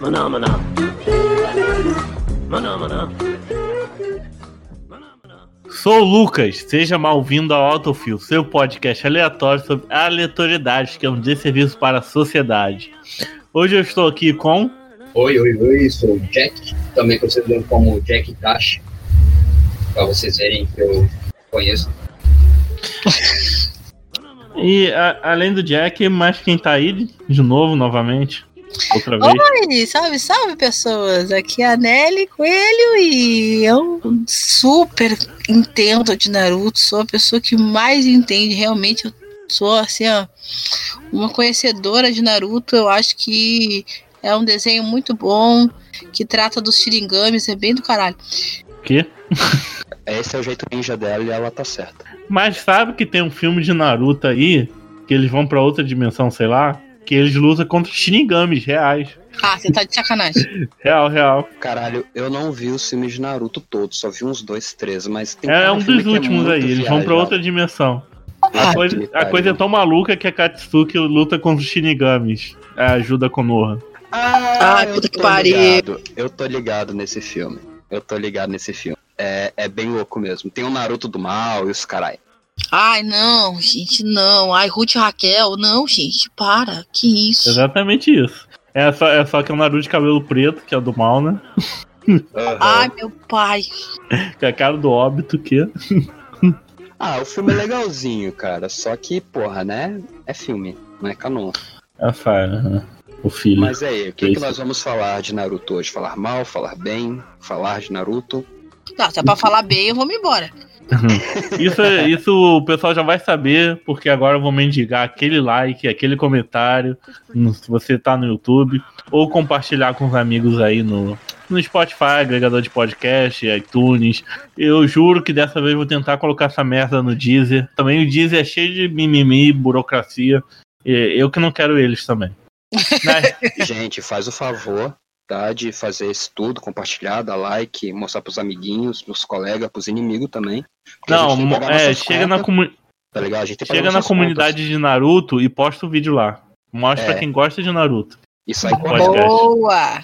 Maná, maná. Maná, maná. Sou o Lucas, seja mal-vindo ao Autofil, seu podcast aleatório sobre aleatoriedades, que é um desserviço para a sociedade. Hoje eu estou aqui com. Oi, oi, oi, sou o Jack, também conhecido como Jack Dash, para vocês verem que eu conheço. E a- além do Jack, mais quem tá aí de novo, novamente. Outra vez. Oi, salve, salve pessoas. Aqui é a Nelly Coelho e eu super entendo de Naruto. Sou a pessoa que mais entende. Realmente, eu sou assim, ó, uma conhecedora de Naruto. Eu acho que é um desenho muito bom, que trata dos Shirigamis, é bem do caralho. O quê? Esse é o jeito ninja dela e ela tá certa. Mas sabe que tem um filme de Naruto aí, que eles vão pra outra dimensão, sei lá, que eles lutam contra Shinigamis reais. Ah, você tá de sacanagem. Real, real. Caralho, eu não vi os filmes de Naruto todos, só vi uns dois, três, mas tem É um dos é últimos muito aí, eles vão pra viajado. outra dimensão. Ah, A coisa, a coisa é tão maluca que a Katsuki luta contra os Shinigamis. É, ajuda a Konoha. Ah, Ai, eu puta que pariu. ligado. Eu tô ligado nesse filme. Eu tô ligado nesse filme. É, é bem louco mesmo. Tem o Naruto do mal e os carai. Ai, não, gente, não. Ai, Ruth e Raquel, não, gente, para. Que isso? Exatamente isso. É só, é só que é o Naruto de cabelo preto, que é do mal, né? Ai, meu pai. Que é a cara do óbito que. Ah, o filme é legalzinho, cara. Só que, porra, né? É filme, não é canon. É a Fire, né? o filho. Mas aí, o que, que Isso. nós vamos falar de Naruto hoje? Falar mal, falar bem, falar de Naruto? Não, se é pra falar bem, eu vou me embora. Isso, é- isso o pessoal já vai saber, porque agora eu vou mendigar aquele like, aquele comentário, se você tá no YouTube, ou compartilhar com os amigos aí no, no Spotify, agregador de podcast, iTunes. Eu juro que dessa vez eu vou tentar colocar essa merda no Deezer. Também o Deezer é cheio de mimimi, burocracia. Eu que não quero eles também. Né? Gente, faz o favor, De fazer isso tudo, compartilhar, dar like, mostrar pros amiguinhos, pros colegas, pros inimigos também. Não, é, chega na, contas, comu- Tá ligado? A gente chega na comunidade de Naruto e posta o vídeo lá. Mostra pra É. quem gosta de Naruto. contas. Correndo. Podcast. Boa!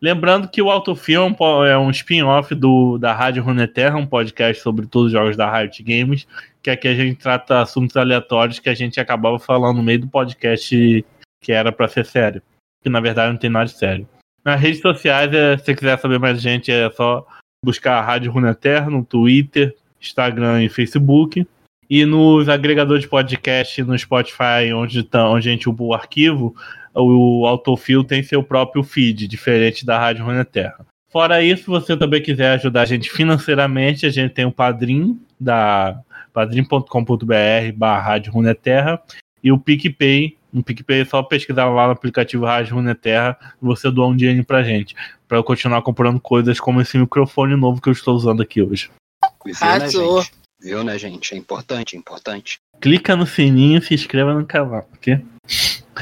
Lembrando que o Autofilm é um spin-off do da Rádio Runeterra, um podcast sobre todos os jogos da Riot Games, que aqui a gente trata assuntos aleatórios que a gente acabava falando no meio do podcast que era pra ser sério. Que na verdade não tem nada de sério. Nas redes sociais, é, se você quiser saber mais gente, é só buscar a Rádio Runeterra no Twitter, Instagram e Facebook. E nos agregadores de podcast, no Spotify, onde, tá, onde a gente upa o arquivo, o Autofill tem seu próprio feed, diferente da Rádio Runeterra. Fora isso, se você também quiser ajudar a gente financeiramente, a gente tem o padrim da padrim.com.br barra Rádio Runeterra e o PicPay. No PicPay é só pesquisar lá no aplicativo Rádio Runeterra e você doar um dinheiro pra gente. Pra eu continuar comprando coisas como esse microfone novo que eu estou usando aqui hoje. Viu, né, Arrasou. gente? Viu, né, gente? É importante, é importante. Clica no sininho e se inscreva no canal, ok?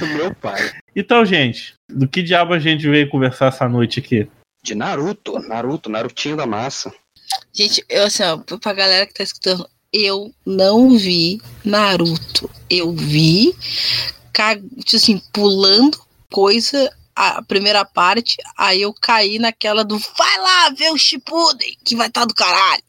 Meu pai. Então, gente, do que diabo a gente veio conversar essa noite aqui? De Naruto, Naruto, Narutinho da massa. Gente, eu assim, ó, pra galera que tá escutando, eu não vi Naruto. Eu vi, assim, pulando coisa, a primeira parte, aí eu caí naquela do vai lá ver o Shippuden, que vai estar do caralho.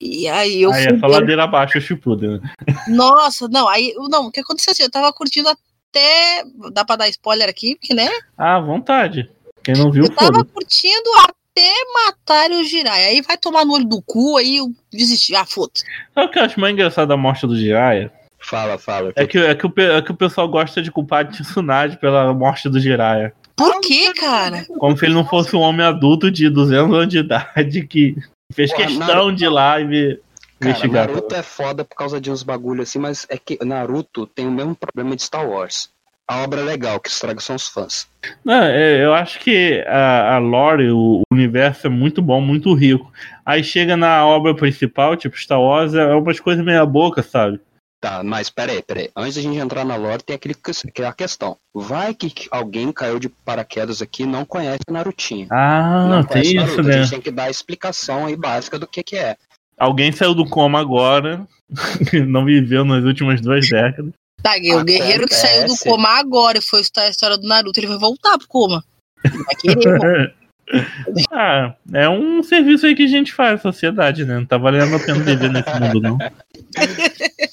E aí eu Aí fui é só ver- ladeira abaixo o Shippuden, né? Nossa, não, aí, não, o que aconteceu assim, eu tava curtindo até, dá pra dar spoiler aqui, porque, né, Ah, vontade. Quem não viu, eu tava foda. curtindo até matarem o Jirai, aí vai tomar no olho do cu, aí eu desisti, ah, foda Sabe o que eu acho mais engraçado da morte do Jiraiya? Fala, fala. É que, é, que o, é que o pessoal gosta de culpar de Tsunade pela morte do Jiraiya. Por que, cara? Como se ele não fosse um homem adulto de 200 anos de idade que fez Porra, questão Naruto- de ir lá e ver- Cara, investigar. Naruto é foda por causa de uns bagulho assim, mas é que Naruto tem o mesmo problema de Star Wars. A obra é legal, que estraga são os fãs. Não, é, eu acho que a, a lore, o universo é muito bom, muito rico. Aí chega na obra principal, tipo Star Wars, é umas coisas meia boca, sabe? Tá, mas peraí, peraí. Antes da gente entrar na lore, tem aquele, que- que é a questão. Vai que alguém caiu de paraquedas aqui e não conhece Narutinho. Ah, não tem conhece isso, Naruto. A né? gente tem que dar a explicação aí básica do que que é. Alguém saiu do coma agora, não viveu nas últimas duas décadas. Tá, o guerreiro que saiu do coma agora e foi estudar a história do Naruto, ele vai voltar pro coma. Vai querer, ah, é um serviço aí que a gente faz, sociedade, né? Não tá valendo a pena viver nesse mundo, não.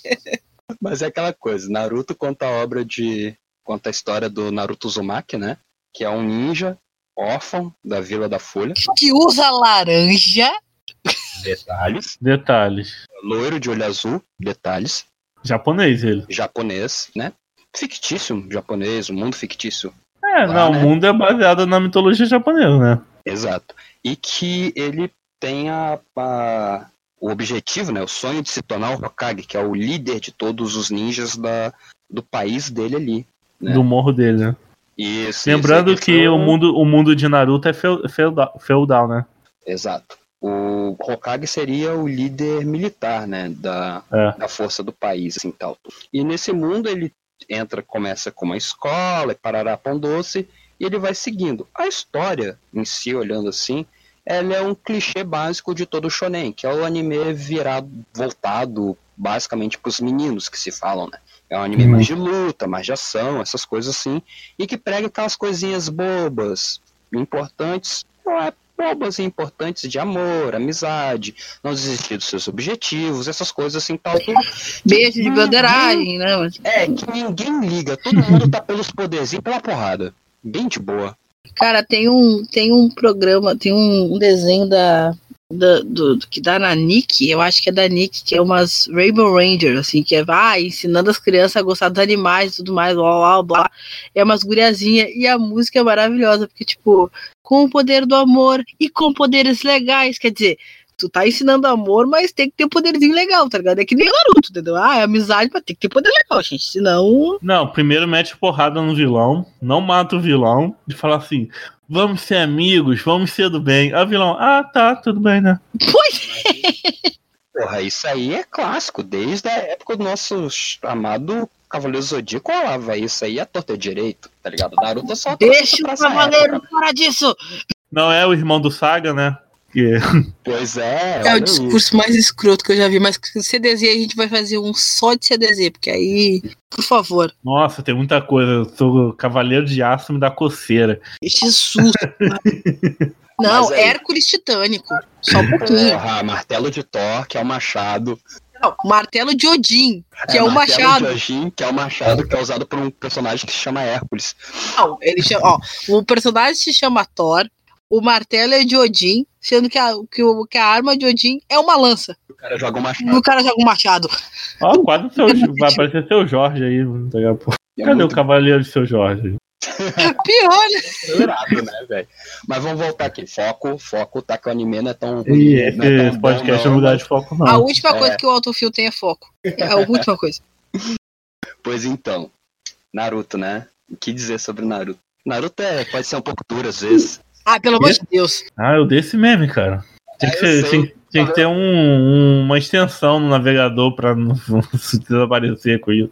Mas é aquela coisa, Naruto conta a obra de. conta a história do Naruto Uzumaki, né? Que é um ninja órfão da Vila da Folha. que usa laranja. Detalhes. Detalhes. Loiro de olho azul, detalhes. Japonês ele. Japonês, né? Fictício japonês, um mundo fictício. É, Lá, não, né? o mundo é baseado na mitologia japonesa, né? Exato. E que ele tem a, a- o objetivo, né? O sonho de se tornar o Hokage, que é o líder de todos os ninjas da, do país dele ali. É. Do morro dele, né? Isso, Lembrando isso, que isso. o mundo, o mundo de Naruto é feu- feudal, feudal, né? Exato. O Hokage seria o líder militar, né, da, É. da força do país, assim, tal. E nesse mundo ele entra, começa com uma escola, e parará pão doce, e ele vai seguindo. A história em si, olhando assim, ela é um clichê básico de todo shonen, que é o anime virado, voltado basicamente para os meninos que se falam, né? É um anime Uhum. mais de luta, mais de ação, essas coisas assim, e que prega aquelas coisinhas bobas, importantes, é, bobas e importantes de amor, amizade, não desistir dos seus objetivos, essas coisas assim, tal, tudo. Beijo de Uhum. bandeiragem, né? É, que ninguém liga, todo mundo tá pelos poderzinhos, pela porrada. Bem de boa. Cara, tem um, tem um programa, tem um, desenho da, da- do, do- que dá na Nick, eu acho que é da Nick, que é umas Rainbow Rangers, assim, que é ah, ensinando as crianças a gostar dos animais e tudo mais, blá blá blá. É umas guriazinhas e a música é maravilhosa, porque, tipo, com o poder do amor e com poderes legais, quer dizer. Tu tá ensinando amor, mas tem que ter poderzinho legal, tá ligado? É que nem Naruto, entendeu? Ah, é amizade, mas tem que ter poder legal, gente. Senão. Não, primeiro mete porrada no vilão, não mata o vilão, e fala assim: vamos ser amigos, vamos ser do bem. O vilão, ah, tá, tudo bem, né? Pois Porra, isso aí é clássico, desde a época do nosso amado Cavaleiro Zodíaco, lá, vai isso aí é torta direito, tá ligado? Naruto só deixa o cavaleiro fora disso! Não é o irmão do Saga, né? Que... Pois é, É o discurso mais escroto que eu já vi, mas CDZ a gente vai fazer um só de CDZ, porque aí, por favor, Nossa, tem muita coisa. Eu sou cavaleiro de aço, me dá coceira. Jesus. Não, aí- Hércules Titânico. Só um pouquinho. Porra, martelo de Thor, que é o machado. Não, martelo de Odin, que é, o martelo machado. de Odin, que é o machado que é usado por um personagem que se chama Hércules. Não, ele chama, ó, o personagem se chama Thor, o martelo é de Odin, sendo que a, que, o, que a arma de Odin é uma lança. O cara joga E machado. o cara joga um machado. Ó, quase o seu, vai aparecer seu Jorge aí. daqui a pouco. É Cadê muito o cavaleiro de seu Jorge? Pior, né? acelerado, né, velho? Mas vamos voltar aqui. Foco, foco, tá que o anime não é tão ruim. E não é tão esse bom, podcast não, mudar de foco, A não. última É. coisa que o autofil tem é foco. É a última coisa. Pois então, Naruto, né? O que dizer sobre Naruto? Naruto é, pode ser um pouco duro às vezes. Ah, pelo amor de Deus. Ah, eu dei esse meme, cara. Tinha que, É, eu ser- tinha, tinha que ter um- um- uma extensão no navegador pra não, se desaparecer com isso.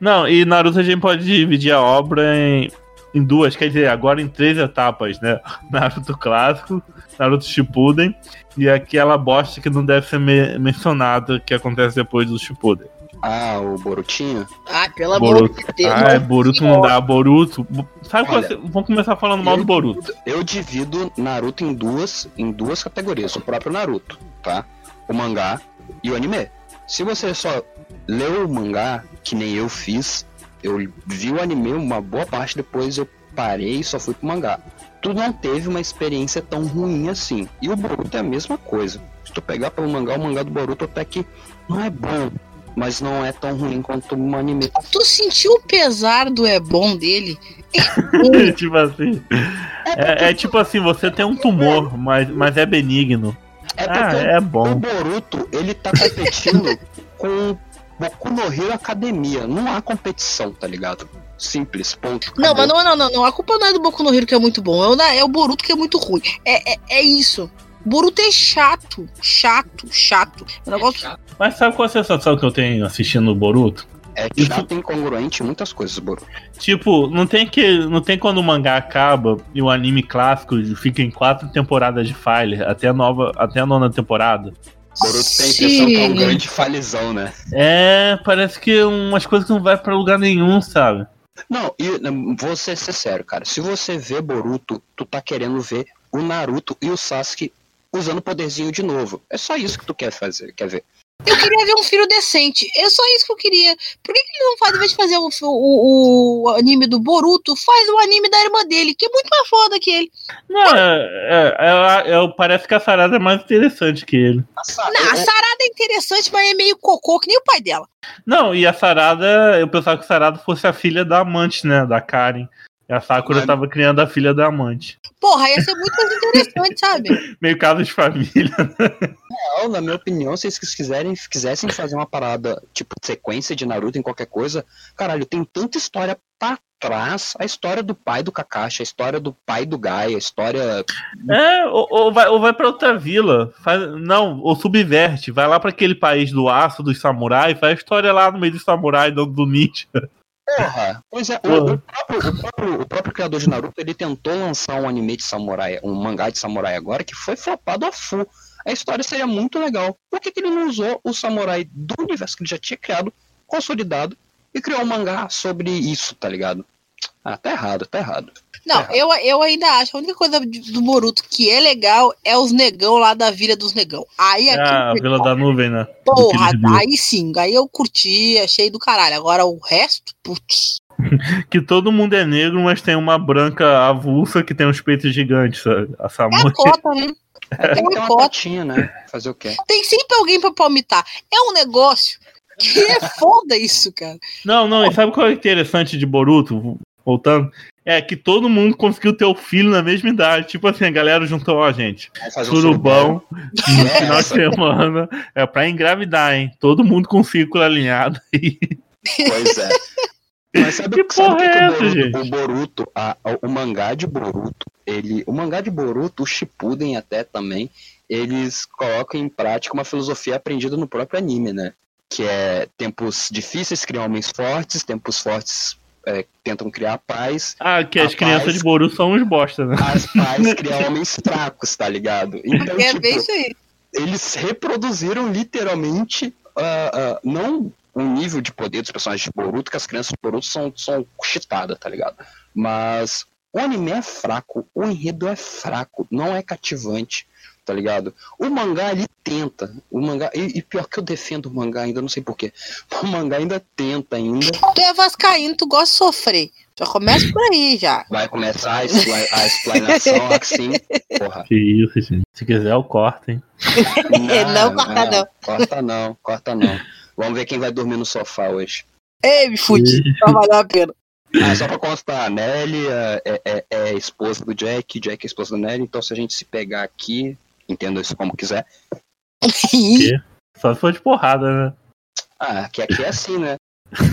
Não, e Naruto a gente pode dividir a obra em, em duas, quer dizer, agora em três etapas, né? Naruto clássico, Naruto Shippuden e aquela bosta que não deve ser me- mencionada que acontece depois do Shippuden. Ah, o Borutinho? Ah, pelo amor Boruto. de Deus. Ah, é, Boruto não dá, Boruto. Sabe Olha, é- Vamos começar falando mal do Boruto. Eu divido Naruto em duas, em duas categorias. O próprio Naruto, tá? O mangá e o anime. Se você só leu o mangá, que nem eu fiz, eu vi o anime uma boa parte, depois eu parei e só fui pro mangá. Tu não teve uma experiência tão ruim assim. E o Boruto é a mesma coisa. Se tu pegar pelo mangá, o mangá do Boruto até que não é bom, mas não é tão ruim quanto o anime. Tu sentiu o pesar do é bom dele? tipo assim. É, é tipo assim, você tem um tumor, mas, mas é benigno. É Ah, porque é o bom. Boruto, ele tá competindo com Boku no Hero Academia. Não há competição, tá ligado? Simples, ponto. Não, mas acabou. não, não, não, não. A culpa não é do Boku no Hero que é muito bom. É o, é o Boruto que é muito ruim. É, é, é isso. Boruto é chato, chato, chato. O negócio chato. Mas sabe qual a sensação que eu tenho assistindo o Boruto? É chato e incongruente em muitas coisas, Boruto. Tipo, não tem que. Não tem quando o mangá acaba e o anime clássico fica em quatro temporadas de file, até a nova. Até a nona temporada. Boruto tem a impressão que é um grande falizão, né? É, parece que umas coisas que não vai pra lugar nenhum, sabe? Não, e né, vou ser sincero, cara. Se você vê Boruto, tu tá querendo ver o Naruto e o Sasuke usando o poderzinho de novo. É só isso que tu quer fazer, quer ver? Eu queria ver um filho decente. É só isso que eu queria. Por que, que ele não faz, ao invés de fazer o, o, o anime do Boruto, faz o anime da irmã dele, que é muito mais foda que ele. Não, é, é, é- é- parece que a Sarada é mais interessante que ele. Não, a Sarada é interessante, mas é meio cocô, que nem o pai dela. Não, e a Sarada, eu pensava que a Sarada fosse a filha da amante, né? Da Karen. E a Sakura Mas- tava criando a filha da amante. Porra, ia ser muito mais interessante, sabe? Meio caso de família. Não, na minha opinião, se eles quiserem, quisessem fazer uma parada, tipo, sequência de Naruto em qualquer coisa, caralho, tem tanta história pra trás, a história do pai do Kakashi, a história do pai do Gai, a história... É, ou, ou vai, ou vai pra outra vila. Faz, não, ou subverte. Vai lá pra aquele país do aço, dos samurais, faz a história lá no meio dos samurais, do, do ninja. Porra! Pois é, o, o próprio, o, próprio, o próprio criador de Naruto, ele tentou lançar um anime de samurai, um mangá de samurai agora, que foi flopado a full. A história seria muito legal. Por que, que ele não usou o samurai do universo que ele já tinha criado, consolidado, e criou um mangá sobre isso, tá ligado? Ah, tá errado, tá errado. Não, Errado. eu, eu ainda acho. A única coisa do Boruto que é legal é os negão lá da Vila dos Negão. Aí É aqui. a Vila da Nuvem, né? Porra, aí sim, aí eu curti, achei do caralho. Agora o resto, putz. Que todo mundo é negro, mas tem uma branca avulsa que tem uns peitos gigantes. sabe? A É Samu. a cota, né? É, tem que ter uma cota. cotinha, né? Fazer o quê? Tem sempre alguém pra palmitar. É um negócio que é foda isso, cara. Não, não, e sabe qual é interessante de Boruto? Voltando. É que todo mundo conseguiu ter o filho na mesma idade. Tipo assim, a galera juntou, ó, gente. Um Surubão, no final de essa. semana. É pra engravidar, hein? Todo mundo com círculo alinhado. Pois é. Mas sabe, Que sabe o porra que, é o essa, Boruto, gente? o Boruto, a- o mangá de Boruto, ele, o mangá de Boruto, o Shippuden até também, eles colocam em prática uma filosofia aprendida no próprio anime, né? Que é tempos difíceis criam homens fortes, tempos fortes é, tentam criar paz, Ah, que as crianças de Boruto são uns bosta, né? as paz criam homens fracos, tá ligado? Então, É tipo, bem isso aí. eles reproduziram literalmente ah, ah, não um nível de poder dos personagens de Boruto, que as crianças de Boruto são, são chitadas, tá ligado? Mas o anime é fraco, o enredo é fraco, não é cativante, tá ligado? O mangá ele tenta, o mangá, e, e pior que eu defendo o mangá ainda, não sei porquê, o mangá ainda tenta ainda, Tu é vascaíno, tu gosta de sofrer. Já começa por aí, já. vai começar a, expla- a explanação assim, porra. Que isso, gente. Se quiser, eu corto, hein? Não, corta não. Corta não, corta não. Vamos ver quem vai dormir no sofá hoje. Ei, me fudi. Não valeu a pena. Ah, só pra constar, a Nelly é, é, é- é a esposa do Jack, Jack é a esposa da Nelly, então se a gente se pegar aqui, entenda isso como quiser. Só se for de porrada, né? Ah, que aqui é assim, né?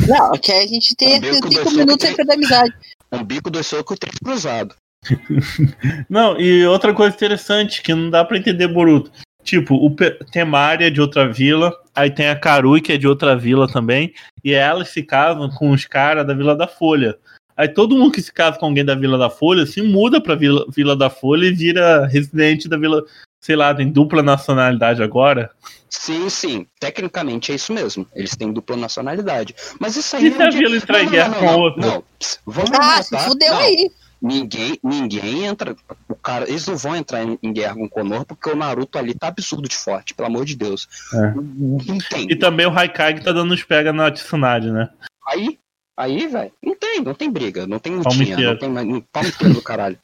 Não, que a gente tem Um cinco minutos três- da amizade. Um bico, dois socos e três cruzados. Não, e outra coisa interessante que não dá pra entender Boruto. Tipo, o Pe- tem Maria de outra vila, aí tem a Karui, que é de outra vila também, e elas se casam com os caras da Vila da Folha. Aí todo mundo que se casa com alguém da Vila da Folha se muda pra Vila, Vila da Folha e vira residente da Vila. Sei lá, tem dupla nacionalidade agora. Sim, sim, tecnicamente é isso mesmo. Eles têm dupla nacionalidade. Mas isso aí E se a é de- vila entrar em guerra não, com a não, outra? Não, Pss, vamos Ah, se fudeu não, aí. Ninguém, ninguém entra. O cara, eles não vão entrar em, em guerra com o Konoha porque o Naruto ali tá absurdo de forte, pelo amor de Deus. É. Não tem. E também o Haikage tá dando uns pega na Tsunade, né? Aí, aí, velho, não tem, não tem briga, não tem lutinha, não tem mais. inteiro do caralho.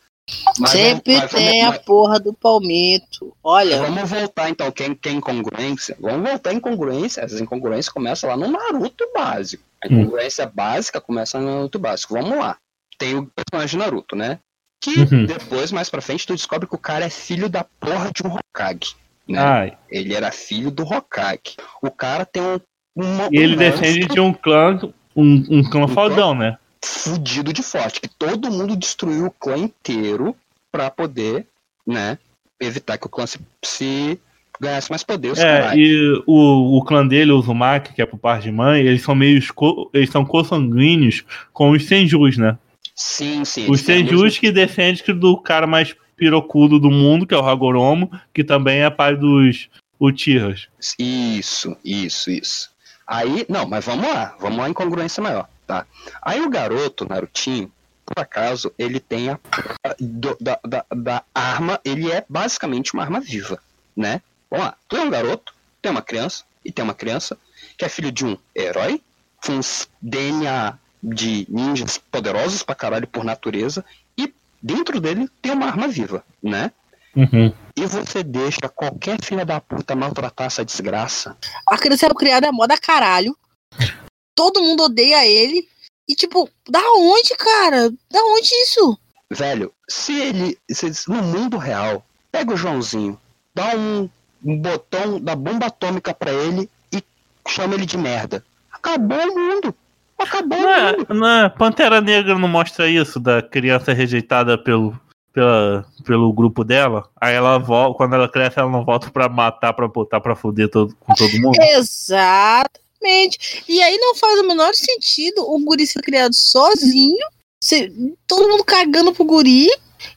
Mas Sempre vamos- mas tem vamos- a porra do palmito. Olha, Vamos voltar então, quem quem incongruência? Vamos voltar em incongruência. As incongruências começam lá no Naruto básico. A Hum. incongruência básica começa no Naruto básico. Vamos lá. Tem o personagem de Naruto, né? Que Uhum. depois, mais pra frente, tu descobre que o cara é filho da porra de um Hokage. Né? Ai. Ele era filho do Hokage. O cara tem um. Uma, E ele um descende monstro de um clã, um, um clã Um fodão, né? Fudido de forte. Que todo mundo destruiu o clã inteiro pra poder, né? evitar que o clã se, se ganhasse mais poder. os É, e o, o clã dele, o Uzumaki, que é por parte de mãe, eles são meio co, eles são consanguíneos com os Senjus, né? Sim, sim. Os Senjus que descendem do cara mais pirocudo do mundo, que é o Hagoromo, que também é pai dos Uchihas. Isso, isso, isso. Aí, não, mas vamos lá, vamos lá em congruência maior, tá? Aí o garoto, Narutinho, por acaso, ele tem a do- da, da, da arma, ele é basicamente uma arma viva, né? Vamos lá, tu é um garoto, tem uma criança, e tem uma criança que é filho de um herói, com uns DNA de ninjas poderosos pra caralho por natureza, e dentro dele tem uma arma viva, né? Uhum. E você deixa qualquer filha da puta maltratar essa desgraça. A criança é criada a moda caralho. Todo mundo odeia ele. E, tipo, da onde, cara? Da onde isso? Velho, se ele. se- no mundo real, pega o Joãozinho, dá um, um botão da bomba atômica pra ele e chama ele de merda. Acabou o mundo. Acabou Não o é, mundo. não é- Pantera Negra não mostra isso, da criança rejeitada pelo, pela, pelo grupo dela? Aí ela volta, quando ela cresce, ela não volta pra matar, pra botar pra fuder todo, com todo mundo? Exatamente. E aí não faz o menor sentido o guri ser criado sozinho, ser- todo mundo cagando pro guri,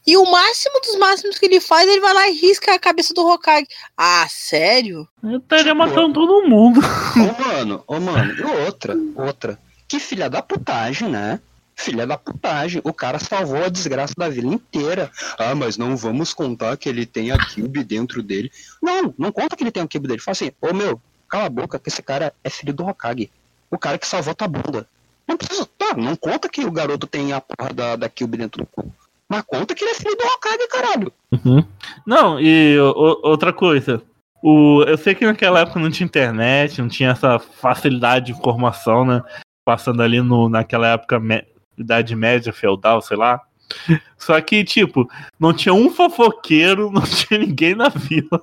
e o máximo dos máximos que ele faz, ele vai lá e risca a cabeça do Hokage. Ah, sério? Eu estaria Tipo, matando todo mundo. Ô mano, ô mano, e outra, outra. Que filha da putagem, né? Filha da putagem. O cara salvou a desgraça da vila inteira. Ah, mas não vamos contar que ele tem a Cube dentro dele. Não, não conta que ele tem a Cube dele. Fala assim, ô meu, cala a boca que esse cara é filho do Hokage. O cara que salvou tua bunda. Não precisa. Tá, não conta que o garoto tem a porra da, da Cube dentro do cu. Mas conta que ele é filho do Hokage, caralho. Uhum. Não, e o- outra coisa. O, eu sei que naquela época não tinha internet, não tinha essa facilidade de informação, né? Passando ali no, naquela época, me- Idade Média, feudal, sei lá. Só que, tipo, não tinha um fofoqueiro, não tinha ninguém na vila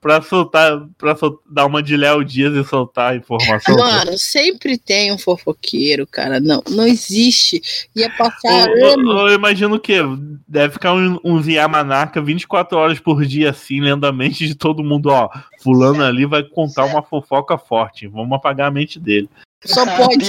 pra soltar, pra sol- dar uma de Léo Dias e soltar a informação. Mano, sempre tem um fofoqueiro, cara. Não, não existe. Ia passar Eu, eu- anos. eu imagino que deve ficar um, um Yamanaka 24 horas por dia, assim, lendo a mente de todo mundo, ó. Fulano ali vai contar uma fofoca forte. Vamos apagar a mente dele. Só pode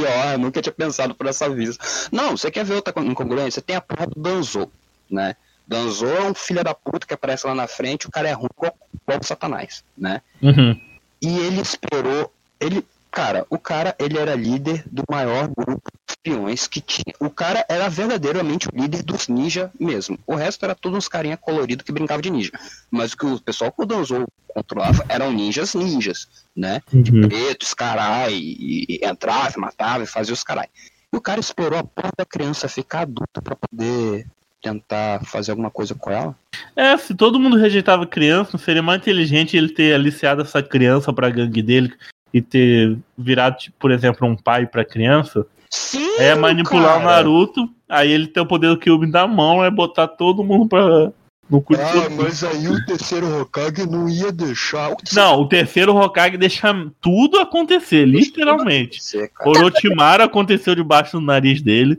pior, eu nunca tinha pensado por essa vista. Não, você quer ver outra incongruência? Tem a porra do Danzo, né? Danzo é um filho da puta que aparece lá na frente, o cara é ruim igual, igual o Satanás, né? Uhum. E ele esperou. Ele. Cara, o cara ele era líder do maior grupo de espiões que tinha. O cara era verdadeiramente o líder dos ninja mesmo. O resto era tudo uns carinha colorido que brincava de ninja. Mas o que o pessoal que o Danzo controlava eram ninjas ninjas, né? Uhum. pretos, carai, e, e entrava, matava e fazia os carai. E o cara esperou a porra da criança ficar adulta pra poder tentar fazer alguma coisa com ela. É, se todo mundo rejeitava criança, não seria mais inteligente ele ter aliciado essa criança pra gangue dele e ter virado, tipo, por exemplo, um pai pra criança? Sim, É manipular o cara. Naruto, aí ele ter o poder do Kyuubi na mão, é botar todo mundo pra. No cu Ah, mas aí o terceiro Hokage não ia deixar. O Não, o terceiro Hokage deixa tudo acontecer, literalmente. Cara. Orochimaru aconteceu debaixo do nariz dele.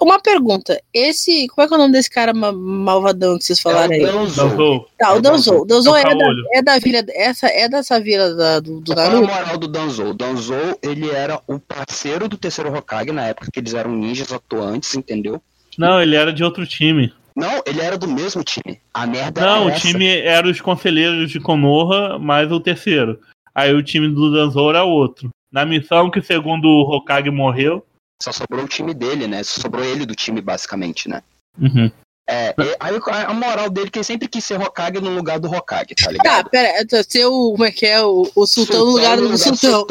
Uma pergunta. Esse. Como é que é o nome desse cara ma- malvadão que vocês falaram aí? É o Danzo. Danzou. Tá, o Danzo. O Danzo É é da, é da vila. Essa é dessa vila da- do, do Qual é a Naruto? moral do Danzo? O Danzo, ele era o parceiro do terceiro Hokage na época que eles eram ninjas atuantes, entendeu? Não, ele era de outro time. Não, ele era do mesmo time. A merda Não, era o essa. time era os conselheiros de Konoha, mais o terceiro. Aí o time do Danzou era outro. Na missão que, segundo o Hokage morreu. Só sobrou o time dele, né? Só sobrou ele do time, basicamente, né? Uhum. É, e- aí a moral dele é que ele sempre quis ser Hokage no lugar do Hokage, tá Tá, ligado? pera. então, Ser o. Como é que é? O, o sultão no lugar do sultão.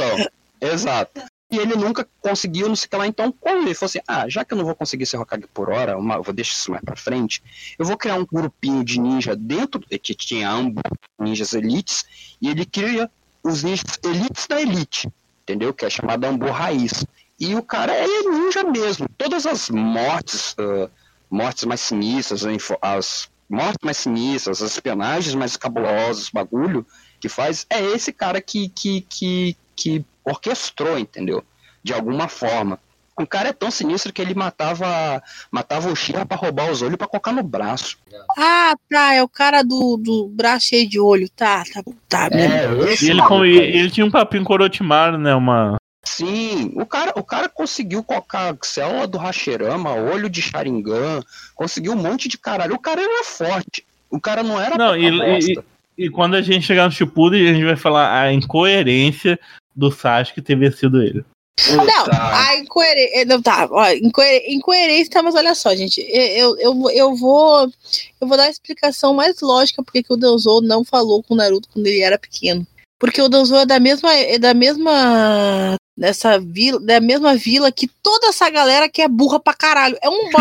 Exato. E ele nunca conseguiu, não sei o que lá. Então, quando ele falou assim: ah, já que eu não vou conseguir ser Hokage por hora, uma, eu vou deixar isso mais pra frente, eu vou criar um grupinho de ninja dentro, que tinha ambos ninjas elites, e ele cria os ninjas elites da elite, entendeu? Que é chamado Ambu Raiz. E o cara é ninja mesmo. Todas as mortes, ah, mortes mais sinistras, as mortes mais sinistras, as espionagens mais cabulosas, bagulho que faz, é esse cara que, que, que, que orquestrou, entendeu? De alguma forma. O cara é tão sinistro que ele matava matava o Shira pra roubar os olhos pra colocar no braço. Ah, tá. É o cara do, do braço cheio de olho. Tá, tá, tá. É, E ele, com, ele tinha um papinho com Orochimaru, né? Uma. Sim, o cara, o cara conseguiu colocar célula do Hashirama, olho de Sharingan, conseguiu um monte de caralho. O cara era forte. O cara não era Não, e, bosta. e, e quando a gente chegar no Shippuden, a gente vai falar a incoerência do Sasuke ter vencido ele. Não, a incoerência. Não, tá, ó, incoer- incoerência, tá, mas olha só, gente. Eu, eu, eu vou. Eu vou dar a explicação mais lógica porque que o Deusou não falou com o Naruto quando ele era pequeno. Porque o Deusou é da mesma. É da mesma. Dessa vila, da mesma vila que toda essa galera que é burra pra caralho. É um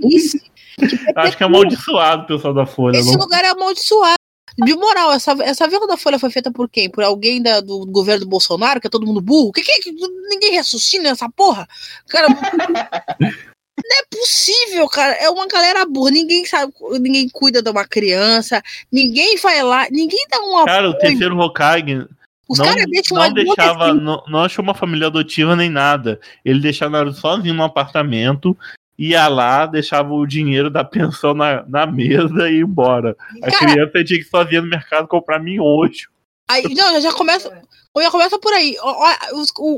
burrice. Acho que é amaldiçoado o pessoal da Folha. Esse Não? lugar é amaldiçoado. De moral, essa, essa vila da Folha foi feita por quem? Por alguém da- do governo do Bolsonaro, que é todo mundo burro? Que, que, que- ninguém raciocina nessa porra? Cara, não é possível, cara. É uma galera burra. Ninguém sabe, ninguém cuida de uma criança, ninguém vai lá, ninguém dá um Cara, o apoio. terceiro Hokage Os não, caras deixam não deixava, assim. não, não achou uma família adotiva nem nada. Ele deixava Naruto sozinho no apartamento, ia lá, deixava o dinheiro da pensão na, na mesa e ia embora. A Cara, criança tinha que ir sozinha no mercado comprar miojo. Aí, não, já começa. Já começa por aí.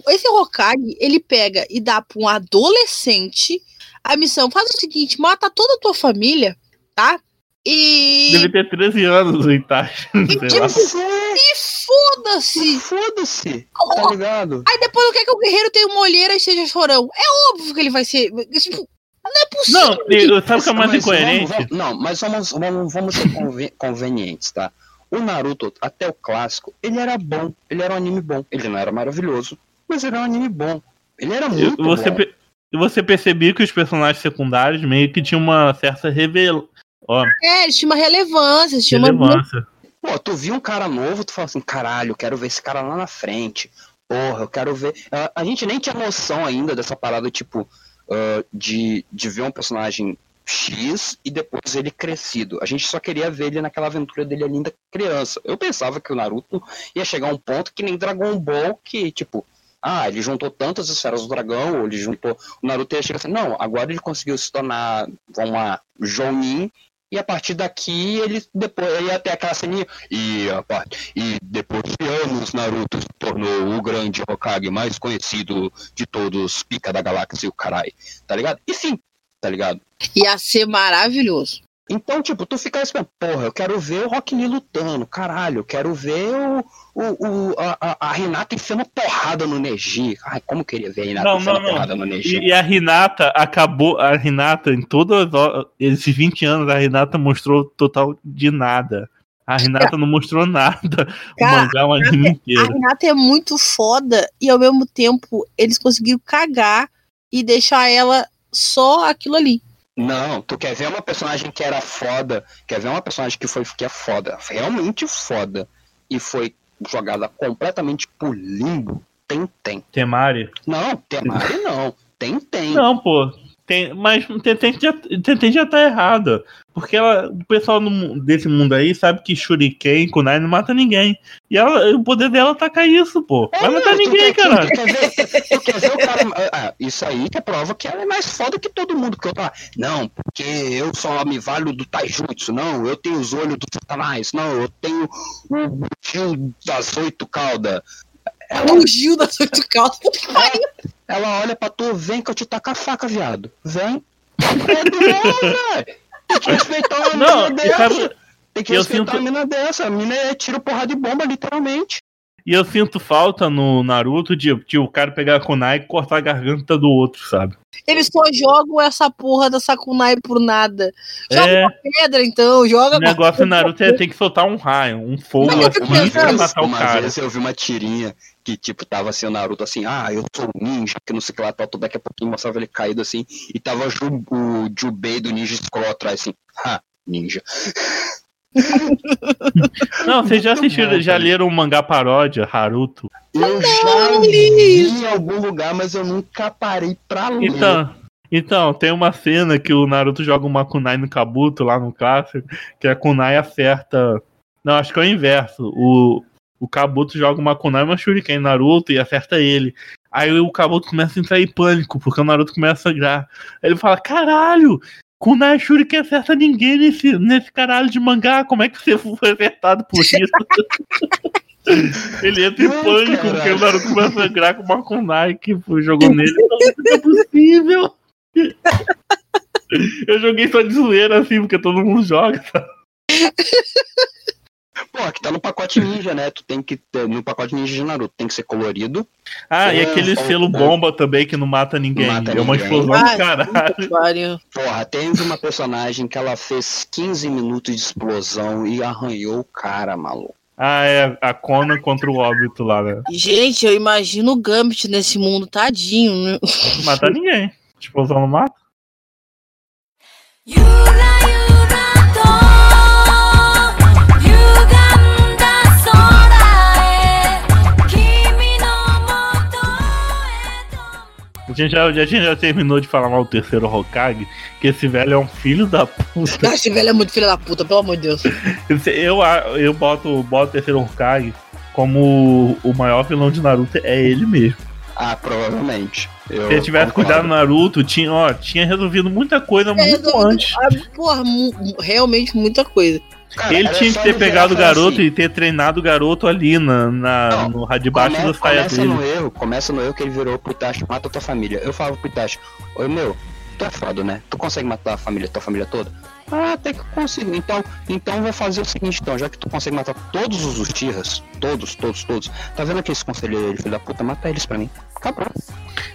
Esse Hokage, ele pega e dá pra um adolescente a missão. Faz o seguinte: mata toda a tua família, tá? E. Deve ter 13 anos o Itachi. é, E foda-se! foda-se, tá ligado? Aí depois não quer que o guerreiro tenha uma olheira e seja chorão. É óbvio que ele vai ser. Tipo, não é possível. Não, e- sabe o que é mais incoerente? vamos- vamos- não, mas vamos, vamos, vamos ser conven- convenientes, tá? O Naruto, até o clássico, ele era bom. Ele era um anime bom. Ele não era maravilhoso, mas ele era um anime bom. Ele era E muito Você, bom. pe- e você percebia que os personagens secundários meio que tinham uma certa revel... Ó, É, eles tinham uma relevância, eles tinham uma. Pô, tu viu um cara novo, tu fala assim, caralho, quero ver esse cara lá na frente. Porra, eu quero ver. A, gente nem tinha noção ainda dessa parada, tipo, ah, de, de ver um personagem X e depois ele crescido. A gente só queria ver ele naquela aventura dele ainda criança. Eu pensava que o Naruto ia chegar a um ponto que nem Dragon Ball, que, tipo, ah, ele juntou tantas esferas do dragão, ou ele juntou. O Naruto ia chegar assim, não, agora ele conseguiu se tornar, lá, Jounin, e a partir daqui ele depois ele ter aquela ceninha. E, a parte, e depois de anos, Naruto se tornou o grande Hokage mais conhecido de todos, pica da galáxia e o carai. Tá ligado? Enfim, tá ligado? Ia ser maravilhoso. Então, tipo, tu fica assim, porra, eu quero ver o Rock Lee lutando, caralho, eu quero ver o, o, o- a, a- a Renata enfiando porrada no Neji. Ai, como eu queria ver a Renata Não, enfiando não, não. porrada no Neji. E, e a Renata acabou. A Renata, em todos esses 20 anos, a Renata mostrou total de nada. A Renata não mostrou nada. O Cara, mangá é um anime A inteiro. Renata é muito foda e ao mesmo tempo eles conseguiram cagar e deixar ela só aquilo ali. Não, tu quer ver uma personagem que era foda, quer ver uma personagem que foi que é foda, realmente foda, e foi jogada completamente pro limbo, tem, tem. Temari? Não, Temari não, tem, tem. Não, pô. Tem, mas Tenten já, Tenten já tá errada. Porque ela, o pessoal no desse mundo aí sabe que Shuriken, Kunai não mata ninguém. E ela, o poder dela taca isso, pô. Vai matar É, tu ninguém, quer, caralho. Tu quer, ver, tu quer ver o cara. Ah, isso aí que é prova que ela é mais foda que todo mundo. Que eu tava, não, porque eu só me valho do Taijutsu. Não, eu tenho os olhos do Satanás. Não, eu tenho o tio das oito caudas. O Gil da oito calças. Puta que pariu. Ela olha pra tu, vem que eu te taco a faca, viado. Vem. É do velho. Tem que respeitar uma Não, mina e dessa. sabe- Tem que eu respeitar sinto- a mina dessa. A mina é tiro porra de bomba, literalmente. E eu sinto falta no Naruto de, de o cara pegar a Kunai e cortar a garganta do outro, sabe? Eles só jogam essa porra da Sakunai por nada. Joga É, uma pedra, então. Joga o negócio do Naruto é ter que soltar um raio, um fogo assim pra matar o uma cara. vez eu vi uma tirinha que, tipo, tava assim, o Naruto assim, ah, eu sou um ninja, que não sei o que lá, tal, daqui a pouquinho mostrava ele caído assim, e tava o Jubei do Ninja Scroll atrás, assim, ha, ninja. Não, vocês já assistiram, já leram o mangá paródia, Haruto? Eu já vi em algum lugar, mas eu nunca parei pra ler. Então, então, tem uma cena que o Naruto joga uma kunai no Kabuto lá no clássico, que a kunai acerta. Não, acho que é o inverso. O, o Kabuto joga uma kunai e uma shuriken no Naruto e acerta ele. Aí o Kabuto começa a entrar em pânico, porque o Naruto começa a sangrar. Aí ele fala, caralho, Kunai Shuri que acerta ninguém nesse, nesse caralho de mangá, como é que você foi acertado por isso? ele entra em Ai, pânico, caralho. porque o Naruto começa a sangrar com uma Kunai que jogou nele. Não, não é possível. Eu joguei só de zoeira, assim, porque todo mundo joga. sabe? Pô, aqui tá no pacote ninja, né? Tu tem que ter, no pacote ninja de Naruto, tem que ser colorido. Ah, e aquele selo é. bomba também que não mata ninguém. Não mata é uma ninguém. explosão Ah, do caralho. que. Porra, teve uma personagem que ela fez 15 minutos de explosão e arranhou o cara, maluco. Ah, é a Conan contra o óbito lá, né? Gente, eu imagino o Gambit nesse mundo, tadinho. né? Não mata ninguém. Explosão não mata? ゆら A gente, já, a gente já terminou de falar mal do terceiro Hokage, que esse velho é um filho da puta. Esse velho é muito filho da puta, pelo amor de Deus. Eu, eu boto, boto o terceiro Hokage como o maior vilão de Naruto é ele mesmo. Ah, provavelmente. Eu Se ele tivesse concordo. cuidado do Naruto, tinha, ó, tinha resolvido muita coisa muito resolvido- antes. Ah, Porra, mu- realmente muita coisa. Cara, Ele tinha que ter pegado o garoto assim, e ter treinado o garoto ali na, na, Não, no rádio baixo Come- da saia começa dele. no erro, começa no erro que ele virou pro Itachi, mata tua família. Eu falava pro Itachi, oi meu, é foda, né? Tu consegue matar a família, tua família toda? Ah, até que eu consigo. Então, então vou fazer o seguinte, então, já que tu consegue matar todos os Uchihas, todos, todos, todos, tá vendo aqueles conselheiros, aí, filho da puta, mata eles pra mim. Acabou.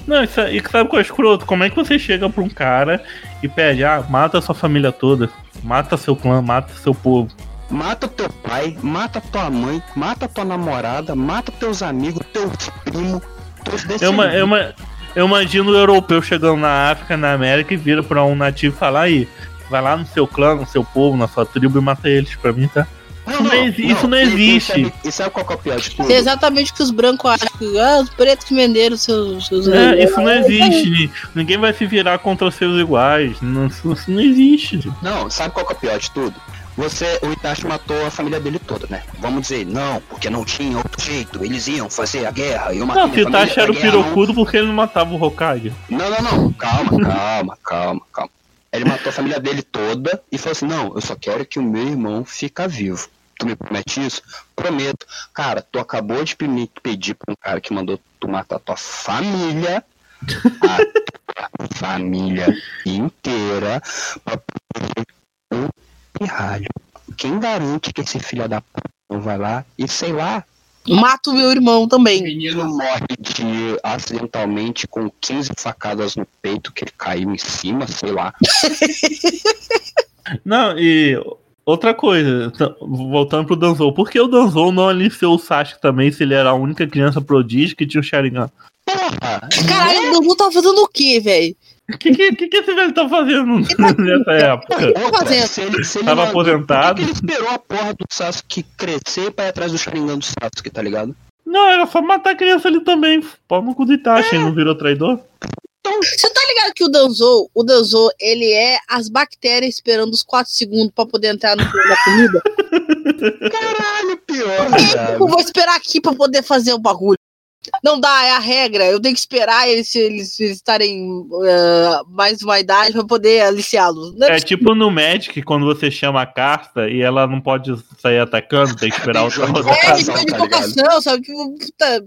Não, isso, é- e sabe qual é escroto? Como é que você chega pra um cara e pede, ah, mata sua família toda, mata seu clã, mata seu povo. Mata teu pai, mata tua mãe, mata tua namorada, mata teus amigos, teus primos, teus Eu, ima- descendentes. eu, ima- eu imagino o europeu chegando na África, na América e vira pra um nativo e falar aí, vai lá no seu clã, no seu povo, na sua tribo e mata eles pra mim, tá? Isso não exi- isso não existe. E sabe qual é o pior de tudo? É exatamente o que os brancos acham. que, Ah, os pretos que venderam seus. seus É, isso não existe. ni- Ninguém vai se virar contra os seus iguais. Não, isso isso não existe. Não, sabe qual que é o pior de tudo? Você, o Itachi matou a família dele toda, né? Vamos dizer, não, porque não tinha outro jeito, eles iam fazer a guerra, eu matei Não, se Itachi era o pirocudo porque ele não matava o Hokage. Não, não, não, não, calma, calma, calma, calma. Ele matou a família dele toda e falou assim, não, eu só quero que o meu irmão fica vivo. Tu me promete isso? Prometo. Cara, tu acabou de pedir pra um cara que mandou tu matar tua família, a tua família inteira, pra um pirralho. Quem garante que esse filho da puta não vai lá e, sei lá, Mata o meu irmão o também. menino morre de acidentalmente com 15 facadas no peito que ele caiu em cima, sei lá. Não, e outra coisa, voltando pro Danzou, por que o Danzou não aliciou o Sasuke também se ele era a única criança prodígio que tinha o Sharingan? Porra! Caralho, o Dudu tá fazendo o quê, velho? O que, que, que, que esse velho tá fazendo nessa época? Outra, fazendo? se ele, se ele Tava não- aposentado. Por que que ele esperou a porra do Sasuke crescer pra ir atrás do Sharingan do Sasuke, tá ligado? Não, era só matar a criança ali também. Pau no cu do Itachi, ele não virou traidor? Você tá ligado que o Danzou, o Danzou, ele é as bactérias esperando os 4 segundos pra poder entrar no na comida? Caralho, pior, Eu vou esperar aqui pra poder fazer o bagulho. Não dá, é a regra. Eu tenho que esperar eles eles eles estarem eh, mais uma idade pra poder aliciá-los. É É tipo no Magic, quando você chama a carta e ela não pode sair atacando, tem que esperar outra rodada. É, de tá sabe? Tipo, puta,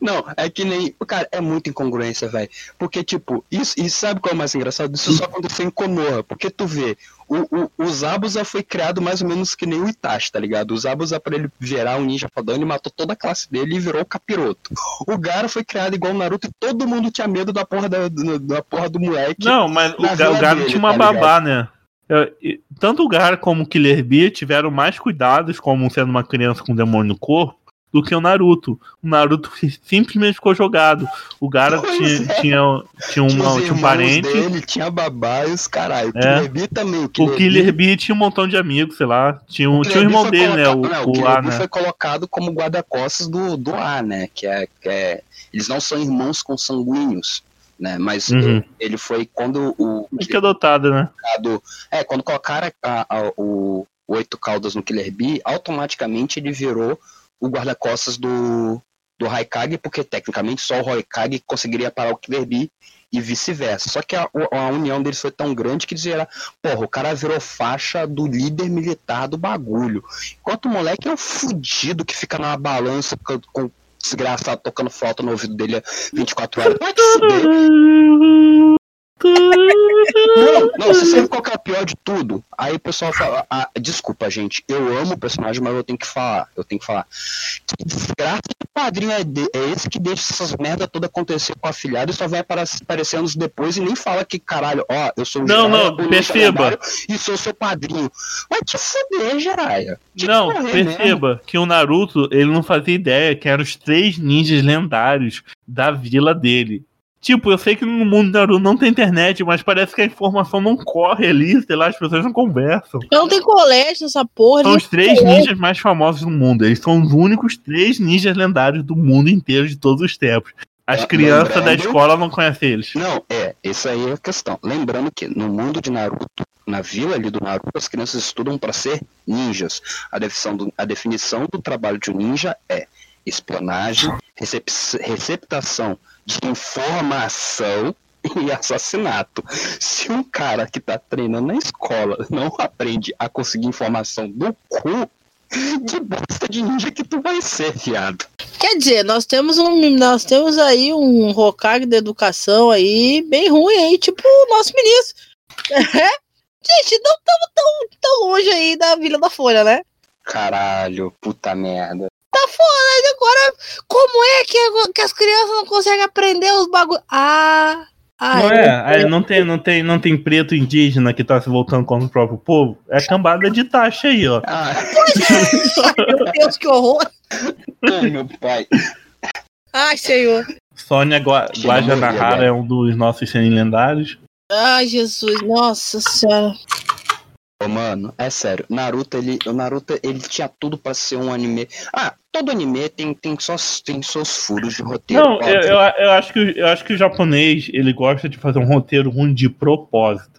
Não, é que nem. Cara, é muita incongruência, velho. Porque, tipo, isso, e sabe qual é o mais engraçado? Isso só aconteceu em Konoha. Porque tu vê, o, o, o Zabuza foi criado mais ou menos que nem o Itachi, tá ligado? O Zabuza, pra ele virar um ninja fodão, ele matou toda a classe dele e virou o capiroto. O Gara foi criado igual o Naruto e todo mundo tinha medo da porra, da, da, porra do moleque. Não, mas o, Ga- o Gara tinha uma tá babá, né? Tanto o Gara como o Killer Bee tiveram mais cuidados como sendo uma criança com demônio no corpo do que o Naruto. O Naruto simplesmente ficou jogado. O Gara tinha, é. tinha, tinha, uma, Tinha um parente. dele, tinha babá e os caralho. O É. Killer também. O O Killer Bee- Bee tinha um montão de amigos, sei lá. Tinha, um, o tinha o irmão dele, foi né? O, colocado- não, o Killer A, né? foi colocado como guarda-costas do, do A, né? Que é, que é. Eles não são irmãos consanguíneos, né? Mas Uhum. ele foi quando o. Acho que é adotado, né? É, quando colocaram a- a- o o oito caudas no Killer Bee, automaticamente ele virou o guarda-costas do, do Raikage, porque tecnicamente só o Raikage conseguiria parar o Killer e vice-versa. Só que a, a união deles foi tão grande que dizia, porra, o cara virou faixa do líder militar do bagulho. Enquanto o moleque é um fudido que fica na balança com, com desgraçado tocando flauta no ouvido dele 24 horas. Não, não, você sabe qual que é o pior de tudo? Aí o pessoal fala, ah, desculpa, gente, eu amo o personagem, mas eu tenho que falar, eu tenho que falar. Que desgraça de padrinho é, de- é esse que deixa essas merda toda acontecer com a filhada e só vai aparecer anos depois e nem fala que, caralho, ó, eu sou o Não, Jiraiya, não, perceba. E sou seu padrinho. Vai te fuder, que Não, mesmo. perceba que o Naruto, ele não fazia ideia que eram os três ninjas lendários da vila dele. Tipo, eu sei que no mundo do Naruto não tem internet, mas parece que a informação não corre ali, sei lá, as pessoas não conversam. Não tem colégio nessa porra. São os três colégio. ninjas mais famosos do mundo. Eles são os únicos três ninjas lendários do mundo inteiro de todos os tempos. As Ah, crianças da lembrando- escola não conhecem eles. Não, é, essa aí é a questão. Lembrando que no mundo de Naruto, na vila ali do Naruto, as crianças estudam para ser ninjas. A definição, do, a definição do trabalho de um ninja é espionagem, recep- receptação de informação e assassinato. Se um cara que tá treinando na escola não aprende a conseguir informação do cu, que bosta de ninja que tu vai ser, viado. Quer dizer, nós temos um, nós temos aí um Hokage da educação aí bem ruim aí, tipo o nosso ministro. Gente, não estamos tão, tão longe aí da Vila da Folha, né? Caralho, puta merda. Tá foda, mas agora, como é que, que as crianças não conseguem aprender os bagulhos? Ah, ah, Não é? Não tem, não, tem, não tem preto indígena que tá se voltando contra o próprio povo? É cambada de taxa aí, ó. Ah, Meu Deus, que horror. ai, meu pai. Ai, senhor. Sônia Gua- Guajanahara é um dos nossos senin lendários. Ai, Jesus, nossa senhora. Ô, mano, é sério. Naruto, ele, o Naruto, ele tinha tudo pra ser um anime. Ah, todo anime tem, tem, só, tem seus furos de roteiro. Não, eu, eu, eu acho que, eu acho que o japonês ele gosta de fazer um roteiro ruim de propósito.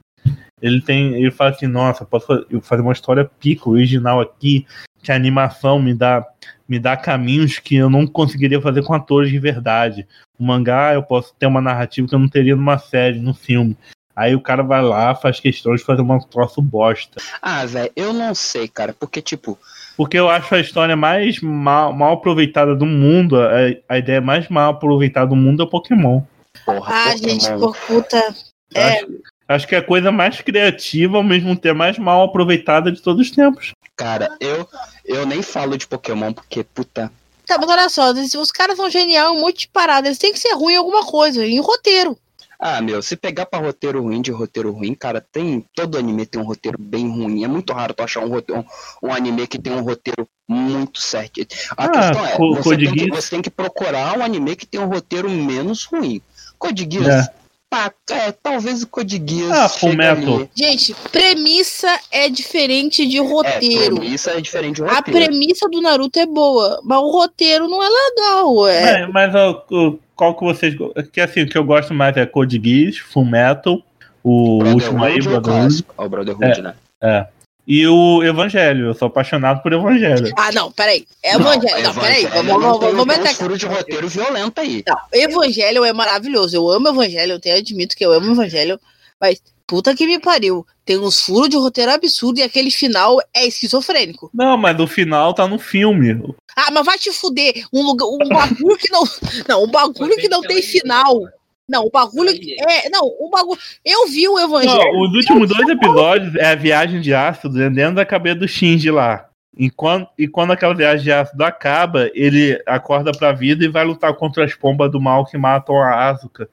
Ele tem. Ele fala assim, nossa, posso fa- eu fazer uma história pica, original aqui, que a animação me dá, me dá caminhos que eu não conseguiria fazer com atores de verdade. O mangá eu posso ter uma narrativa que eu não teria numa série, num filme. Aí o cara vai lá, faz questão de fazer uma troço bosta. Ah, velho, eu não sei, cara, porque, tipo, Porque eu acho a história mais mal, mal aproveitada do mundo, a, a ideia mais mal aproveitada do mundo é o Pokémon. porra, Ah, Pokémon, gente, por puta. É. Acho, acho que é a coisa mais criativa, ao mesmo tempo mais mal aproveitada de todos os tempos. cara, eu, eu nem falo de Pokémon porque, puta, Tá, mas olha só, os caras são geniais, um monte de parada, eles têm que ser ruim em alguma coisa, em roteiro. Ah, meu, se pegar pra roteiro ruim de roteiro ruim, cara, tem. Todo anime tem um roteiro bem ruim. É muito raro tu achar um, roteiro, um, um anime que tem um roteiro muito certo. A Ah, questão é, Co- você Code tem, que, você tem que procurar um anime que tem um roteiro menos ruim. Code Geass, É. pá, é, talvez o Code Geass. Ah, ali. Gente, premissa é diferente de É, roteiro. premissa é diferente de A roteiro. premissa do Naruto é boa, mas o roteiro não é legal. É. Mas, mas ó, o- qual que vocês. Que assim, o que eu gosto mais é Code Geass, Full Metal, o último aí, Brotherhood ou Brotherhood? É o Brotherhood, né? e o Evangelho. Eu sou apaixonado por Evangelho. Ah, não, peraí. É Evangelho. Não, peraí. Evangelho Vamos, não vamos, tem- vamos meter uns furos de roteiro violento aí. Não, Evangelho é maravilhoso. Eu amo Evangelho, eu tenho admito que eu amo Evangelho, mas puta que me pariu. Tem uns furos de roteiro absurdo e aquele final é esquizofrênico. Não, mas o final tá no filme. Ah, mas vai te fuder. Um lugar, um bagulho que não, não, um bagulho que não tem final. Não, o bagulho que é, não, um bagulho. Eu vi o Evangelho. Não, os últimos dois episódios é a viagem de ácido dentro da cabeça do Shinji lá. Enquanto, e quando aquela viagem de ácido acaba, ele acorda pra vida e vai lutar contra as pombas do mal que matam a Asuka.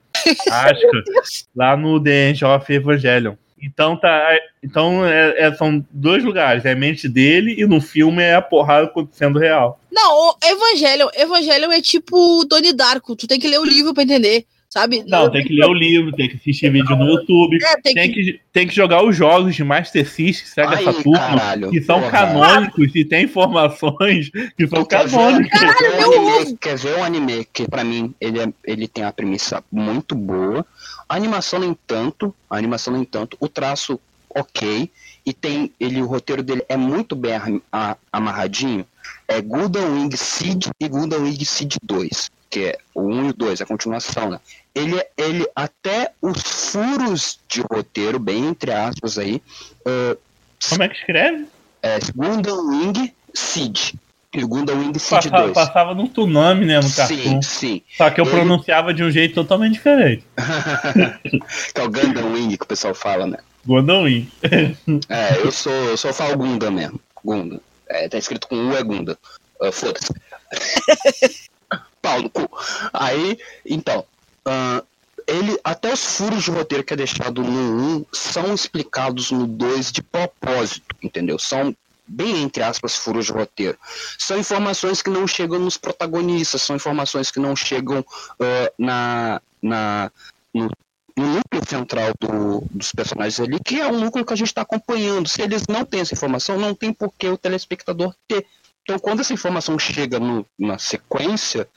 Lá no The Angel of Evangelion. Então tá. Então é- é- são dois lugares, é a mente dele e no filme é a porrada acontecendo real. Não, o Evangelho, Evangelho é tipo Doni Darko. Tu tem que ler o livro pra entender, sabe? Não, tem que ler o livro, tem que assistir vídeo no YouTube, É, tem tem que. que, tem que jogar os jogos de Master System, Sega Aí, Saturno, caralho, que são porra. canônicos e tem informações que são Quer ver, canônicas. quer ver um anime, quer ver um anime que pra mim ele, é- ele tem a premissa muito boa. A animação, no entanto, a animação, no entanto, o traço ok. E tem ele, o roteiro dele é muito bem amarradinho. É Gundam Wing Seed e Gundam Wing Seed 2, que é o 1 e o 2, a continuação, né? Ele, ele até os furos de roteiro, bem entre aspas aí, ah, Como é que escreve? é Gundam Wing Seed. E o Gundam Wing Seed Passava, 2. passava no Tsunami, né? No cartoon. Sim, sim. Só que eu Ele- pronunciava de um jeito totalmente diferente. que é o Gundam Wing que o pessoal fala, né? Gondawin. É, eu sou, eu sou falo Gundam mesmo. Gundam. É, tá escrito com U é Gundam. Ah, Foda-se. Pau no cu. Aí, então. ah, ele, até os furos de roteiro que é deixado no 1 são explicados no 2 de propósito, entendeu? São bem entre aspas furos de roteiro. São informações que não chegam nos protagonistas, são informações que não chegam ah, na, na, no, no núcleo central do- dos personagens ali, que é um núcleo que a gente está acompanhando. Se eles não têm essa informação, não tem por que o telespectador ter. Então, quando essa informação chega no- na sequência,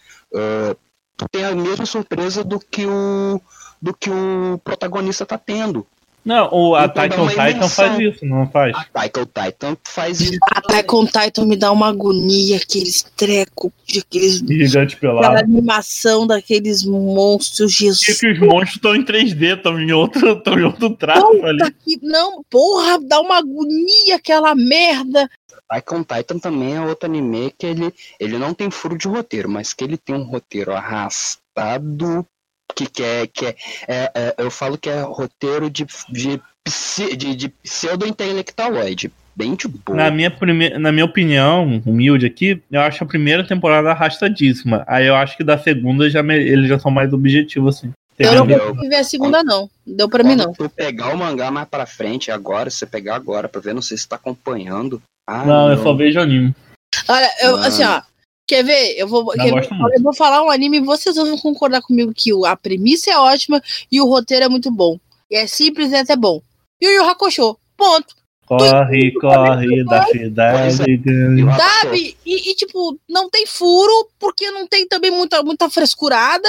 tu tem a mesma surpresa do que o, do que o protagonista está tendo. Não, o Então Attack dá on Titan faz isso, não faz? A Taika o Titan faz isso. Attack on Titan me dá uma agonia, aqueles trecos, de aqueles, Gigante aquela pelado. animação daqueles monstros, E Jesus. que os monstros estão em 3D, estão em outro, estão em outro traço ali. Puta que- não, porra, dá uma agonia aquela merda. Taika on Titan também é outro anime que ele, ele não tem furo de roteiro, mas que ele tem um roteiro arrastado, que, que, é, que é, é- é- eu falo que é roteiro de, de, de, de pseudo-intelectualoide, bem de boa. Na minha, prime... Na minha opinião, humilde aqui, eu acho a primeira temporada arrastadíssima. Aí eu acho que da segunda já me- eles já são mais objetivos, assim. Eu não consegui ver a segunda, não. Deu pra mim, não. tu pegar o mangá mais pra frente, agora, se você pegar agora pra ver, não sei se tá acompanhando. Ah, Não, eu só vejo anime. Olha, eu, assim, ó. Quer ver? Eu vou, quer ver? eu vou falar um anime e vocês vão concordar comigo que o- a premissa é ótima e o roteiro é muito bom. E é simples e até bom. Yu Yu Hakusho. Ponto. Corre, corre da cidade. Eu Sabe? E, e, tipo, não tem furo, porque não tem também muita, muita frescurada.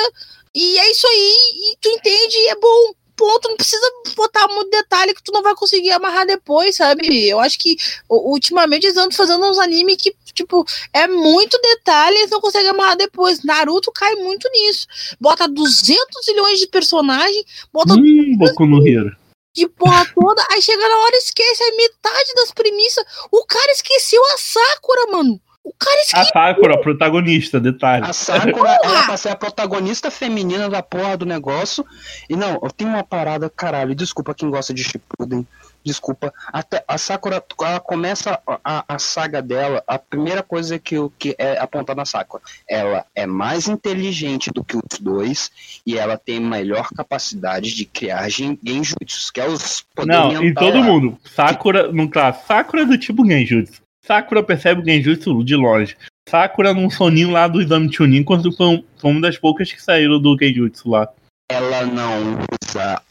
E é isso aí. E tu entende e é bom. Ponto. Não precisa botar muito detalhe que tu não vai conseguir amarrar depois, sabe? Eu acho que ultimamente eles andam fazendo uns animes que, tipo, é muito detalhe e eles não conseguem amarrar depois. Naruto cai muito nisso. Bota 200 milhões de personagens, bota Hum, Boku no Hero. de porra toda, aí chega na hora e esquece a metade das premissas. O cara esqueceu a Sakura, mano. O cara A esqueceu. Sakura, protagonista, detalhe. A Sakura era pra ser a protagonista feminina da porra do negócio. E não, eu tenho uma parada, caralho, desculpa quem gosta de Shippuden. Desculpa. Até a Sakura, ela começa a, a saga dela, a primeira coisa que, que é apontada na Sakura. Ela é mais inteligente do que os dois e ela tem melhor capacidade de criar gen- genjutsus, que é os Não, e todo lá. mundo. Sakura, no caso, Sakura é do tipo Genjutsu. Sakura percebe o Genjutsu de longe. Sakura num soninho lá do exame Chunin, quando foi, um- foi uma das poucas que saíram do Genjutsu lá. Ela não usa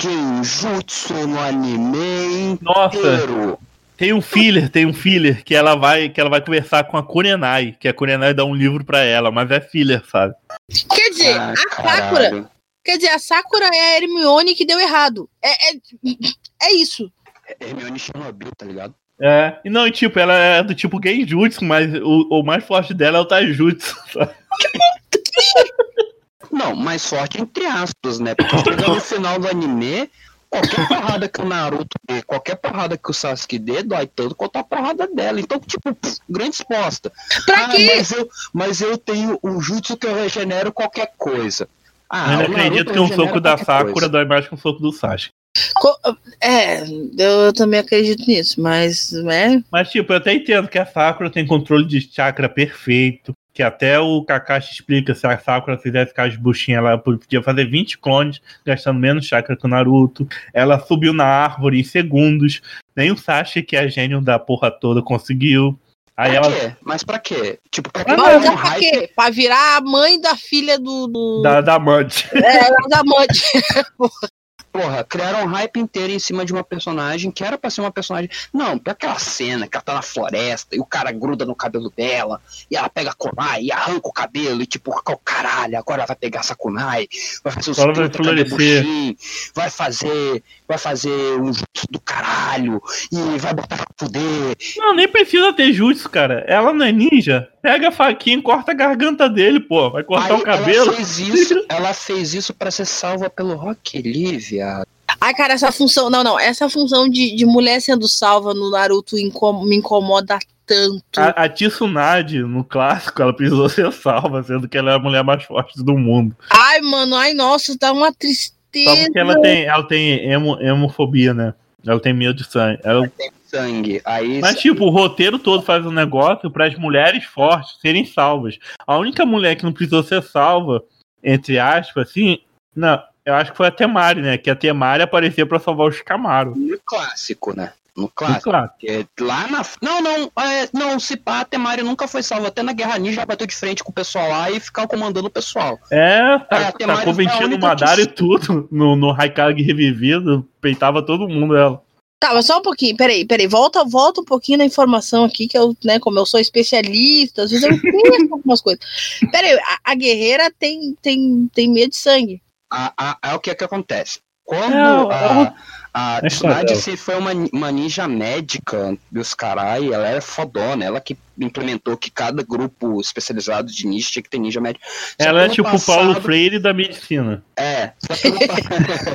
genjutsu no anime Nossa, inteiro. tem um filler, tem um filler que ela vai que ela vai conversar com a Kurenai, que a Kurenai dá um livro pra ela, mas é filler, sabe? Quer dizer, Ah, a Sakura. caralho. Quer dizer, a Sakura é a Hermione que deu errado. É, é, é isso. Hermione Chernobyl, tá ligado? É, e não, e tipo, ela é do tipo Genjutsu, mas o, o mais forte dela é o Taijutsu. sabe? Não, mais forte entre aspas, né? Porque no final do anime, qualquer porrada que o Naruto dê, qualquer porrada que o Sasuke dê, dói tanto quanto a porrada dela. Então, tipo, pff, grande exposta. Pra ah, quê? Mas eu, mas eu tenho um jutsu que eu regenero qualquer coisa. Ah, eu acredito que um soco da Sakura coisa. dói mais que um soco do Sasuke. É, eu, eu também acredito nisso, mas é. Mas, tipo, eu até entendo que a Sakura tem controle de chakra perfeito. Que até o Kakashi explica se a Sakura fizesse aquelas buchinhas, ela podia fazer 20 clones, gastando menos chakra que o Naruto. Ela subiu na árvore em segundos. Nem o Sasuke, que é gênio da porra toda, conseguiu. Aí Pra ela quê? Mas pra quê? Tipo, pra não, um pra hype? quê? Pra virar a mãe da filha do. do da, da Mud. é, da amante. Porra, criaram um hype inteiro em cima de uma personagem que era pra ser uma personagem. Não, pra aquela cena que ela tá na floresta e o cara gruda no cabelo dela, e ela pega a kunai e arranca o cabelo, e tipo, oh, caralho, agora ela vai pegar essa kunai, vai fazer Ela vai 30 cadê florescer. Vai fazer. Vai fazer um jutsu do caralho e vai botar pra fuder. Não, nem precisa ter jutsu, cara. Ela não é ninja. Pega a faquinha e corta a garganta dele, pô. Vai cortar Aí o cabelo. Ela fez isso, ela fez isso pra ser salva pelo Rock Lee, viado. Ai, cara, essa função. Não, não. Essa função de, de mulher sendo salva no Naruto inco- me incomoda tanto. A, a Tsunade, no clássico, ela precisou ser salva, sendo que ela é a mulher mais forte do mundo. Ai, mano, ai, nossa, dá uma tristeza. Só porque ela tem, ela tem hemo, hemofobia, né? Ela tem medo de sangue. Ela- Sangue. Aí Mas, tipo, o roteiro todo faz um negócio para as mulheres fortes serem salvas. A única mulher que não precisou ser salva, entre aspas, assim, não, eu acho que foi a Temari, né? Que a Temari aparecia pra salvar os Camaro. no clássico, né? No clássico. Claro. Porque lá na. Não, não, é, não, se pá, a Temari nunca foi salva. Até na Guerra Ninja bateu de frente com o pessoal lá e ficava comandando o pessoal. É, tá, É, Temari tacou ventinho Madara que- e tudo. No, no Haikage revivido, peitava todo mundo ela. Tá, mas só um pouquinho, peraí, peraí, volta, volta um pouquinho na informação aqui, que eu, né, como eu sou especialista, às vezes eu esqueço algumas coisas. Peraí, a, a guerreira tem, tem, tem medo de sangue. A, a, é o que que acontece. Quando É, a, a É Tsunade dela. se foi uma, uma ninja médica dos carai, ela era fodona, ela que implementou que cada grupo especializado de ninja tinha que ter ninja médico. Só ela é tipo o passado- Paulo Freire da medicina. É, só que, no,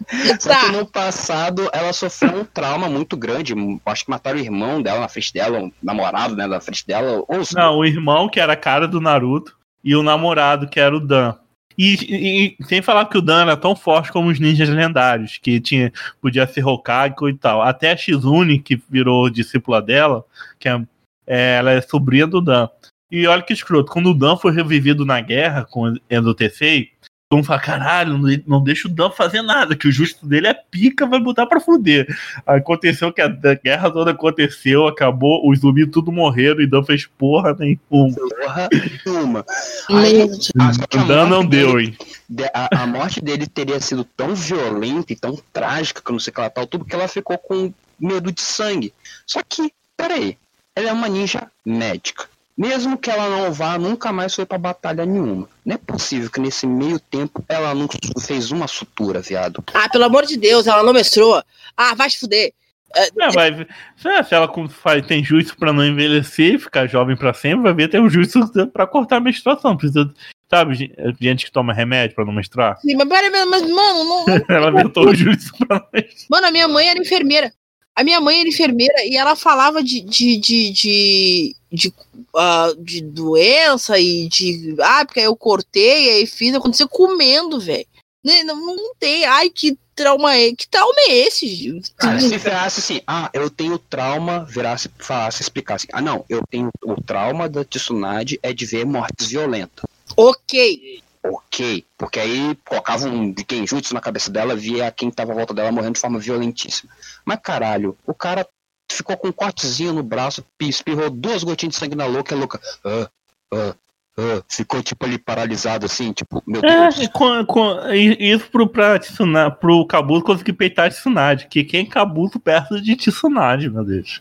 só Tá. que no passado ela sofreu um trauma muito grande. Acho que mataram o irmão dela na frente dela, o namorado né, na frente dela. Ou Não, o irmão, que era a cara do Naruto, e o namorado, que era o Dan. E, e- sem falar que o Dan era tão forte como os ninjas lendários, que tinha, podia ser Hokage e tal. Até a Shizune, que virou discípula dela, que é, é, ela é sobrinha do Dan. E olha que escroto, quando o Dan foi revivido na guerra com Endo Tessei, mundo fala, caralho, não, deixa o Dan fazer nada, que o justo dele é pica, vai botar pra fuder. Aconteceu que a, guerra toda aconteceu, acabou, os zumbis tudo morreram e Dan fez porra nenhuma. porra nenhuma. O Dan não morte dele- deu, hein? a, a morte dele teria sido tão violenta e tão trágica, que eu não sei o que ela tal, tudo que ela ficou com medo de sangue. Só que, peraí, ela é uma ninja médica. Mesmo que ela não vá, nunca mais foi pra batalha nenhuma. Não é possível que nesse meio tempo ela não fez uma sutura, viado. Ah, pelo amor de Deus, ela não menstrua. Ah, vai te fuder. É, vai, se se ela faz- tem juízo pra não envelhecer e ficar jovem pra sempre, vai ver ter um juízo pra cortar a menstruação. Precisa, sabe, gen- gente que toma remédio pra não menstruar? Sim, mas, peraí, mas, mas, mano, não, não- Ela inventou o juízo pra não menstruar. Mano, a minha mãe era enfermeira. A minha mãe era enfermeira e ela falava de, de, de, de, de, ah, de doença e de. Ah, porque eu cortei, aí fiz, aconteceu comendo, velho. Né, Não, não tem. Ai, que trauma é. Que trauma é esse? Cara, se virasse assim, ah, eu tenho trauma, virasse, falasse, explicasse, ah, não, eu tenho o trauma da Tsunade é de ver mortes violentas. Ok. Ok, porque aí colocavam um de Genjutsu na cabeça dela, via quem tava à volta dela morrendo de forma violentíssima. Mas caralho, o cara ficou com um cortezinho no braço, pi- espirrou duas gotinhas de sangue na louca, e a louca, ah, ah, ah, ficou tipo ali paralisado assim, tipo, meu Deus. É, com, com, e- isso pro, pra Tsunade, pro Kabuto conseguir peitar a Tsunade. Que quem é Kabuto perto de Tsunade, meu Deus.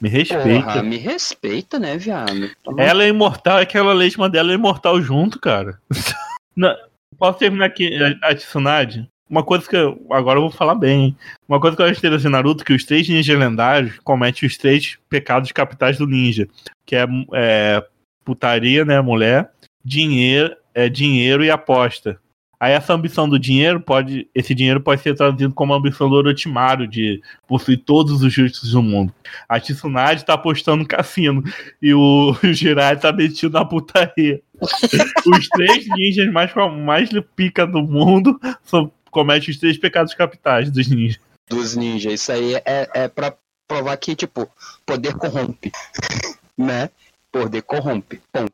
Me respeita. Porra, me respeita, né, viado? Ela é imortal, aquela lesma dela é imortal junto, cara. Não, posso terminar aqui a, a Tsunade? Uma coisa que eu, agora eu vou falar bem. hein? Uma coisa que eu acho interessante em Naruto que os três ninjas lendários cometem os três pecados capitais do ninja, que é, é putaria, né, mulher, dinheiro, é dinheiro e aposta. Aí essa ambição do dinheiro pode, esse dinheiro pode ser traduzido como a ambição do Orochimaru de possuir todos os justos do mundo. A Tsunade tá apostando no cassino e o, o Jirai tá metido na putaria. os três ninjas mais, mais pica do mundo são, cometem os três pecados capitais dos ninjas. dos ninjas. Isso aí é, é pra provar que, tipo, poder corrompe. né? Poder corrompe. Ponto.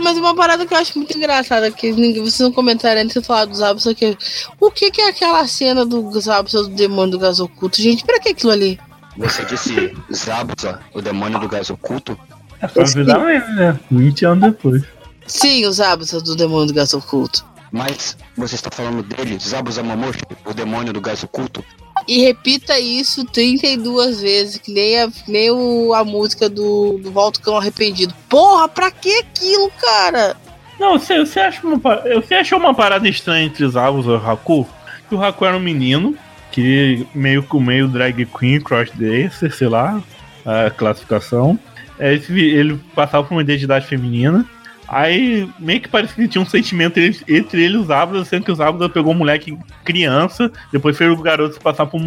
Cara, mas uma parada que eu acho muito engraçada, que ninguém, vocês não comentaram antes de falar dos Zabuza, que o que, que é aquela cena do Zabuza do demônio do gás oculto? Gente, pra que aquilo ali? Você disse Zabuza, o demônio do gás oculto? É pra avisar mesmo, né? 20 anos depois. Sim, os Zabuza do demônio do gás oculto. Mas você está falando dele, Zabuza Mamoshi, o demônio do gás oculto? E repita isso 32 vezes, que nem a, nem o, a música do, do Volta Cão Arrependido. Porra, pra que aquilo, cara? Não, você, você, acha uma, você achou uma parada estranha entre os Avos e o Haku? Que o Haku era um menino, que meio com meio drag queen, crossdresser, sei lá, a classificação. É, ele passava por uma identidade feminina. Aí meio que parecia que tinha um sentimento entre, entre ele e os Abras, sendo que os Abras pegou um moleque criança, depois fez o garoto se passar por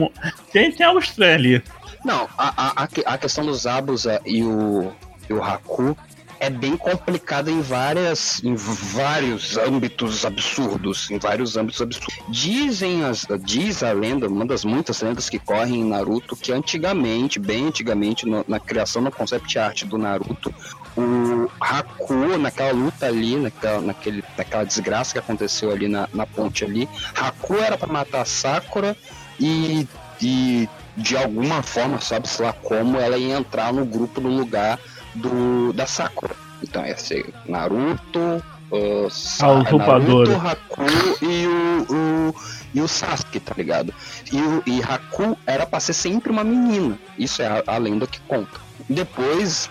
Tem, tem algo estranho ali. Não, a, a, a que- a questão dos Zabuza e o, e o Haku é bem complicada em várias em vários âmbitos absurdos, em vários âmbitos absurdos. Dizem as, diz a lenda, uma das muitas lendas que correm em Naruto, que antigamente, bem antigamente, no- na criação do concept art do Naruto, o Haku, naquela luta ali, naquela, naquele, naquela desgraça que aconteceu ali na, na ponte ali, Haku era pra matar a Sakura e, e de alguma forma, sabe-se lá como, ela ia entrar no grupo no lugar do, da Sakura. Então ia ser Naruto, uh, Sa- A usurpadora. Naruto, Haku e o, o- e o Sasuke, tá ligado? E, o, e Haku era pra ser sempre uma menina. Isso é a, a lenda que conta. Depois,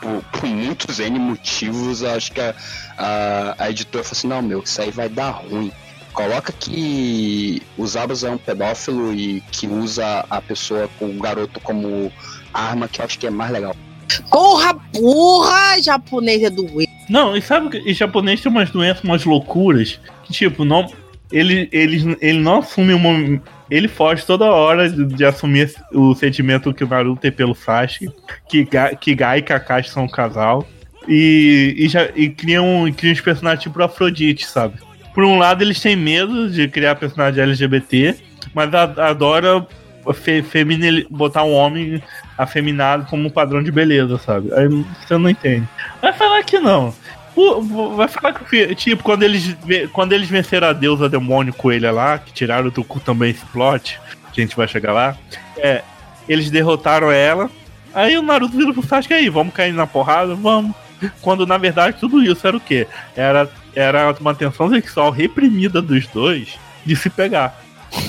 por, por muitos N motivos, eu acho que a, a, a editora falou assim, não, meu, isso aí vai dar ruim. Coloca que o Zabas é um pedófilo e que usa a pessoa, com o garoto como arma, que eu acho que é mais legal. Porra, porra, japonês é doente. Não, e sabe que japonês tem umas doenças, umas loucuras, que tipo, não. Ele, ele, ele não assume uma. Ele foge toda hora de, de assumir o sentimento que o Naruto tem pelo Sasuke, que, Ga- que Gai e Kakashi são um casal. E, e, já, e criam, criam os personagens tipo Afrodite, sabe? Por um lado, eles têm medo de criar personagem LGBT, mas adora fe, feminil- botar um homem afeminado como um padrão de beleza, sabe? Aí você não entende. Vai falar que não. Vai falar que, tipo, quando eles, quando eles venceram a deusa demônio coelha lá, que tiraram do cu também esse plot, que a gente vai chegar lá, é, eles derrotaram ela, aí o Naruto vira pro Sasuke aí, vamos cair na porrada? Vamos. Quando na verdade tudo isso era o quê? Era, era uma tensão sexual reprimida dos dois de se pegar.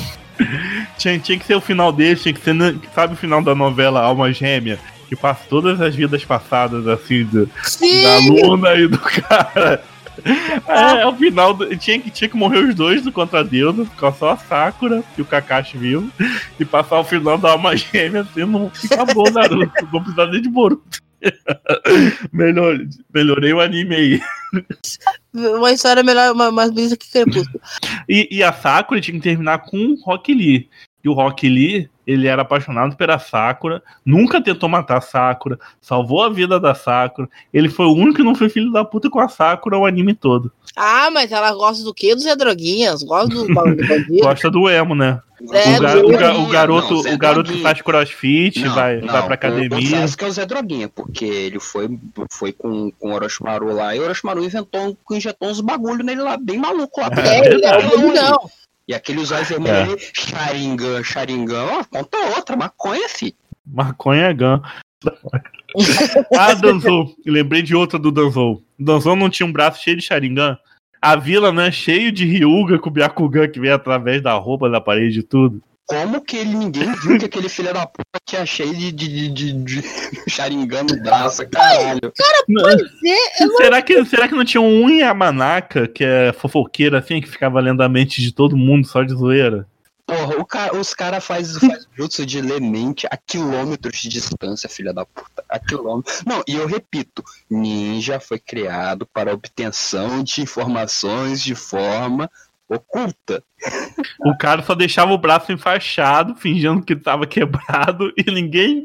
tinha, tinha que ser o final deles, tinha que ser, sabe o final da novela Alma Gêmea? Que passa todas as vidas passadas, assim, do, da! Luna e do cara. É, é o final. do- tinha, que, tinha que morrer os dois do contra Deus, ficar só a Sakura e o Kakashi vivo. E passar o final da alma gêmea assim, não fica bom, Naruto. Não precisa nem de Boruto. Melhor, melhorei o anime aí. Uma história melhor, mais bonita que Crepúsculo. E, e a Sakura tinha que terminar com o Rock Lee. E o Rock Lee, ele era apaixonado pela Sakura, nunca tentou matar a Sakura, salvou a vida da Sakura. Ele foi o único que não foi filho da puta com a Sakura o anime todo. Ah, mas ela gosta do quê? Dos Zé Droguinhas. Gosta do. Gosta do emo, né? É, o, ga- do o ga- emo. o garoto, Não, Zé o garoto que faz crossfit, Não, vai, não, vai pra academia. o Sasuke é o Zé Droguinha, porque ele foi, foi com, com o Orochimaru lá e o Orochimaru inventou, injetou uns bagulho nele lá, bem maluco lá. É, ele é o bandidão. E aquele zóio vermelho ali, Sharingan, Sharingan, ó, conta outra, maconha, fi. Maconha é Gun. ah, Danzou. Lembrei de outra do Danzou. Danzou não tinha um braço cheio de Sharingan. A vila, né, cheio de Ryuga com Byakugan que vem através da roupa, da parede e tudo. Como que ele, ninguém viu que aquele filho da puta tinha cheio de, de, de, de, de Sharingan no braço, caralho. É, será, que, será que não tinha um Yamanaka, que é fofoqueira assim, que ficava lendo a mente de todo mundo só de zoeira? Porra, o cara, os caras fazem faz jutsu de ler mente a quilômetros de distância, filha da puta. A quilômetros. Não, e eu repito, ninja foi criado para obtenção de informações de forma oculta. O cara só deixava o braço enfaixado, fingindo que tava quebrado, e ninguém,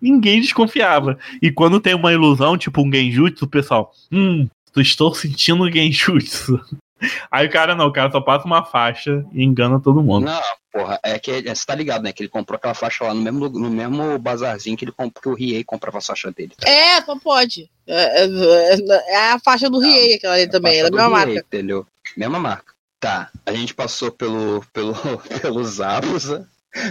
ninguém desconfiava. E quando tem uma ilusão, tipo um genjutsu, o pessoal, hum, estou sentindo genjutsu. Aí o cara não, o cara só passa uma faixa e engana todo mundo. Não, porra, é que é, você tá ligado, né? Que ele comprou aquela faixa lá no mesmo, no mesmo bazarzinho que ele comprou, que o Riei comprava a faixa dele. tá? É, só pode. É, é- é a faixa do Riei, aquela ali também. A Ela é a mesma marca. Entendeu? Mesma marca. Tá, a gente passou pelo, pelo, pelos Zabuza,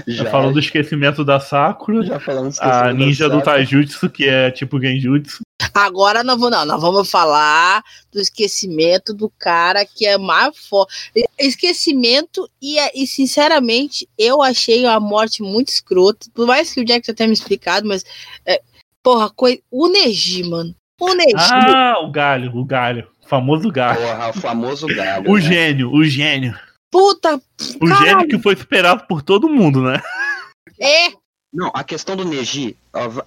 Já falou do esquecimento da Sakura, já falamos a ninja do Taijutsu, que é tipo Genjutsu. Agora nós vamos, não, nós vamos falar do esquecimento do cara que é mais forte. Esquecimento, e, e sinceramente, eu achei a morte muito escrota. Por mais que o Jack já tenha me explicado, mas. É, porra, coi... o Neji, mano. O Neji. Ah, o galho, o galho. O famoso galho. Porra, o famoso galo. O né? gênio, o gênio. Puta. O Caralho. gênio que foi superado por todo mundo, né? É. Não, a questão do Neji,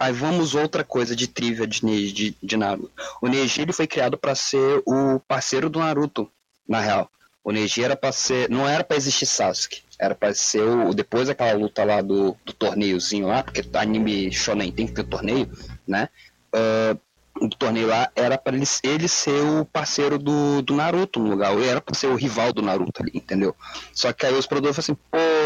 aí vamos outra coisa de trivia de, Neji, de, de Naruto. O Neji ele foi criado pra ser o parceiro do Naruto, na real. O Neji era pra ser, não era pra existir Sasuke, era pra ser o depois daquela luta lá do, do torneiozinho lá, porque anime shonen tem que ter torneio, né? Ah, do torneio lá era pra ele, ele ser o parceiro do, do Naruto no lugar, ou era pra ser o rival do Naruto ali, entendeu? Só que aí os produtores falaram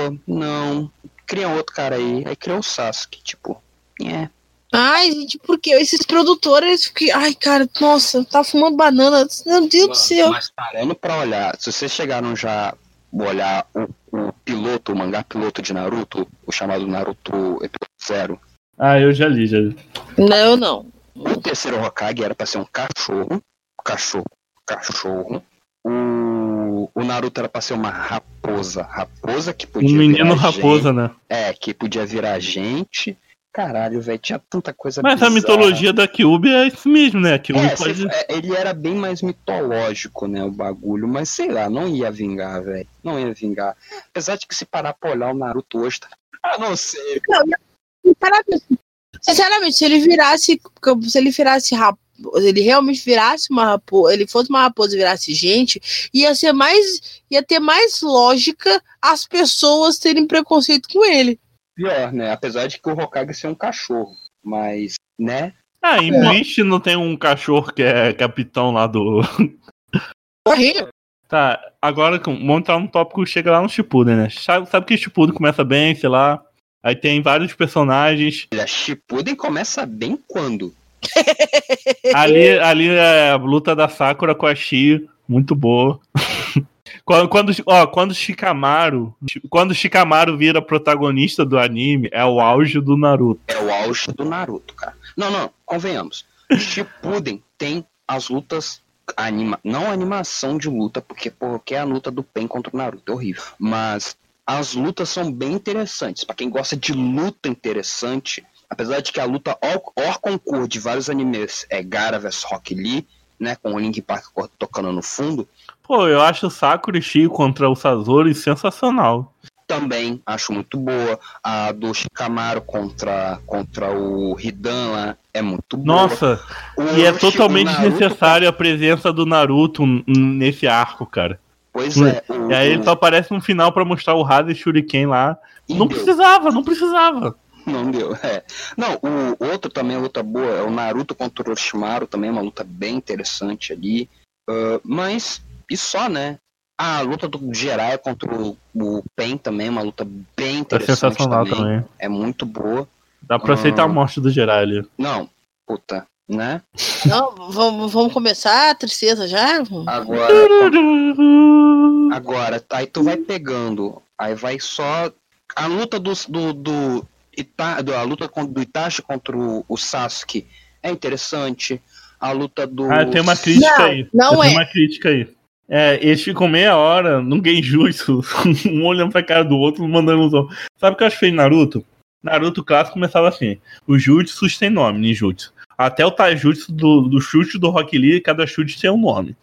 assim, pô, não, cria outro cara aí. Aí criou o Sasuke, tipo. É. Ai, gente, porque esses produtores que. Ai, cara, nossa, tá fumando banana. Meu Deus do céu. Mas parando pra olhar, se vocês chegaram já a olhar o, o piloto, o mangá piloto de Naruto, o chamado Naruto Episódio Zero, Ah, eu já li, já li. Não, não. O terceiro Hokage era pra ser um cachorro. Cachorro. Cachorro. O, o Naruto era pra ser uma raposa. Raposa que Um podia menino virar raposa, né? gente. É, que podia virar gente. Caralho, velho, tinha tanta coisa Mas a bizarra. mitologia da Kyuubi é isso mesmo, né? A É, pode... é, ele era bem mais mitológico, né, o bagulho, mas sei lá, não ia vingar, velho. Não ia vingar. Apesar de que se parar pra olhar o Naruto hoje, tá... Ah, não sei. Sinceramente, sinceramente, se ele virasse. Se ele virasse raposa. Ele realmente virasse uma raposa, ele fosse uma raposa e virasse gente, ia ser mais, ia ter mais lógica as pessoas terem preconceito com ele. Pior, né, apesar de que o Hokage ser um cachorro, mas, né, Ah, em Bleach não tem um cachorro que é capitão lá do... Horrível. Tá, agora vamos entrar num tópico que chega lá no Shippuden, né? Sabe, sabe que Shippuden começa bem, sei lá... Aí tem vários personagens. a Shippuden começa bem quando? Ali, ali é a luta da Sakura com a Shio, muito boa. Quando, quando, ó, quando Shikamaru, quando Shikamaru vira protagonista do anime, é o auge do Naruto. É o auge do Naruto, cara. Não, não, convenhamos. Shippuden tem as lutas anima, não animação de luta, porque porque é a luta do Pen contra o Naruto, é horrível. Mas as lutas são bem interessantes. Pra quem gosta de luta interessante, apesar de que a luta hors concurso de vários animes é Gara vs Rock Lee, né, com o Link Park tocando no fundo, Pô, eu acho o Sakura Shio contra o Sasori sensacional. também acho muito boa. A do Shikamaru contra contra o Hidan lá é muito boa. Nossa, O e é totalmente o Naruto- desnecessário a presença do Naruto nesse arco, cara. Pois é. O, E aí ele só aparece no final pra mostrar o Hada e Shuriken lá. e Não deu. precisava, não precisava. Não deu, é. Não, o outro também é luta boa, é o Naruto contra o Orochimaru, também é uma luta bem interessante ali. Ah, mas, e só, né? A luta do Jiraiya contra o, o Pen também é uma luta bem É interessante sensacional também. também. É muito boa. Dá pra aceitar a Ah. morte do Jiraiya ali. Não, puta, né? Não, vamos, vamos começar a tristeza já? Agora, agora, aí tu vai pegando, aí vai só a luta dos- do do, Ita, do- a luta do Itachi contra o, o Sasuke é interessante. A luta do Ah, tem uma crítica Não, aí. não é. uma crítica aí. É, eles ficam meia hora no Genjutsu, um olhando pra cara do outro, mandando um. Sabe o que eu acho feio em Naruto? Naruto clássico começava assim: os jutsus tem nome, ninjutsu. Até o taijutsu do, do chute do Rock Lee, cada chute tem um nome.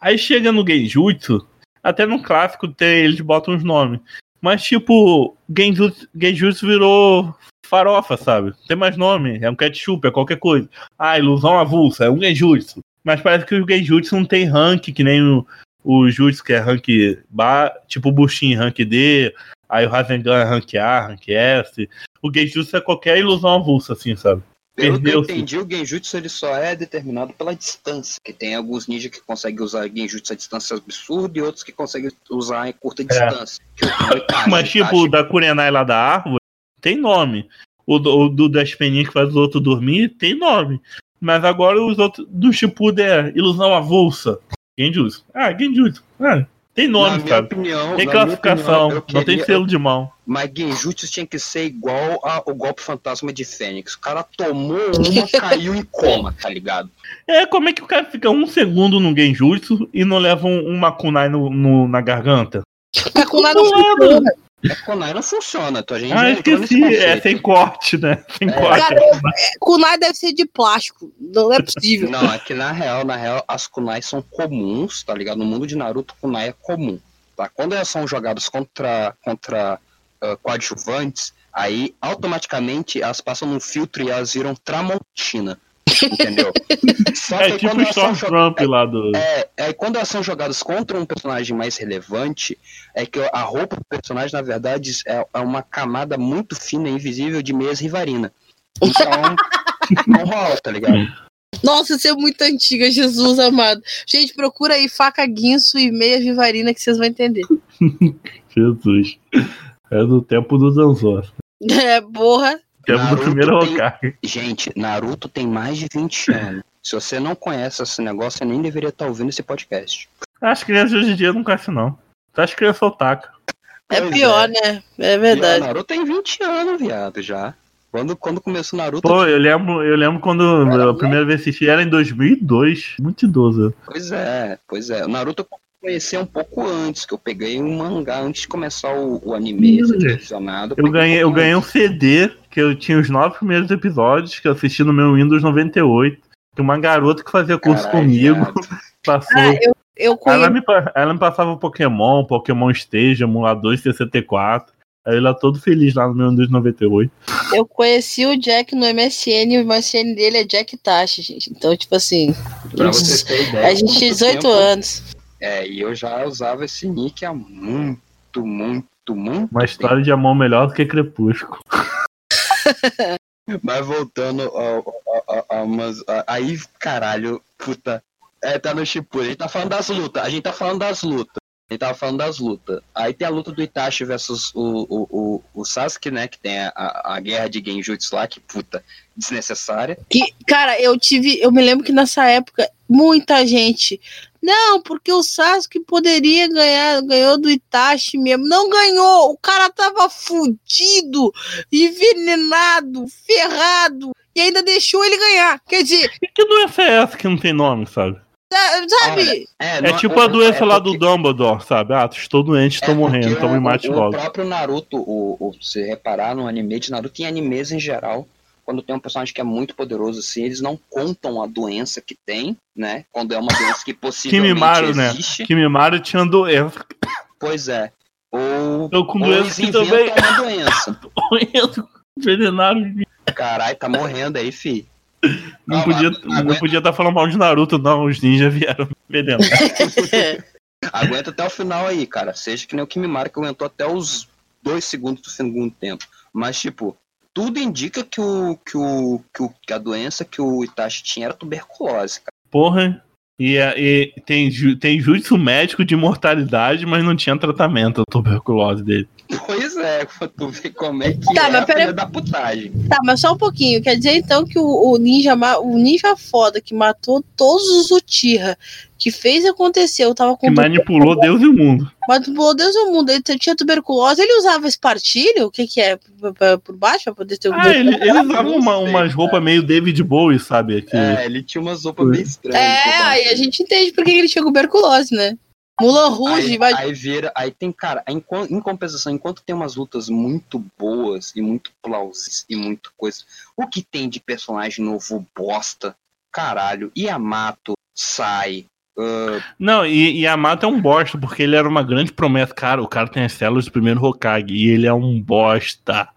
Aí chega no Genjutsu, até no clássico tem, eles botam os nomes. Mas tipo, Genjutsu, Genjutsu virou farofa, sabe? Tem mais nome, é um ketchup, é qualquer coisa. Ah, ilusão avulsa, é um Genjutsu. Mas parece que o Genjutsu não tem rank, que nem o, o Jutsu, que é rank ba, tipo o Bushin rank D, aí o Rasengan é rank A, rank S. O Genjutsu é qualquer ilusão avulsa, assim, sabe? Pelo que eu entendi, o Genjutsu ele só é determinado pela distância. Que tem alguns ninjas que conseguem usar Genjutsu a distância absurda e outros que conseguem usar em curta distância. Que o- o Itachi- Mas tipo, o Itachi- da Kurenai lá da árvore, tem nome. O do, o do das peninhas que faz os outros dormir, tem nome. Mas agora os outros do Shippuden é ilusão avulsa. Genjutsu. Ah, Genjutsu. Ah, tem na nome, minha sabe? opinião, Tem na classificação, opinião, eu não tem queria- selo de mão. Mas Genjutsu tinha que ser igual ao golpe fantasma de Fênix. O cara tomou uma, caiu em coma, tá ligado? É, como é que o cara fica um segundo no Genjutsu e não leva um, uma kunai no, no- na garganta? A kunai não é, funciona. É kunai não funciona, tu, a gente Ah, esqueci. É sem corte, né? Sem corte. Cara, kunai deve ser de plástico. Não é possível. Não, é que na real, na real, as kunai são comuns, tá ligado? No mundo de Naruto, kunai é comum. Tá? Quando elas são jogadas contra, contra ah, coadjuvantes, aí automaticamente elas passam num filtro e elas viram Tramontina. Entendeu? Só É que tipo quando elas são Stormtrump lá do. É, é quando elas são jogadas contra um personagem mais relevante, é que a roupa do personagem, na verdade, é, é uma camada muito fina e invisível de meias rivarina. Então, não rola, tá ligado? Nossa, isso é muito antiga, Jesus amado. Gente, procura aí faca guinso e meia vivarina que vocês vão entender. Jesus. É do tempo do Danzor. É, porra. Tempo do Naruto primeiro tem- Hokage. Gente, Naruto tem mais de 20 anos. Se você não conhece esse negócio, você nem deveria estar ouvindo esse podcast. As crianças hoje em dia não conhecem, não. Só as crianças otaka. É Pois pior, né? É E o verdade. Naruto tem 20 anos, viado, já. Quando, quando começou o Naruto, Pô, eu lembro, eu lembro quando Era a primeira vez que assisti era em 2002. Muito idoso. Pois é, pois é. O Naruto eu conheci um pouco antes, que eu peguei um mangá antes de começar o, o anime ser televisionado. Eu ganhei, eu ganhei um CD que eu tinha os nove primeiros episódios que eu assisti no meu Windows 98. Que uma garota que fazia curso Caralho, comigo passou. Ah, eu, eu ela, me, ela me passava o Pokémon, Pokémon Stage, emulador 64. Aí ele todo feliz lá no meu Windows 98. Eu conheci o Jack no MSN e o MSN dele é Jack Tashi, gente. Então, tipo assim, Pra vocês terem ideia. a gente tinha 18 tempo- anos. É, e eu já usava esse nick há muito, muito, muito Uma história de amor melhor do que Crepúsculo. tempo. Mas voltando ao- a, a- a umas. a- aí, caralho, puta. É, tá no Shippuden. A gente tá falando das lutas. A gente tá falando das lutas. A gente tava falando das lutas. Aí tem a luta do Itachi versus o, o, o, o Sasuke, né? Que tem a, a, a guerra de Genjutsu lá, que puta, desnecessária. Que, cara, eu tive. Eu me lembro que nessa época, muita gente. Não, porque o Sasuke poderia ganhar, ganhou do Itachi mesmo. Não ganhou! O cara tava fudido, envenenado, ferrado. E ainda deixou ele ganhar. Quer dizer, E que doença é essa que não tem nome, sabe? Sa- sabe? É, É não- tipo a doença é lá porque- do Dumbledore, sabe? Ah, estou doente, estou É morrendo, então me o- mate o, logo. O próprio Naruto, o, o- se reparar no anime de Naruto, em animes em geral, quando tem um personagem que é muito poderoso assim, eles não contam a doença que tem, né? Quando é uma doença que possivelmente Kimimaru, né? existe. Kimimaru tinha doença. Pois é. Ou, Eu com ou doença eles que inventam também. uma doença. Caralho, tá morrendo aí, fi. Não podia mas- não podia estar falando mal de Naruto, não. Os ninjas vieram envenenar. Aguenta até o final aí, cara. Seja que nem o Kimimaru que aguentou até os dois segundos do segundo tempo. Mas, tipo, tudo indica que, o, que, o, que, o, que a doença que o Itachi tinha era tuberculose, cara. Porra. E, é- e tem, tem jutsu médico de mortalidade, mas não tinha tratamento a tuberculose dele. Pois é, tu ver como é que Tá, é mas a pera- da putagem. Tá, mas só um pouquinho. Quer dizer então que o, o ninja o ninja foda que matou todos os Uchiha, que fez acontecer, eu tava com Que manipulou Deus e o mundo. manipulou Deus do mundo, ele tinha tuberculose, ele usava espartilho? O que que é? Por baixo pra poder ter Ah, ele, ele usava uma, sei, umas roupas meio David Bowie, sabe? Que, É, ele tinha umas roupas bem estranhas. É, baixo. aí a gente entende por que ele tinha tuberculose, né? Mulan Rouge, Aí, vai... aí vira, aí tem, cara, em, quan- em compensação, enquanto tem umas lutas muito boas e muito plausíveis e muito coisa, o que tem de personagem novo bosta, caralho, Yamato, sai, ah, Não, e, Yamato é um bosta, porque ele era uma grande promessa. Cara, o cara tem as células do primeiro Hokage e ele é um bosta.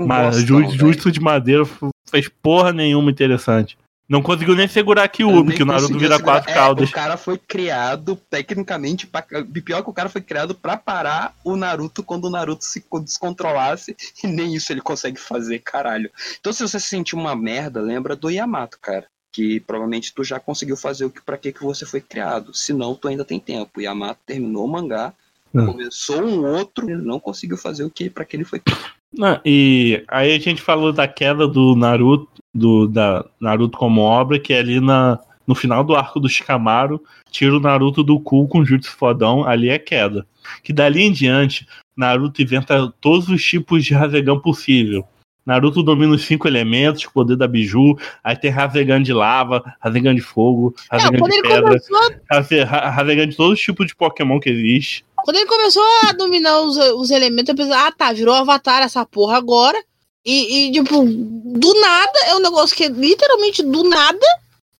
um Mas bostão, ju- velho. justo de madeira fez porra nenhuma interessante. Não conseguiu nem segurar aqui o Ubi, que o Naruto vira segurar- quatro é, caudas. O cara foi criado tecnicamente pra... pior que o cara foi criado pra parar o Naruto quando o Naruto se co- descontrolasse e nem isso ele consegue fazer, caralho. Então se você se sentir uma merda, lembra do Yamato, cara. Que provavelmente tu já conseguiu fazer o que para que que você foi criado. Se não, tu ainda tem tempo. O Yamato terminou o mangá, Hum. começou um outro, ele não conseguiu fazer o que para que ele foi criado. Não, e aí a gente falou da queda do Naruto, do da Naruto como obra, que é ali na, no final do arco do Shikamaru, tira o Naruto do cu com jutsu fodão, ali é queda. Que dali em diante, Naruto inventa todos os tipos de Rasengan possível. Naruto domina os cinco elementos, o poder da Biju, aí tem Rasengan de lava, Rasengan de fogo, Não, Rasengan de pedra, começou, Rase- Ra- Rasengan de todos os tipos de Pokémon que existe. Quando ele começou a dominar os, os elementos, eu pensei, ah tá, virou avatar essa porra agora. E, e, tipo, do nada, é um negócio que é literalmente do nada.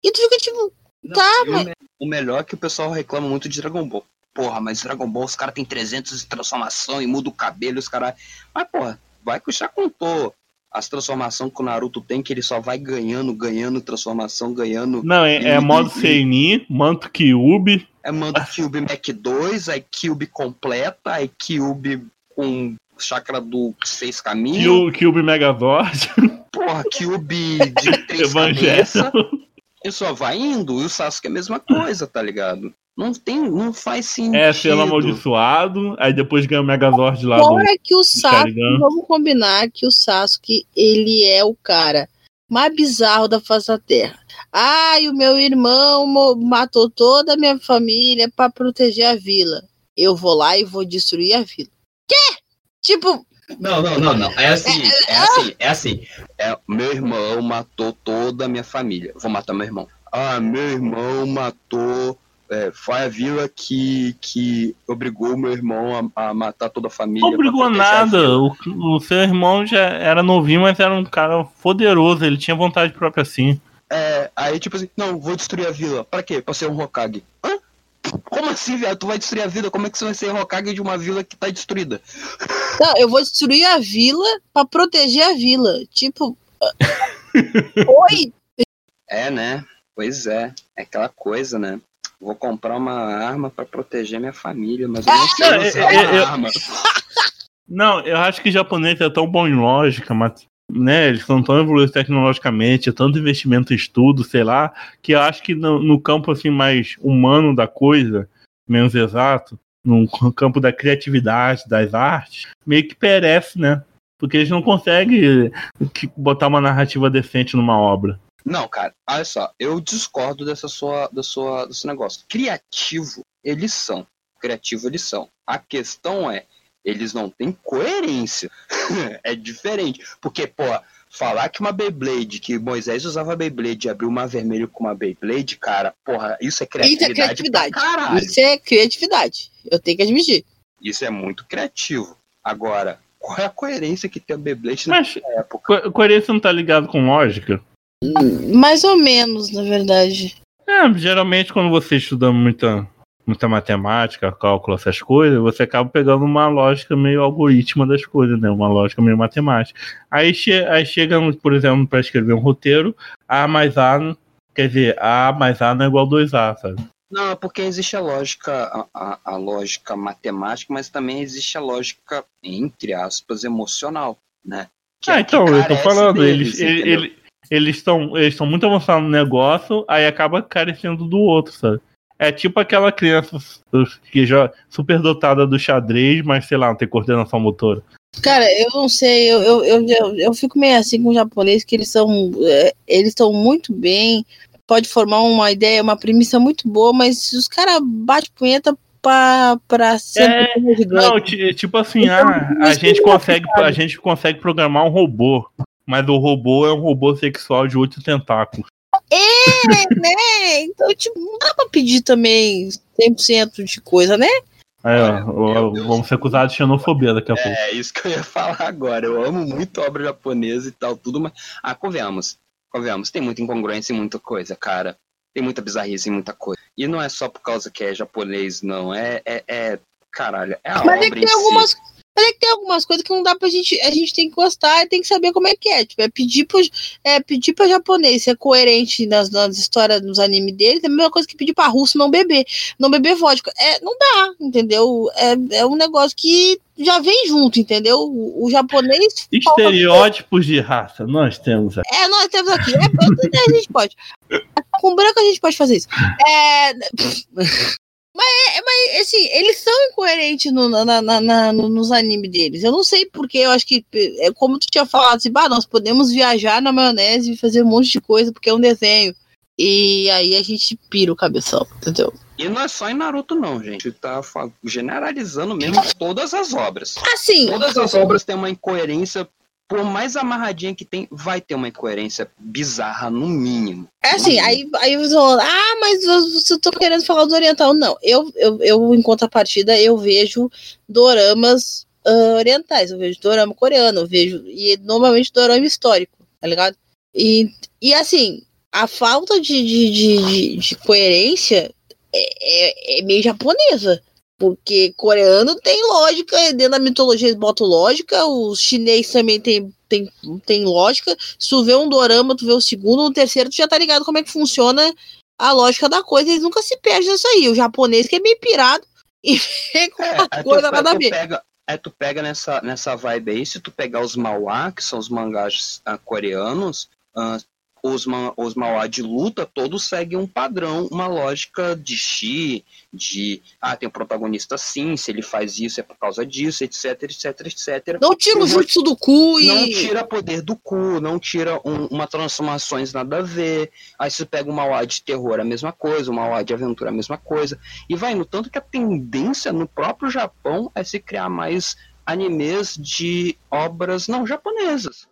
E tu fica tipo, Tá, e o mas- O melhor é que o pessoal reclama muito de Dragon Ball. Porra, mas Dragon Ball os caras tem 300 de transformação e muda o cabelo, os caras. Mas, porra, vai que já contou as transformações que o Naruto tem, que ele só vai ganhando, ganhando transformação, ganhando. Não, é, é modo e- Seini, Manto Kyubi. É manda Cube Mac 2, aí Cube completa, aí Cube com chakra do seis caminhos. Kyu- Kyubi Megazord, Porra, Cube de três Evangelho. cabeças. E só vai indo. E o Sasuke é a mesma coisa, tá ligado? Não tem, não faz sentido. É selo amaldiçoado, aí depois ganha o Megazord lá do. fora que o Sasuke, vamos combinar que o Sasuke, ele é o cara mais bizarro da face da Terra. Ai, o meu irmão matou toda a minha família pra proteger a vila. Eu vou lá e vou destruir a vila. Quê? Tipo, Não, não, não, não. É assim, é assim, é assim. É, meu irmão matou toda a minha família. Vou matar meu irmão. Ah, meu irmão matou. É, foi a vila que, que obrigou meu irmão a, a matar toda a família. Não obrigou nada. O, o seu irmão já era novinho, mas era um cara poderoso. Ele tinha vontade própria assim. É, aí tipo assim, não, vou destruir a vila. Pra quê? Pra ser um Hokage. Hã? Como assim, velho? Tu vai destruir a vila? Como é que você vai ser Hokage de uma vila que tá destruída? não, eu vou destruir a vila pra proteger a vila. Tipo. Oi! É, né? Pois é. É aquela coisa, né? Vou comprar uma arma pra proteger minha família, mas eu não sei Não, usar eu- a eu- arma. Não, eu acho que japonês é tão bom em lógica, mas, né, eles são tão evoluídos tecnologicamente, é tanto investimento em estudo, sei lá, que eu acho que no, no campo assim mais humano da coisa, menos exato, no campo da criatividade, das artes, meio que perece, né? Porque eles não conseguem botar uma narrativa decente numa obra. Não, cara, olha só, eu discordo dessa sua, da sua, desse negócio. Criativo, eles são. Criativo, eles são. A questão é, eles não têm coerência. é diferente. Porque, pô, falar que uma Beyblade, que Moisés usava Beyblade e abriu uma vermelho com uma Beyblade, cara, porra, isso é Isso criatividade. é criatividade. pra caralho. Isso é criatividade. Eu tenho que admitir. Isso é muito criativo. Agora, qual é a coerência que tem a Beyblade na Mas época? co- coerência não tá ligado com lógica? Mais ou menos, na verdade. É, geralmente quando você estuda muita, muita matemática, cálculo, essas coisas, você acaba pegando uma lógica meio algoritma das coisas, né? Uma lógica meio matemática. Aí, che aí chega, por exemplo, para escrever um roteiro, A mais A, quer dizer, A mais A não é igual a 2A, sabe? Não, é porque existe a lógica, a, a- lógica matemática, mas também existe a lógica, entre aspas, emocional, né? Que é ah, então, eu tô falando, deles, eles ele- entendeu? ele- eles estão eles estão muito avançados no negócio, aí acaba carecendo do outro, sabe? É tipo aquela criança que já superdotada do xadrez, mas sei lá, não tem coordenação motora. Cara, eu não sei, eu, eu, eu, eu, fico meio assim com o japonês, que eles são. é, eles estão muito bem, pode formar uma ideia, uma premissa muito boa, mas os caras batem punheta pra, pra ser É. Não, ti- tipo assim, Então, ah, a gente consegue, a gente consegue programar um robô, mas o robô é um robô sexual de oito tentáculos. É, né? Então, tipo, não dá pra pedir também 100% de coisa, né? Ó, Deus. vamos ser acusados de xenofobia daqui a pouco. É isso que eu ia falar agora. Eu amo muito obra japonesa e tal, tudo, mas. Ah, convenhamos. Convenhamos, tem muita incongruência em muita coisa, cara. Tem muita bizarrice em muita coisa. E não é só por causa que é japonês, não. É. é, é- caralho, é a Mas é obra que em tem si. Mas é que tem algumas coisas que não dá pra gente. A gente tem que gostar e tem que saber como é que é. Tipo, é pedir pro, é pedir pra japonês ser coerente nas, nas histórias, nos animes deles, é a mesma coisa que pedir pra russo não beber. Não beber vodka. É, não dá, entendeu? É, é um negócio que já vem junto, entendeu? O, o japonês. Estereótipos de raça, nós temos aqui. É, nós temos aqui. É, preto, a gente pode. Com branco a gente pode fazer isso. É. Mas, é- mas assim, eles são incoerentes no, na, na- na- no- nos animes deles. Eu não sei porque, eu acho que, é como tu tinha falado, assim, bah, nós podemos viajar na maionese e fazer um monte de coisa porque é um desenho. E aí a gente pira o cabeção, entendeu? E não é só em Naruto, não, gente. Tá generalizando mesmo todas as obras. Assim, Todas as obras têm uma incoerência. Por mais amarradinha que tem, vai ter uma incoerência bizarra, no mínimo. É assim, aí, aí você fala, ah, mas você tá querendo falar do oriental. Não, eu, eu, eu em contrapartida, eu vejo doramas ah, orientais, eu vejo dorama coreano, eu vejo, e normalmente dorama histórico, tá ligado? E, e assim, a falta de, de, de, de- de coerência é, é, é meio japonesa. Porque coreano tem lógica, dentro da mitologia eles botam lógica, os chinês também tem, tem, tem lógica. Se tu vê um dorama, tu vê o segundo, o terceiro, tu já tá ligado como é que funciona a lógica da coisa, eles nunca se perdem nisso aí. O japonês que é meio pirado e vem com uma É, coisa nada a ver. pega, é, tu pega nessa, nessa vibe aí, se tu pegar os Mauá, que são os mangás ah, coreanos, ah, os, ma- os Mauá de luta, todos seguem um padrão, uma lógica de chi, de, ah, tem um protagonista assim, se ele faz isso é por causa disso, etc, etc, etc. Não tira o jutsu do cu e. Não tira poder do cu, não tira um- uma transformações nada a ver. Aí você pega uma Mauá de terror, a mesma coisa, uma Mauá de aventura, a mesma coisa. E vai no tanto que a tendência no próprio Japão é se criar mais animes de obras não japonesas.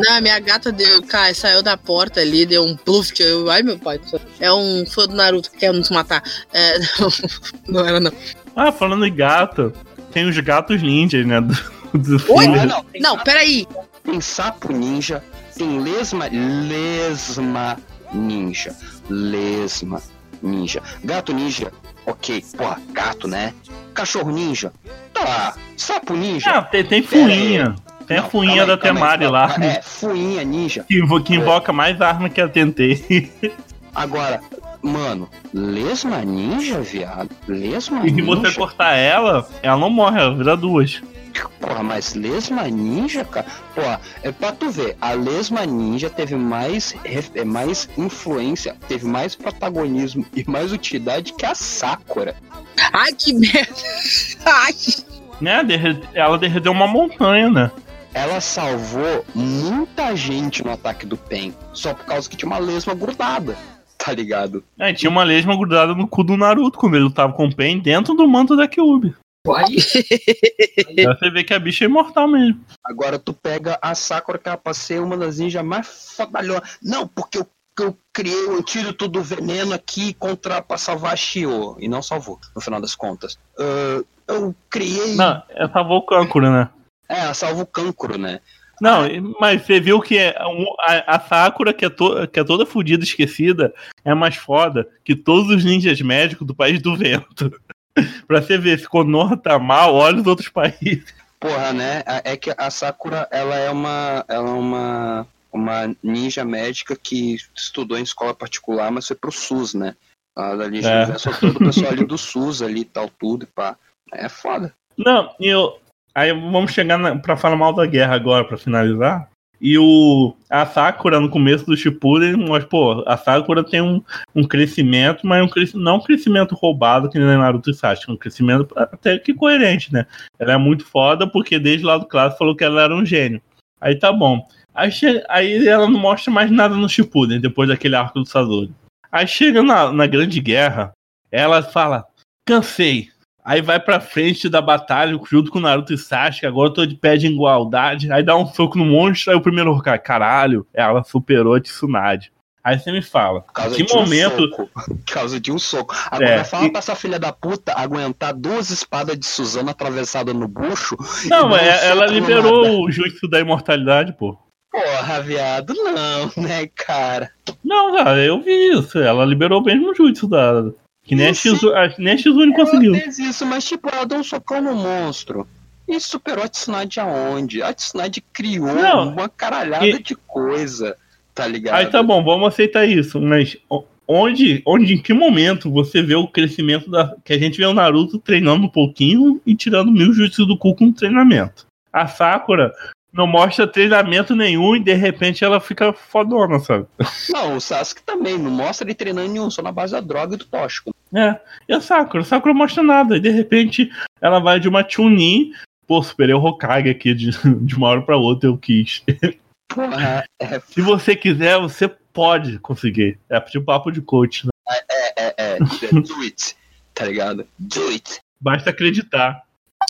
Não, minha gata deu, cara, saiu da porta ali, deu um pluft. Eu, ai, meu pai, é um fã do Naruto que quer nos matar. É, não, não era, não. Ah, falando em gato, tem os gatos ninjas, né? Do, do Oi? filme. Não, tem, Não, peraí. tem sapo ninja, tem lesma, lesma ninja, lesma ninja. Gato ninja, ok, porra, gato, né? Cachorro ninja, tá. Sapo ninja. Ah, tem, tem fuinha. Tem a Não, fuinha calma da aí, Temari lá. É, fuinha ninja. Que, invo- que invoca mais arma que a Tentei. Agora, mano, lesma ninja, viado. Lesma E se ninja. você cortar ela, ela não morre, ela vira duas. Porra, mas lesma ninja, cara. Porra, é pra tu ver, a lesma ninja teve mais, é, mais influência, teve mais protagonismo e mais utilidade que a Sakura. Ai, que merda. Ai. Né? derre- Ela derreteu uma montanha, né? Ela salvou muita gente no ataque do Pen, só por causa que tinha uma lesma grudada, tá ligado? É, tinha uma lesma grudada no cu do Naruto quando ele lutava com o Pen dentro do manto da Kyuubi. Aí, você vê que a bicha é imortal mesmo. Agora tu pega a Sakura, que era pra ser uma das ninjas mais fodalhonas. Não, porque eu, eu criei o antídoto do veneno aqui contra pra salvar a Shio. E não salvou, no final das contas. Ah, eu criei. Não, é salvou o Kankura, né? É, ela salva o cancro, né? Não, mas você viu que é um- a, a Sakura, que é, to- que é toda fodida, esquecida, é mais foda que todos os ninjas médicos do país do vento. pra você ver, se Konoha tá mal, olha os outros países. Porra, né? É que a Sakura, ela é uma. Ela é uma. Uma ninja médica que estudou em escola particular, mas foi pro SUS, né? Ela da Liga É. Universal, todo o pessoal ali do SUS ali e tal, tudo, e pá. É foda. Não, eu. Aí vamos chegar na, pra falar mal da guerra agora, pra finalizar. E o. A Sakura, no começo do Shippuden, mas, pô, a Sakura tem um, um crescimento, mas um não um crescimento roubado que nem Naruto e Sasuke, um crescimento até que coerente, né? Ela é muito foda porque desde lá do clássico falou que ela era um gênio. Aí tá bom. Aí, aí ela não mostra mais nada no Shippuden, depois daquele arco do Sasori. Aí chega na, na Grande Guerra, ela fala, cansei. Aí vai pra frente da batalha junto com o Naruto e Sasuke, agora eu tô de pé de igualdade. Aí dá um soco no monstro, aí o primeiro Hokage, caralho, ela superou a Tsunade. Aí você me fala, que de um momento... soco. Por causa de um soco. Agora É, fala e- pra essa filha da puta aguentar duas espadas de Suzano atravessadas no bucho. Não, um é- ela nada. liberou o jutsu da imortalidade, pô. Porra, viado, não, né, cara? Não, cara, eu vi isso. Ela liberou mesmo o jutsu da... Que nem a, Eu sei. Shizu, a, nem a Shizune conseguiu. Ela fez isso, mas tipo, ela deu um socão no monstro. E superou a Tsunade aonde? A Tsunade criou Não, uma caralhada e- de coisa, tá ligado? Aí tá bom, vamos aceitar isso, mas onde, onde, em que momento você vê o crescimento da. Que a gente vê o Naruto treinando um pouquinho e tirando mil jutsu do cu com treinamento. A Sakura não mostra treinamento nenhum e de repente ela fica fodona, sabe? Não, o Sasuke também, não mostra ele treinando nenhum, só na base da droga e do tóxico. É, e a Sakura? A Sakura mostra nada. E de repente ela vai de uma Chunin. Pô, superei o Hokage aqui de, de uma hora pra outra, eu quis. Porra, é, Se você quiser, você pode conseguir. É tipo papo de coach, né? é, é, é, do it, tá ligado? Do it. Basta acreditar.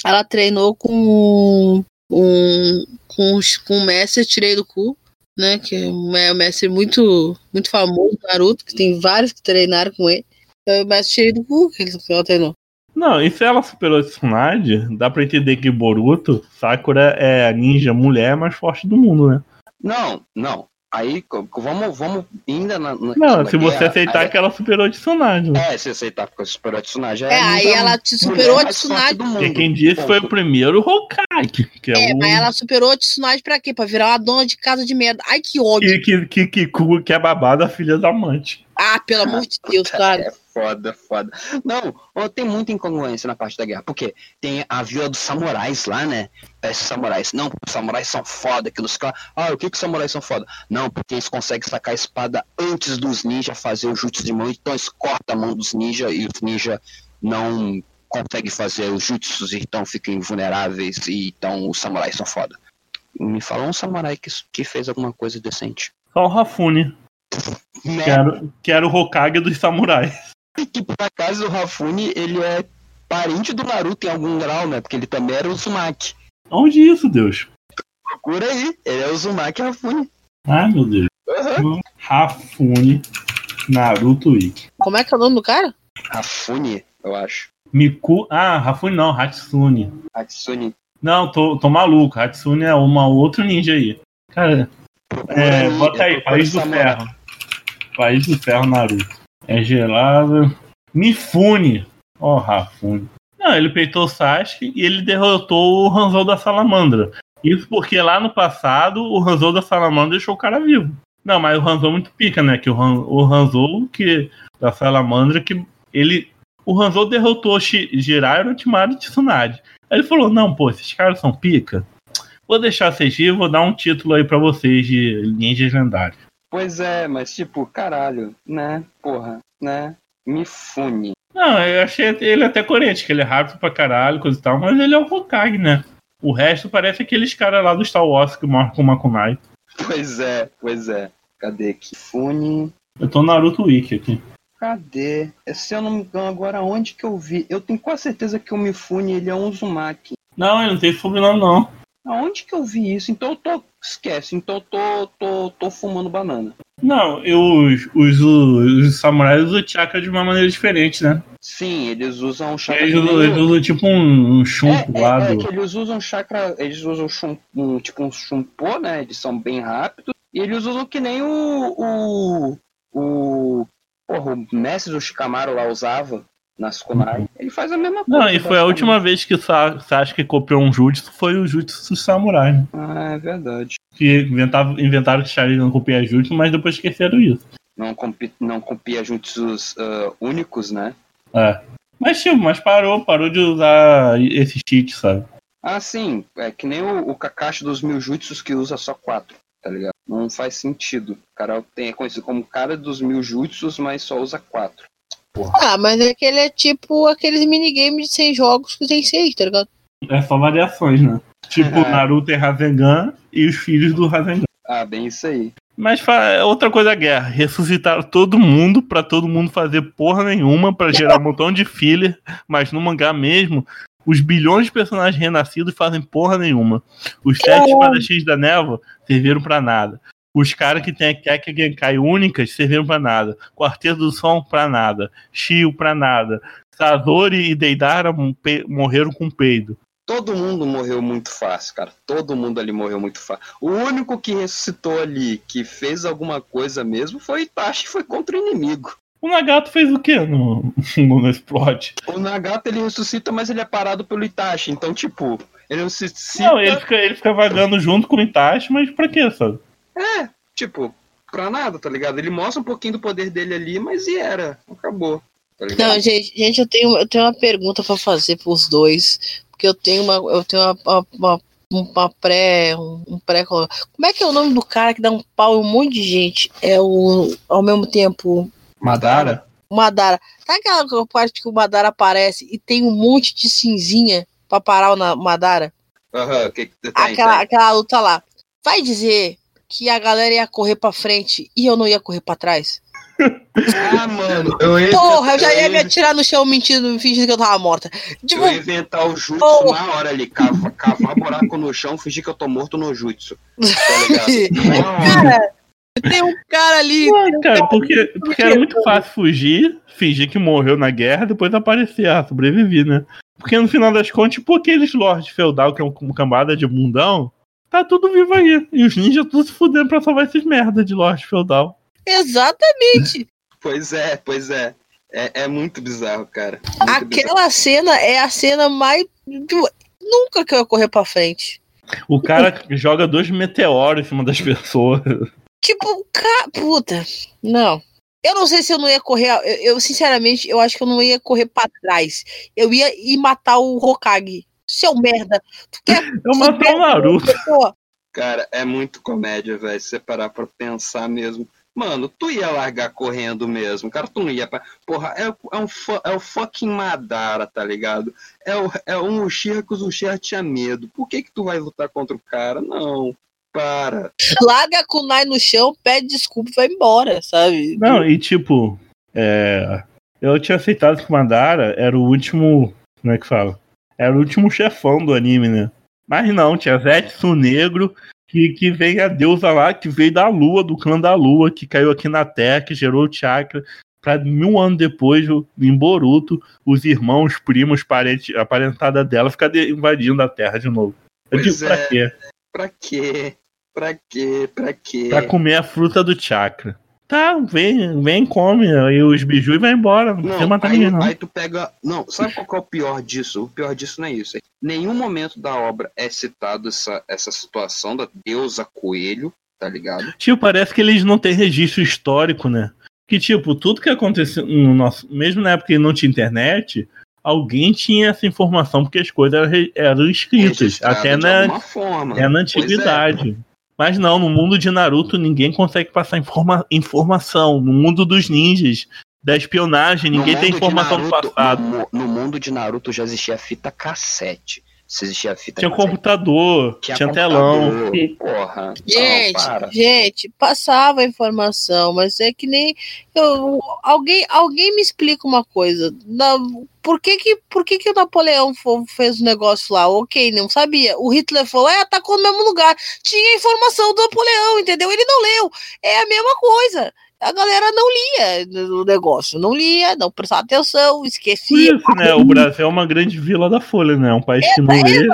Ela treinou com um com, com o mestre Tirei do Cu, né? Que é um me- mestre muito, muito famoso, Naruto, que tem vários que treinaram com ele. É o mestre Tirei do Cu que ele- que ela treinou. Não, e se ela superou Tsunade, dá pra entender que Boruto, Sakura é a ninja mulher mais forte do mundo, né? Não, não. Aí, vamos, vamos ainda na. na Não, na se você guerra, aceitar aí- que ela superou a Tsunade. Né? É, se aceitar porque superou a Tsunade. É, aí ninja ela te superou a mais forte Tsunade. do mundo. Porque quem disse foi o primeiro Hokage, que é, É, o mas ela superou a Tsunade pra quê? Pra virar uma dona de casa de merda. Ai, que ódio. que, que, que, que, que é babado a filha da amante. Ah, pelo amor de Deus, cara. É foda, foda. Não, tem muita incongruência na parte da guerra. Porque tem a vila dos samurais lá, né? Esses samurais. Não, os samurais são foda. Que os caras. Ah, o que que os samurais são foda? Não, porque eles conseguem sacar a espada antes dos ninjas fazer o jutsu de mão. Então eles cortam a mão dos ninjas e os ninjas não conseguem fazer os jutsus, então ficam invulneráveis. E então os samurais são foda. Me fala um samurai que, que fez alguma coisa decente. Só o Rafune, Né? que era, que era o Hokage dos samurais. Que por acaso o Rafune, ele é parente do Naruto em algum grau, né? Porque ele também era o Uzumaki. Onde isso, Deus? Procura aí, ele é o Uzumaki Rafune. Ai, meu Deus. Uhum. Rafune Naruto Wiki. Como é que é o nome do cara? Rafune, eu acho. Miku. Ah, Rafune não, Hatsune. Hatsune. Não, tô, tô maluco. Hatsune é uma outro ninja aí. Cara, é, aí, bota aí, País do. Ferro. País do Ferro Naruto. É gelado. Mifune. Ó, Rafune. Não, ele peitou o Sasuke e ele derrotou o Hanzou da Salamandra. Isso porque lá no passado o Hanzou da Salamandra deixou o cara vivo. Não, mas o Hanzou é muito pica, né? Que o, Han, o Hanzou que, da Salamandra, que ele. O Hanzou derrotou Jiraiya, Orochimaru e Tsunade. Aí ele falou: Não, pô, esses caras são pica. Vou deixar vocês vivos, vou dar um título aí pra vocês de ninjas lendários. Pois é, mas tipo, caralho, né? Porra, né? Mifune. Não, eu achei ele até coerente, que ele é rápido pra caralho, coisa e tal, mas ele é o Hokage, né? O resto parece aqueles caras lá do Star Wars que moram com o Makunai. Pois é, pois é. Cadê aqui? Fune. Eu tô no Naruto Wiki aqui. Cadê? Se eu não me engano, agora onde que eu vi? Eu tenho quase certeza que o Mifune ele é um Uzumaki. Não, ele não tem sobrenome, não. Aonde que eu vi isso? Então eu tô. Esquece, então eu tô, tô, tô fumando banana. Não, eu, os, os, os samurais usam chakra de uma maneira diferente, né? Sim, eles usam chakra. Eles usam, eles usam tipo um, um chumbo é, lá é, é, do. que eles usam chakra. Eles usam chum, um, tipo um chumpô, né? Eles são bem rápidos. E eles usam que nem o. O. O. Porra, o mestre do Shikamaru lá usava nas Kunai. Ele faz a mesma coisa. Não, e foi a última vez que o Sa- Sasuke copiou um jutsu, foi o jutsu dos samurais, né? Ah, é verdade. Que inventava, inventaram que Sharingan copia jutsu, mas depois esqueceram isso. Não, compi, não copia jutsus ah, únicos, né? É. Mas, tipo, mas parou, parou de usar esse cheat, sabe? Ah, sim. É que nem o, o Kakashi dos mil jutsus que usa só quatro, tá ligado? Não faz sentido. O cara tem, é conhecido como cara dos mil jutsus, mas só usa quatro. Ah, mas é que ele é tipo aqueles minigames de 100 jogos que tem 6, tá ligado? É só variações, né? Tipo, É. Naruto e Rasengan e os filhos do Rasengan. Ah, bem isso aí. Mas fa- outra coisa é a guerra. Ressuscitaram todo mundo pra todo mundo fazer porra nenhuma pra gerar um montão de filler, mas no mangá mesmo, os bilhões de personagens renascidos fazem porra nenhuma. Os sete espadachins da névoa serviram pra nada. Os caras que tem a Keka Genkai únicas serviram pra nada. Quarteto do Som pra nada. Shio pra nada. Sazori e Deidara morreram com peido. Todo mundo morreu muito fácil, cara. Todo mundo ali morreu muito fácil. O único que ressuscitou ali, que fez alguma coisa mesmo, foi Itachi, foi contra o inimigo. O Nagato fez o quê no, no Explode? O Nagato ele ressuscita, mas ele é parado pelo Itachi. Então, tipo, ele ressuscita. Não, ele fica, ele fica vagando junto com o Itachi, mas pra quê, sabe? É, tipo, pra nada, tá ligado? Ele mostra um pouquinho do poder dele ali, mas e era. Acabou. Tá ligado? Não, gente, gente, eu tenho, eu tenho uma pergunta pra fazer pros dois. Porque eu tenho uma. Eu tenho uma, uma, uma- uma pré. Um, um pré. Como é que é o nome do cara que dá um pau em um monte de gente? É o. Ao mesmo tempo. Madara? Madara. Tá aquela parte que o Madara aparece e tem um monte de cinzinha pra parar o Na- Madara? Aham, o que que tem? aquela, tem? aquela luta lá. Vai dizer que a galera ia correr pra frente e eu não ia correr pra trás? Ah, mano, eu ia, Porra, eu já ia me atirar no chão mentindo, fingindo que eu tava morta. Tipo, eu ia inventar o jutsu Porra. na hora ali, cavar, cavar buraco no chão, fingir que eu tô morto no jutsu. Tá ligado? cara, tem um cara ali. Ah, cara, porque, porque era muito fácil fugir, fingir que morreu na guerra, depois aparecer, ah, sobrevivi, né? Porque no final das contas, tipo aqueles lords feudal que é uma cambada de bundão, tá tudo vivo aí. E os ninjas tudo se fudendo pra salvar esses merda de lord feudal. Exatamente. Pois é, pois é. É, é muito bizarro, cara. Muito bizarro. Aquela cena é a cena mais. Nunca que eu ia correr pra frente. O cara joga dois meteoros em cima das pessoas. Tipo, ca... puta. Não. Eu não sei se eu não ia correr. Eu, eu, sinceramente, eu acho que eu não ia correr pra trás. Eu ia ir matar o Hokage. Seu merda. Tu quer Eu matei o Naruto. pessoa? Cara, é muito comédia, velho. Se você parar pra pensar mesmo. Mano, tu ia largar correndo mesmo. Cara, tu não ia pra. Porra, é, é, um, é o fucking Madara, tá ligado? É, o, é um Uchiha que os Uchiha tinha medo. Por que que tu vai lutar contra o cara? Não. Para. Larga a kunai no chão, pede desculpa e vai embora, sabe? Não, e tipo, é, eu tinha aceitado que o Madara era o último. Como é que fala? Era o último chefão do anime, né? Mas não, tinha Zetsu Negro, que, que veio a deusa lá, que veio da lua, do clã da lua, que caiu aqui na Terra, que gerou o chakra. Pra mil anos depois, em Boruto, os irmãos, primos, parentes, a parentada dela ficar de- invadindo a Terra de novo. Eu Pois digo, pra é. quê? Pra quê? Pra quê? Pra quê? Pra comer a fruta do chakra. Tá, vem, vem, come aí os biju e vai embora. Não Não, matar aí, ninguém, não. aí tu pega. Não, sabe qual é o pior disso? O pior disso não é isso. Nenhum momento da obra é citado essa, essa situação da deusa coelho, tá ligado? Tipo, parece que eles não têm registro histórico, né? Que, tipo, tudo que aconteceu no nosso. Mesmo na época que não tinha internet, alguém tinha essa informação, porque as coisas eram, escritas. Registrado Até na, forma. até na é. antiguidade. Mas não, no mundo de Naruto ninguém consegue passar informa- informação. No mundo dos ninjas, da espionagem, ninguém tem informação do Naruto- passado. No, no mundo de Naruto já existia fita cassete. Se existia fita Tinha computador, tinha, tinha telão. Porra. Gente, não, para. gente, passava a informação, mas é que nem eu, alguém, alguém me explica uma coisa. Na, por que que, por que que o Napoleão fez o negócio lá? Ok, não sabia. O Hitler falou, é, atacou no mesmo lugar. Tinha informação do Napoleão, entendeu? Ele não leu. É a mesma coisa. A galera não lia o negócio, não lia, não prestava atenção, esquecia. isso, né? O Brasil é uma grande vila da Folha, né? Um país que não lê,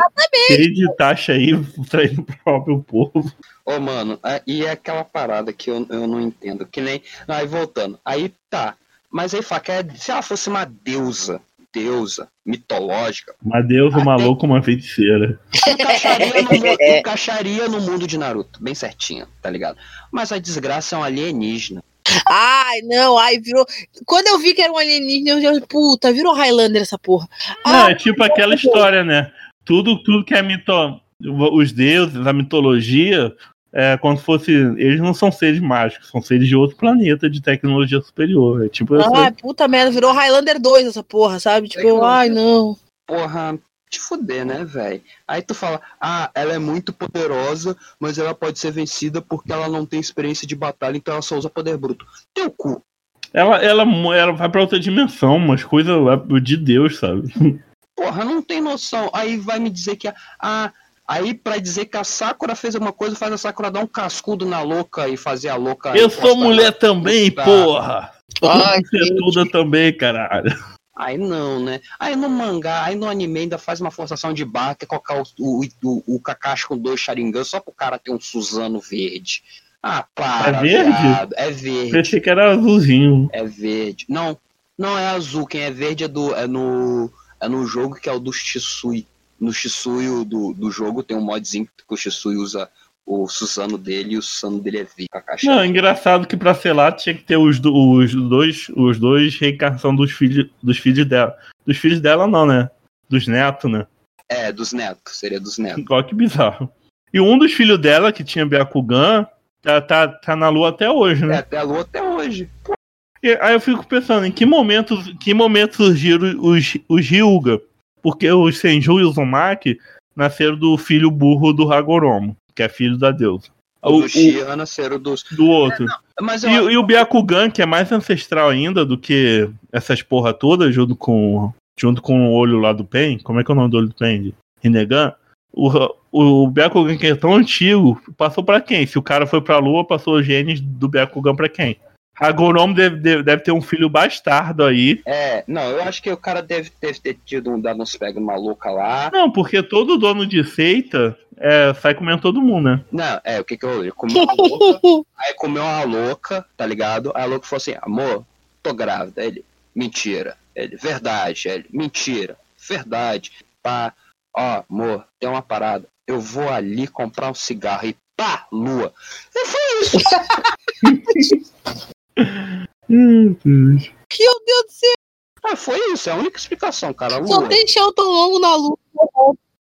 cheio de taxa aí, traindo o próprio povo. Ô, mano, é- e é aquela parada que eu, eu não entendo. Que nem. Aí voltando. Aí tá. Mas aí fala que é- se ela fosse uma deusa, deusa, mitológica, Uma deusa, uma louca, uma feiticeira. encaixaria no, encaixaria no mundo de Naruto, bem certinho, tá ligado? Mas a desgraça é um alienígena. Ai, não, ai, virou. Quando eu vi que era um alienígena, eu já, puta, virou Highlander essa porra. Não, Ah, é tipo aquela história, né? Tudo, tudo que é mito... Os deuses, a mitologia, é como se fosse. Eles não são seres mágicos, são seres de outro planeta de tecnologia superior. É tipo essa- Ai, puta merda, virou Highlander 2 essa porra, sabe? Tipo, eu, ai, não. Porra, te fuder, né, velho? Aí tu fala, ah, ela é muito poderosa, mas ela pode ser vencida porque ela não tem experiência de batalha, então ela só usa poder bruto. Teu cu. ela, ela, ela vai pra outra dimensão, umas coisas de Deus, sabe? Porra, não tem noção. Aí vai me dizer que a. Ah, aí pra dizer que a Sakura fez uma coisa, faz a Sakura dar um cascudo na louca e fazer a louca. Eu sou mulher também, Tá. porra! Ai, Você é tudo também, caralho. Aí não, né? Aí no mangá, aí no anime ainda faz uma forçação de barra, que é colocar o, o, o, o Kakashi com dois Sharingan só pro cara ter um Suzano verde. Ah, para, É verde? viado. É verde. Pensei que era azulzinho. É verde. Não, não é azul. Quem é verde é, do, é, no, é no jogo que é o do Shisui. No Shisui do, do jogo tem um modzinho que o Shisui usa o Suzano dele e o Suzano dele é verde. Kakashi. Não, é engraçado que pra ser lá tinha que ter os, do- os dois, os dois reencarnação dos filhos, dos filhos dela. Dos filhos dela não, né? Dos netos, né? É, dos netos. Seria dos netos. Olha que bizarro. E um dos filhos dela, que tinha Byakugan, tá, tá, tá na lua até hoje, É né? até a lua até hoje. E aí eu fico pensando, em que momento, que momento surgiram os, os Hyuga? Porque os Senju e os Uzumaki nasceram do filho burro do Hagoromo, que é filho da deusa. O, O, o- Shia nasceram dos. do outro. Mas eu E, acho e o Byakugan, que é mais ancestral ainda do que essas porra toda, junto com, junto com o olho lá do Pen. Como é que é o nome do olho do Pen? Rinnegan. O, o Byakugan, que é tão antigo, passou pra quem? Se o cara foi pra lua, passou os genes do Byakugan pra quem? Hagoromo deve, deve, deve ter um filho bastardo aí. É, não, eu acho que o cara deve, deve ter tido um dado uns pega maluca lá. Não, porque todo dono de seita é, sai comendo todo mundo, né? Não, é, o que que eu. Ele comeu uma louca, aí comeu uma louca, tá ligado? Aí a louca falou assim: amor, tô grávida. Ele, mentira. Ele, verdade. Ele, mentira. Verdade. Pá, ó, amor, tem uma parada. Eu vou ali comprar um cigarro e pá, lua. E foi isso. Deus. Meu Deus do céu, Ah, foi isso. É a única explicação, cara. só Lua. tem chão tão longo na lua.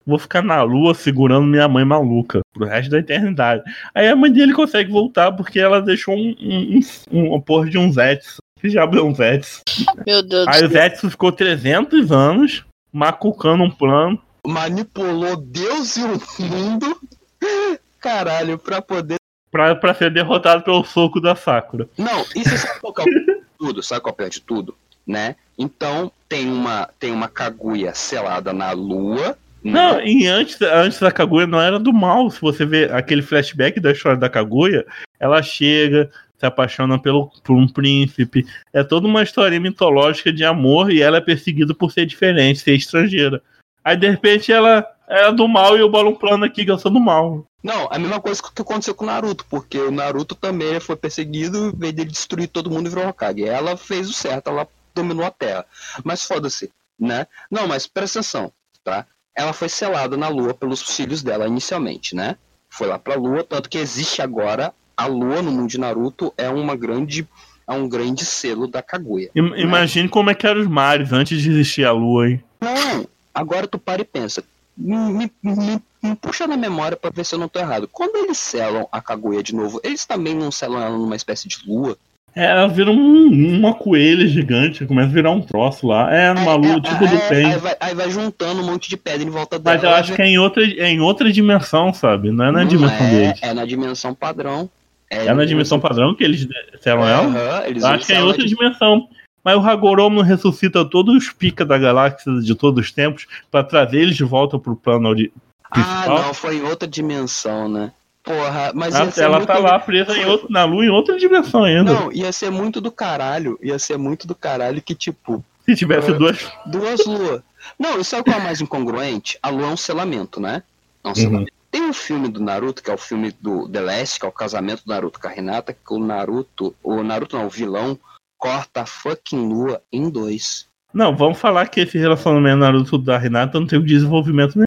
Vou ficar na lua segurando minha mãe maluca pro resto da eternidade. Aí a mãe dele consegue voltar porque ela deixou um, um, um, um porra de um Zetsu. Que diabo é um Zetsu? Meu Deus do Aí o. Zetsu ficou 300 anos macucando um plano. Manipulou Deus e o mundo. Caralho, pra poder. Pra, pra ser derrotado pelo soco da Sakura. Não, e você sabe qual que é o pior de tudo? Sabe qual é o pior de tudo? Né? Então, tem uma, tem uma Kaguya selada na lua. Não, e antes, antes da Kaguya não era do mal. Se você ver aquele flashback da história da Kaguya, ela chega, se apaixona pelo, por um príncipe. É toda uma história mitológica de amor e ela é perseguida por ser diferente, ser estrangeira. Aí de repente ela é do mal e eu bolo um plano aqui que eu sou do mal. Não, a mesma coisa que aconteceu com o Naruto, porque o Naruto também foi perseguido, vez dele destruir todo mundo e virou Hokage. Ela fez o certo, ela dominou a Terra. Mas foda-se, né? Não, mas presta atenção, tá? Ela foi selada na Lua pelos filhos dela inicialmente, né? Foi lá pra Lua, tanto que existe agora a Lua no mundo de Naruto é uma grande é um grande selo da Kaguya. Im- Imagine como é que eram os mares antes de existir a lua, hein? Não, agora tu para e pensa. Me, me- me puxa na memória pra ver se eu não tô errado. Quando eles selam a Kaguya de novo, eles também não selam ela numa espécie de lua? É, ela vira um- uma coelha gigante, começa a virar um troço lá. É, numa lua, É, tipo é, do é, Pen. Aí vai, aí vai juntando um monte de pedra em volta dela. Mas eu acho que é em outra, é em outra dimensão, sabe? Não é na dimensão é, deles. É na dimensão padrão. É na dimensão padrão que eles selam ela? Aham, eles acho que é em outra de- dimensão. Mas o Hagoromo não ressuscita todos os pica da galáxia de todos os tempos pra trazer eles de volta pro plano ori- Ah, principal. não, foi em outra dimensão, né? Porra, mas Ah, ela muito... tá lá presa em outro, na lua em outra dimensão ainda. Não, ia ser muito do caralho. Ia ser muito do caralho que, tipo, Se tivesse Ah. duas. Duas luas. Não, e sabe qual é o mais incongruente? A lua é um selamento, né? É um Uhum. selamento. Tem um filme do Naruto, que é o filme do The Last, que é o casamento do Naruto com a Hinata, que o Naruto, o Naruto não, o vilão, corta a fucking lua em dois. Não, vamos falar que esse relacionamento Naruto da Renata não teve desenvolvimento nenhum.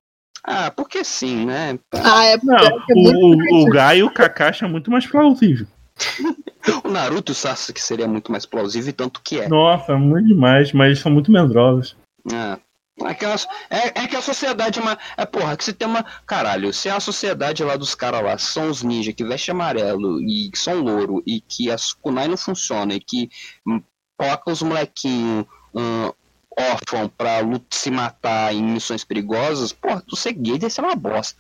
Ah, porque sim, né? Ah, é Não, porque é o, o, o Gai e o Kakashi é muito mais plausível. O Naruto e o Sasuke seria muito mais plausível, e tanto que é. Nossa, muito demais, mas eles são muito medrosos. Ah, é, que, a- é, é que a sociedade é uma. É porra, que você tem uma. Caralho, se a sociedade lá dos caras lá são os ninjas que vestem amarelo e que são louro e que as kunai não funciona e que hum, coloca os molequinhos hum, órfão pra se matar em missões perigosas, porra, tu ser gay deve ser uma bosta.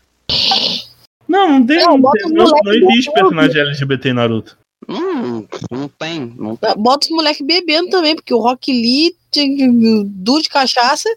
Não, não tem. Não, Não, bota tem- os não, não existe personagem LGBT em Naruto. Hum, não tem, não tem. Bota os moleques bebendo também, porque o Rock Lee tinha duro de cachaça.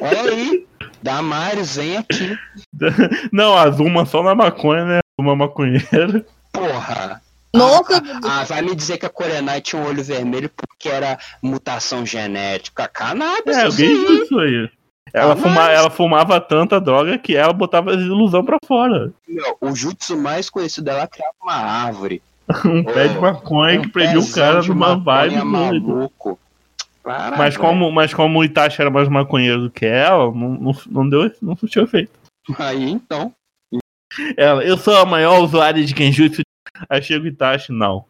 Olha aí, Damares, vem aqui. Não, a Zuma só na maconha, né? Uma maconheira. Porra. Nossa, Ah, vai me dizer que a Corenai tinha um olho vermelho porque era mutação genética. Cannabis, É, alguém viu isso aí. Ela, Ah, fuma- mas- ela fumava tanta droga que ela botava as ilusão pra fora. Meu, o jutsu mais conhecido dela é criar uma árvore. Um pé de maconha que prendia o cara numa vibe maluco. Para, Mas como, mas como o Itachi era mais maconheiro do que ela, não, não, não deu, não surtiu efeito. Aí então. Ela, eu sou a maior usuária de Genjutsu. Aí chega o Itachi, não.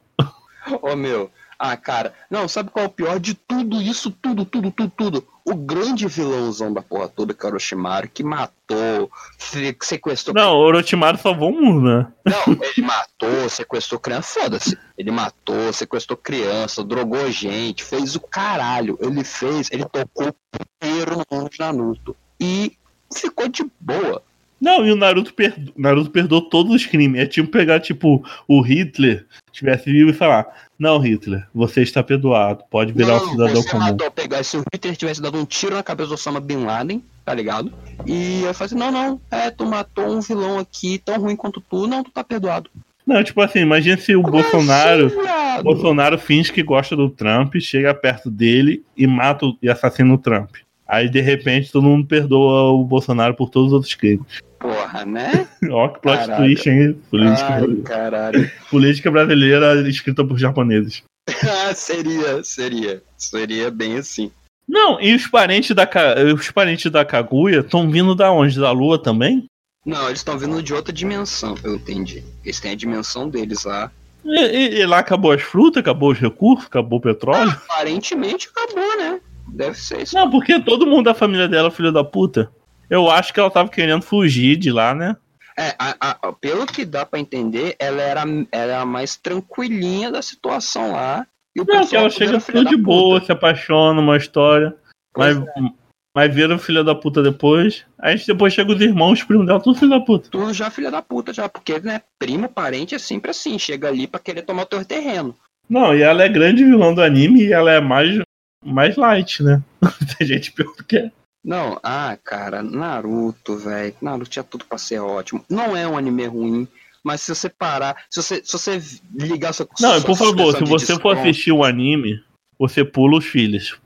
Ô meu, Ah, cara, não, sabe qual é o pior de tudo isso, tudo, tudo, tudo, tudo? O grande vilãozão da porra toda, que era o Orochimaru, que matou, se- sequestrou. Não, o Orochimaru salvou o mundo, né? Não, ele matou, sequestrou criança, foda-se. Ele matou, sequestrou criança, drogou gente, fez o caralho. Ele fez, ele tocou inteiro no mundo de Naruto. E ficou de boa. Não, e o Naruto, perdo... Naruto perdoou todos os crimes. É tipo pegar, tipo, o Hitler, estivesse vivo e falar: Não, Hitler, você está perdoado, pode virar um Não, cidadão você comum. matou, pegar, se o Hitler tivesse dado um tiro na cabeça do Osama Bin Laden, tá ligado? E eu falei assim, não, não, é, tu matou um vilão aqui tão ruim quanto tu, não, tu tá perdoado. Não, tipo assim, imagina se o Como Bolsonaro. assim, Bolsonaro finge que gosta do Trump, chega perto dele e mata o- e assassina o Trump. Aí, de repente, todo mundo perdoa o Bolsonaro por todos os outros crimes. Porra, né? Ó, que plot Caralho. twist, hein? Política, Ai, caralho. política brasileira escrita por japoneses. Ah, seria, seria. Seria bem assim. Não, e os parentes da, os parentes da Kaguya estão vindo da onde? Da Lua também? Não, eles estão vindo de outra dimensão, eu entendi. Eles têm a dimensão deles lá. E, e- e lá acabou as frutas, acabou os recursos, acabou o petróleo? Aparentemente acabou, né? Deve ser isso. Não, porque todo mundo da família dela é filho da puta. Eu acho que ela tava querendo fugir de lá, né? É, a- a- pelo que dá pra entender, ela era, ela era a mais tranquilinha da situação lá. E o Não, que ela chega tudo de boa, se apaixona, uma história. Pois Mas, mas vira filha da puta depois. Aí depois chega os irmãos, os primos dela, tudo filho da puta. Tudo já filha da puta, já, porque, né, primo, parente é sempre assim, chega ali pra querer tomar o teu terreno. Não, e ela é grande vilã do anime e ela é mais, mais light, né? Tem gente pior do que ela. Não, ah, cara, Naruto, velho. Naruto tinha tudo pra ser ótimo. Não é um anime ruim, mas se você parar, se você, se você ligar sua Não, sua por favor, se você for desconto- assistir o anime, você pula os filhos.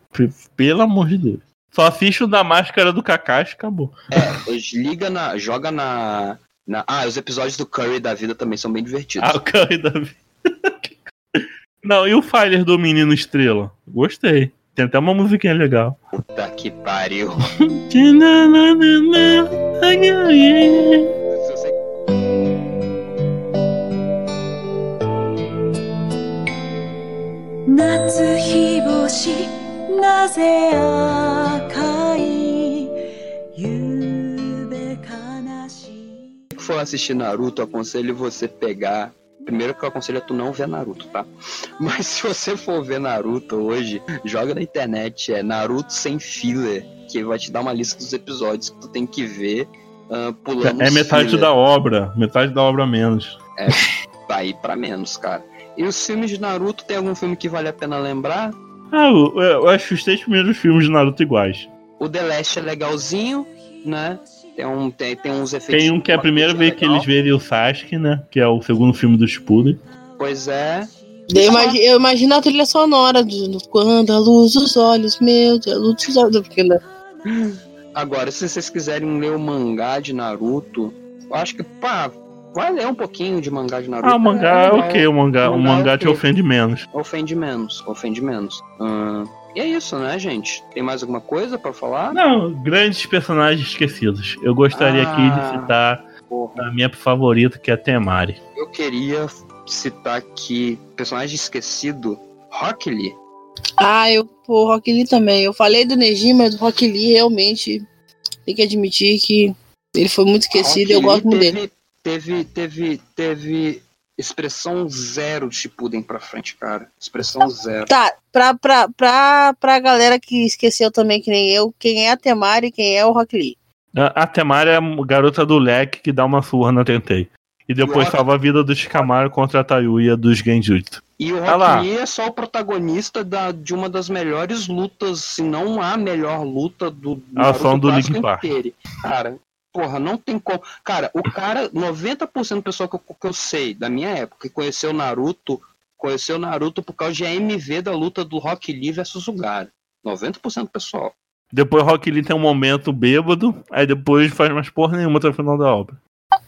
Pelo amor de Deus. Só assiste o da máscara do Kakashi acabou. É, liga na. joga na. na ah, os episódios do Curry da vida também são bem divertidos. Ah, o Curry da vida. Não, e o Fire do Menino Estrela? Gostei. Tem até uma musiquinha legal. Puta que pariu. Natsuhiboshi, naze akai yube kanashi. For assistir Naruto, aconselho você pegar Primeiro que eu aconselho é tu não ver Naruto, tá? Mas se você for ver Naruto hoje, joga na internet, é Naruto sem filler, que vai te dar uma lista dos episódios que tu tem que ver ah, pulando É metade filler. da obra. Metade da obra menos. Vai ir pra menos, cara. E os filmes de Naruto, tem algum filme que vale a pena lembrar? Ah, eu, eu acho os três primeiros filmes de Naruto iguais. O The Last é legalzinho, né? Tem, um, tem, tem uns efeitos. Tem um que é a primeira vez que eles verem o Sasuke, né? Que é o segundo filme do Shippuden. Pois é. Eu imagino, eu imagino a trilha sonora do, do quando a luz dos olhos meus, a luz dos olhos. Porque, né? Agora, se vocês quiserem ler o mangá de Naruto, eu acho que, pá, vai ler um pouquinho de mangá de Naruto. Ah, o mangá é legal. ok, o mangá, o Mangá é mangá te ok. ofende menos. Ofende menos, ofende menos. Ah, e é isso, né, gente? Tem mais alguma coisa pra falar? Não, grandes personagens esquecidos. Eu gostaria aqui de Ah. citar Porra. a minha favorita, que é a Temari. Eu queria citar aqui, personagem esquecido, Rock Lee. Ah, eu, pô, Rock Lee também. Eu falei do Neji, mas do Rock Lee realmente tem que admitir que ele foi muito esquecido e eu gosto muito Lee dele. teve, teve, teve, teve expressão zero de Shippuden pra frente, cara. Expressão zero. Tá, pra, pra, pra, pra galera que esqueceu também, que nem eu, quem é a Temari e quem é o Rock Lee. A, a Temari é a garota do leque que dá uma surra na Tentei. E depois Nossa. salva a vida do Shikamaru contra a Tayuya dos Genjutsu. E o lá. Rock Lee é só o protagonista da, de uma das melhores lutas, se não a melhor luta do A ação do Linkin Park. inteiro. Cara, porra, não tem como. Cara, o cara, 90% do pessoal que eu, que eu sei da minha época que conheceu o Naruto, conheceu o Naruto por causa de AMV da luta do Rock Lee versus o Gara. 90% do pessoal. Depois Rock Lee tem um momento bêbado, aí depois faz mais porra nenhuma até o final da obra.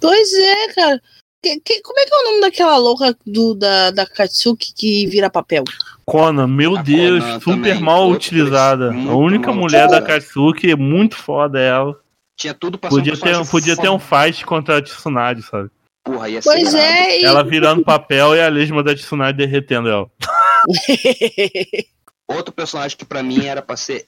Pois é, cara. Que- que- como é que é o nome daquela louca do, da, da Katsuki que vira papel? Conan, meu A Deus, Conan super também, mal outra utilizada. a única mulher da. Katsuki é muito foda ela. Tinha tudo pra ser um Podia ter, personagem podia ter um fight contra a Tsunade, sabe? Porra, ia ser Pois é, e Ela virando papel e a lesma da Tsunade derretendo ela. Outro personagem que pra mim era pra ser.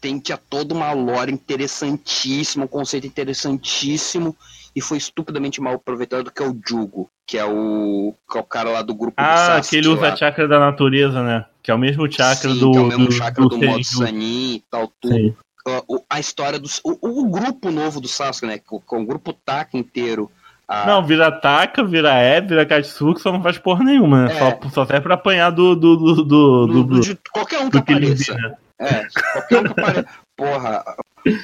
Tem, tinha toda uma lore interessantíssima, um conceito interessantíssimo, e foi estupidamente mal aproveitado, que é o Jugo, que é o, que é o cara lá do grupo do Ah, Sasuke que ele usa lá. a chakra da natureza, né? Que é o mesmo chakra Sim, do. que é o mesmo do, chakra do, modo Senju. Sanin e tal, tudo. Sim. Uh, a história do. O, o grupo novo do Sasuke, né? Com, com o grupo Taka inteiro. Não, vira Taka, vira E, vira Katsuki, só não faz porra nenhuma, né? É. Só, só serve pra apanhar do. do, do, do, do- do, de qualquer um que apareça. Bee, né? É, qualquer um que apareça. Porra,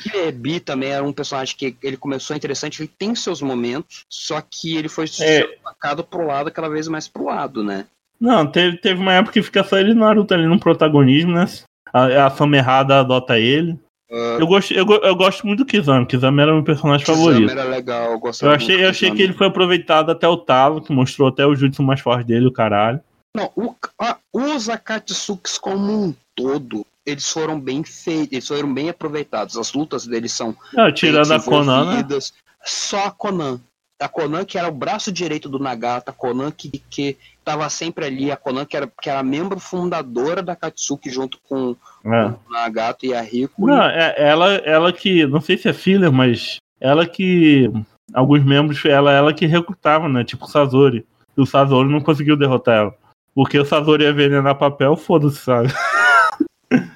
Kirebi também era um personagem que ele começou interessante, ele tem seus momentos, só que ele foi É. sacado pro lado cada vez mais pro lado, né? Não, teve, teve uma época que fica só ele Naruto ali no protagonismo, né? A, a fama errada adota ele. Ah, Eu gosto, eu, eu gosto muito do Kizami. Kizami era meu personagem Kizami favorito. era legal, eu Eu achei, eu achei que ele foi aproveitado até o talo, que mostrou até o jutsu mais forte dele, o caralho. Não, o, a, os Akatsukis como um todo, eles foram bem feitos, eles foram bem aproveitados. As lutas deles são Não, tirando a Conan, né? Só a Conan. A Conan que era o braço direito do Nagata, a Conan que, que tava sempre ali, a Conan que era, que era membro fundadora da Katsuki junto com É. o Nagata e a Rico. Não, é, ela, ela que. Não sei se é filler, mas. Ela que. Alguns membros, ela, ela que recrutava, né? Tipo o Sazori. E o Sazori não conseguiu derrotar ela. Porque o Sazori ia envenenar papel, foda-se, sabe?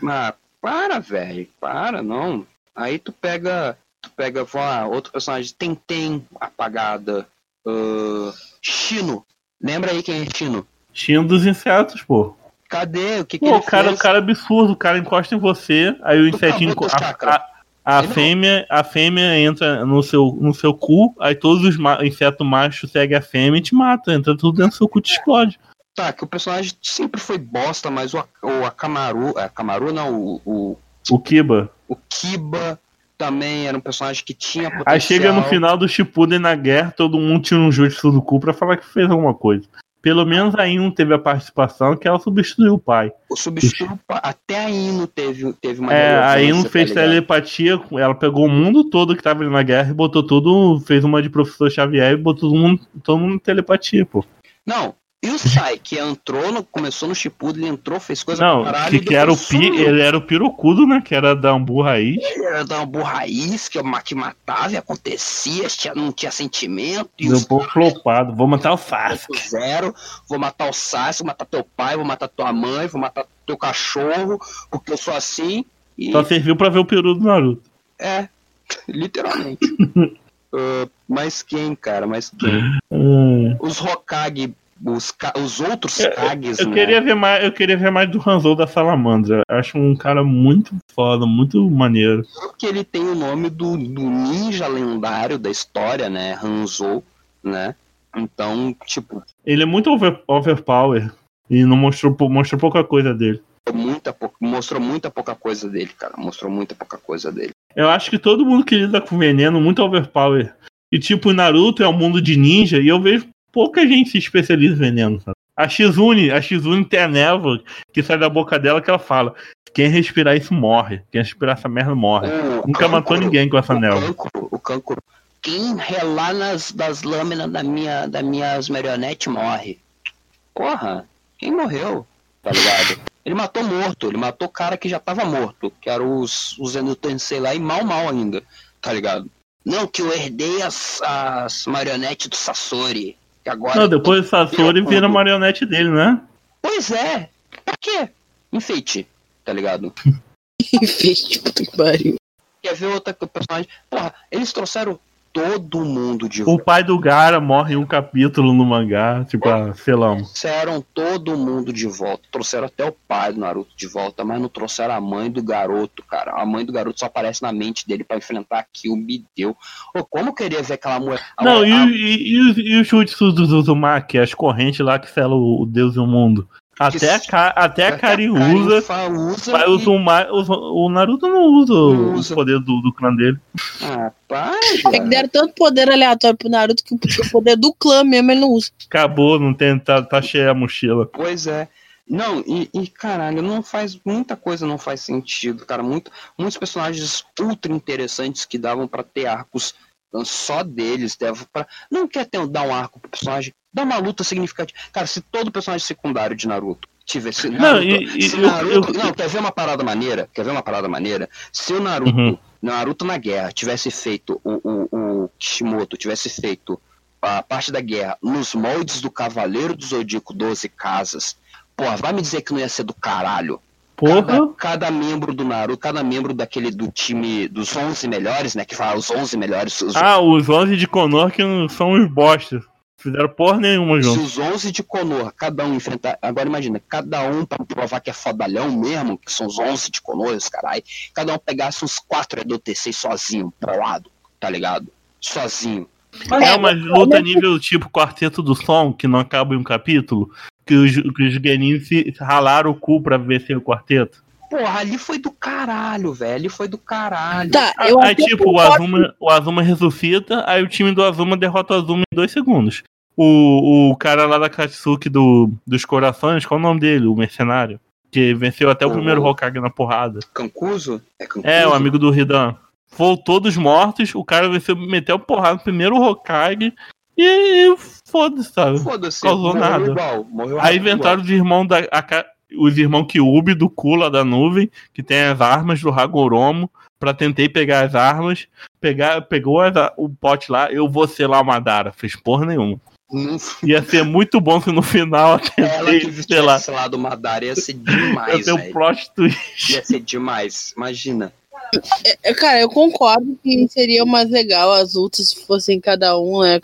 Ah, para, velho, para, não. Aí tu pega, tu pega, vá, outro personagem, Tentem, apagada, ah, Shino. Lembra aí quem é? Tinha um dos insetos, pô. Cadê? O que, que Pô, ele o cara, fez? o cara é absurdo, o cara encosta em você, aí o Tu insetinho. A, a, a fêmea, a fêmea entra no seu, no seu cu, aí todos os ma- insetos machos seguem a fêmea e te matam. Entra tudo dentro do seu cu e te explode. Tá, que o personagem sempre foi bosta, mas o, o Akamaru, é, Akamaru não, o, o, O Kiba. o Kiba também era um personagem que tinha potencial. Aí chega no final do Shippuden na guerra, todo mundo tira um jutsu do cu pra falar que fez alguma coisa. Pelo menos a Ino teve a participação que ela substituiu o pai. O substituto, até a Ino teve, teve uma É, a Ino tá fez ligado? telepatia, com- ela pegou o mundo todo que tava ali na guerra e botou tudo, fez uma de professor Xavier e botou todo mundo, todo mundo em telepatia, pô. Não, e o Sai, que entrou, no, começou no Shippuden, ele entrou, fez coisa Não, pra caralho que, que era o pi, ele era o pirocudo, né? Que era da Ambu Raiz. Ele era da uma raiz que, que matava e acontecia, tinha, não tinha sentimento, e um pouco flopado. Vou matar o Sasuke. zero, vou matar o Sasuke, vou matar teu pai, vou matar tua mãe, vou matar teu cachorro, porque eu sou assim, e Só serviu pra ver o peru do Naruto. é, literalmente. Ah, mas quem, cara, mas quem? Hum. Os Hokage, os, os outros Eu- Kages, Eu né? queria ver mais, eu queria ver mais do Hanzou da Salamandra. Acho um cara muito foda, muito maneiro. Porque ele tem o nome do, do ninja lendário da história, né? Hanzo, né? Então, tipo, Ele é muito over, overpower e não mostrou, mostrou pouca coisa dele. muita, mostrou muita pouca coisa dele, cara. Mostrou muita pouca coisa dele. Eu acho que todo mundo que lida com veneno muito overpower. E tipo, Naruto é um mundo de ninja e eu vejo pouca gente se especializa em veneno, sabe? A Shizune, a Shizune tem a névoa que sai da boca dela que ela fala: quem respirar isso morre. Quem respirar essa merda morre. O Nunca matou Kankuro- ninguém com essa o névoa. Kankuro, o Kankuro. Quem relar nas das lâminas da minha, das minhas marionetes morre. Porra, quem morreu? Tá ligado? Ele matou morto, ele matou cara que já tava morto, que era os, os lá e mal mal ainda, tá ligado? Não, que eu herdei as, as marionetes do Sasori. Que agora. Não, depois o Sasori vira marionete dele, né? Pois é. Pra quê? Enfeite, tá ligado? Enfeite, puta que pariu. Quer ver outra personagem? Porra, eles trouxeram todo mundo de O pai do Gara morre em um capítulo no mangá, tipo, a Selamo. Trouxeram todo mundo de volta. Trouxeram até o pai do Naruto de volta, mas não trouxeram a mãe do garoto, cara. A mãe do garoto só aparece na mente dele pra enfrentar aqui o Bideu. Ô, como eu queria ver aquela mulher. Não, a- e, e, e, os- e os do Uzumaki, as correntes lá que selam o o Deus e o mundo. Até a, Ka- até a Kari usa. Usa. Mas e- o, o, o Naruto não usa o- Não o usa. poder do, do clã dele. Ah, para, É que deram tanto poder aleatório pro Naruto que o poder do clã mesmo ele não usa. Acabou, não tem, tá, tá cheia a mochila. Pois é. Não, e, e, caralho, não faz. Muita coisa não faz sentido, cara. Muito, muitos personagens ultra interessantes que davam pra ter arcos só deles. Pra, não quer ter, dar um arco pro personagem, dar uma luta significativa. Cara, se todo personagem secundário de Naruto tivesse. Não, Naruto, e- e se eu- Naruto- eu- não, quer ver uma parada maneira? Quer ver uma parada maneira? Se o Naruto, Uhum. Naruto na guerra tivesse feito o, o, o Kishimoto tivesse feito a parte da guerra nos moldes do Cavaleiro do Zodíaco 12 Casas, porra, vai me dizer que não ia ser do caralho. Porra. Cada, cada membro do Naruto, cada membro daquele do time dos 11 melhores, né? Que fala os 11 melhores. Os, Ah, os 11 de Konoha que não são os bosta. Fizeram porra nenhuma se junto. os 11 de Konoha, cada um enfrentar. Agora imagina, cada um pra provar que é fodalhão mesmo, que são os 11 de Konoha, os carai, cada um pegasse uns 4 EDOTC sozinho, pro lado, tá ligado? Sozinho. É uma luta nível tipo Quarteto do Som, que não acaba em um capítulo, que os, que os Genin se ralaram o cu pra vencer o quarteto. Porra, ali foi do caralho, velho. Ali foi do caralho. Tá, eu aí, até tipo, o. Azuma, o Azuma ressuscita, aí o time do Azuma derrota o Azuma em dois segundos. O, o cara lá da Katsuki do, dos corações, qual é o nome dele? O mercenário. Que venceu até o O- primeiro Hokage na porrada. Cancuso? É Cancuso? É, o amigo do Hidan. Voltou dos mortos, o cara venceu, meteu porrada no primeiro Hokage e, e foda-se, sabe? Foda-se, Causou morreu nada. igual. Morreu Aí igual. inventaram os irmãos da. a os irmãos Kyubi do cu lá da nuvem, que tem as armas do Hagoromo, pra tentei pegar as armas. Pegar, pegou as a- o pote lá, eu vou ser lá o Madara. Fez porra nenhuma. Ia ser muito bom se no final Ela tentei, sei lá, do Madara ia ser demais, tenho um velho. plot twist. Ia ser demais. Imagina. É, Cara, eu concordo que seria mais legal as lutas se fossem cada um, né?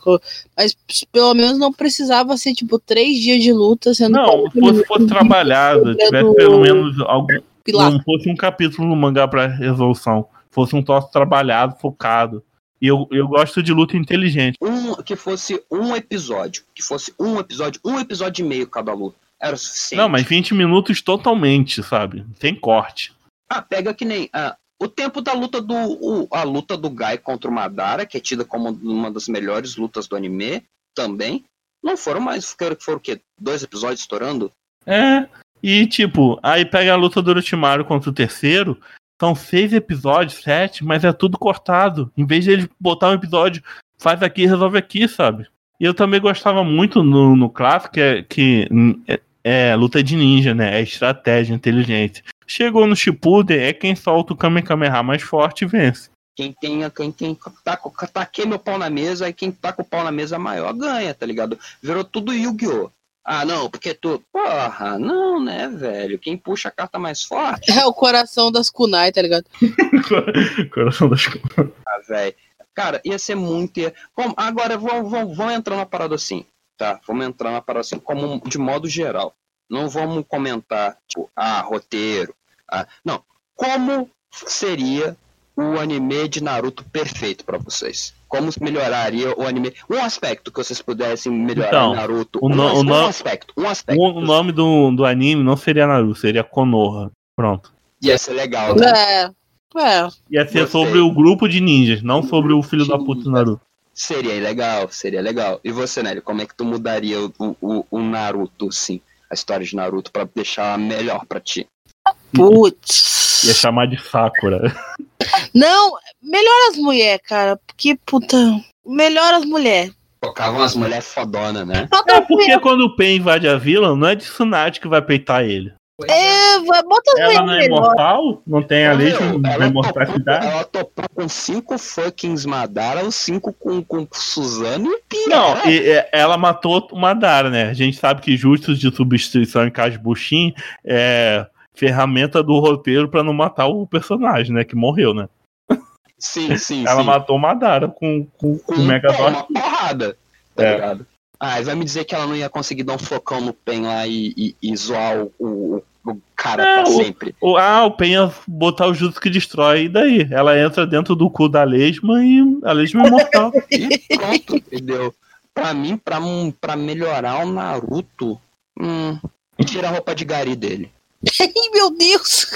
Mas pelo menos não precisava ser, tipo, três dias de luta sendo. Não, se fosse, fosse trabalhado, tivesse pelo menos algum. Pilar. Não fosse um capítulo no mangá pra resolução. Fosse um troço trabalhado, focado. E eu, eu gosto de luta inteligente. Um, que fosse um episódio. Que fosse um episódio, um episódio e meio cada luta. Era o suficiente. Não, mas 20 minutos totalmente, sabe? Sem corte. Ah, pega que nem. ah, o tempo da luta do. o- a luta do Gai contra o Madara, que é tida como uma das melhores lutas do anime, também. Não foram mais. Foram, foram o quê? Dois episódios estourando? É. E tipo, aí pega a luta do Orochimaru contra o terceiro. São seis episódios, sete, mas é tudo cortado. Em vez de ele botar um episódio, faz aqui e resolve aqui, sabe? E eu também gostava muito no, no clássico, que, é, que é, é luta de ninja, né? É estratégia, inteligência. Chegou no Shippuden, é quem solta o Kamehameha mais forte e vence. Quem tem, quem tem, tá, com- taquei meu pau na mesa, aí quem tá com o pau na mesa maior ganha, tá ligado? Virou tudo Yu-Gi-Oh! Ah, não, porque tu. Porra, não, né, velho? Quem puxa a carta mais forte, É o coração das kunai, tá ligado? Coração das coisas. ah, velho. Cara, ia ser muito. ia- Como- agora, vamos, vamos, vamos entrar na parada assim, tá? Vamos entrar na parada assim, como de modo geral. Não vamos comentar, tipo, ah, roteiro. Ah, não. Como seria o anime de Naruto perfeito pra vocês? Como melhoraria o anime? Um aspecto que vocês pudessem melhorar Então, em Naruto. o um, no- o um no- aspecto. Um aspecto. O nome do, do anime não seria Naruto, seria Konoha. Pronto. Ia ser legal, né? É. É. Ia ser Gostei. sobre o grupo de ninjas, não sobre o filho da puta do Naruto. Seria legal, seria legal. E você, Nelly, como é que tu mudaria o, o, o Naruto, assim? A história de Naruto pra deixar melhor pra ti? Putz. Ia chamar de Sakura. Não, melhor as mulheres, cara. Porque, puta. Melhor as mulheres. Tocavam as mulheres fodona, né? É porque quando o Pen invade a vila, não é de Tsunade que vai peitar ele. É, vai- bota as Ela não é imortal, não tem a ela, topou, imortalidade. ela topou com cinco fuckings Madara, os cinco com, com Suzano e Pia. Não, e- e- ela matou o Madara, né? A gente sabe que justos de substituição em caso de Bushin é ferramenta do roteiro pra não matar o personagem, né? Que morreu, né? Sim, sim, Ela sim. matou o Madara com, com, com com o uma porrada, tá É. ligado? Ah, vai me dizer que ela não ia conseguir dar um socão no Pen lá e, e, e zoar o, o, o cara Não, pra sempre. O- Ah, o Pen ia botar o jutsu que destrói, e daí? Ela entra dentro do cu da Lesma e a Lesma é mortal. E pronto, entendeu? Pra mim, pra, pra melhorar o Naruto, hum, tira a roupa de gari dele. Ih, meu Deus.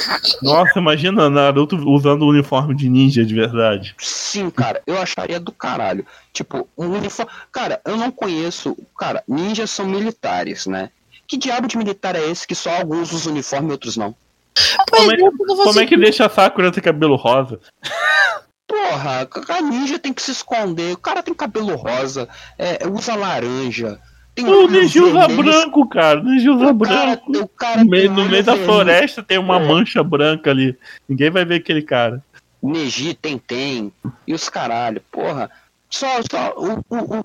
Nossa, imagina Naruto usando o uniforme de ninja de verdade. Sim, cara, eu acharia do caralho. Tipo, um uniforme. Cara, eu não conheço. Cara, ninjas são militares, né? Que diabo de militar é esse que só alguns usam uniforme e outros não? Como é- não Como é que deixa a Sakura ter cabelo rosa? Porra, a ninja tem que se esconder. O cara tem cabelo rosa, é, usa laranja. Tem O olhos Neji usa vermelhos. branco, cara. O Neji usa O cara, branco. o cara No meio, tem no meio da floresta tem uma É. mancha branca ali. Ninguém vai ver aquele cara. Neji, Tentem e os caralho, porra. Só, só o- o-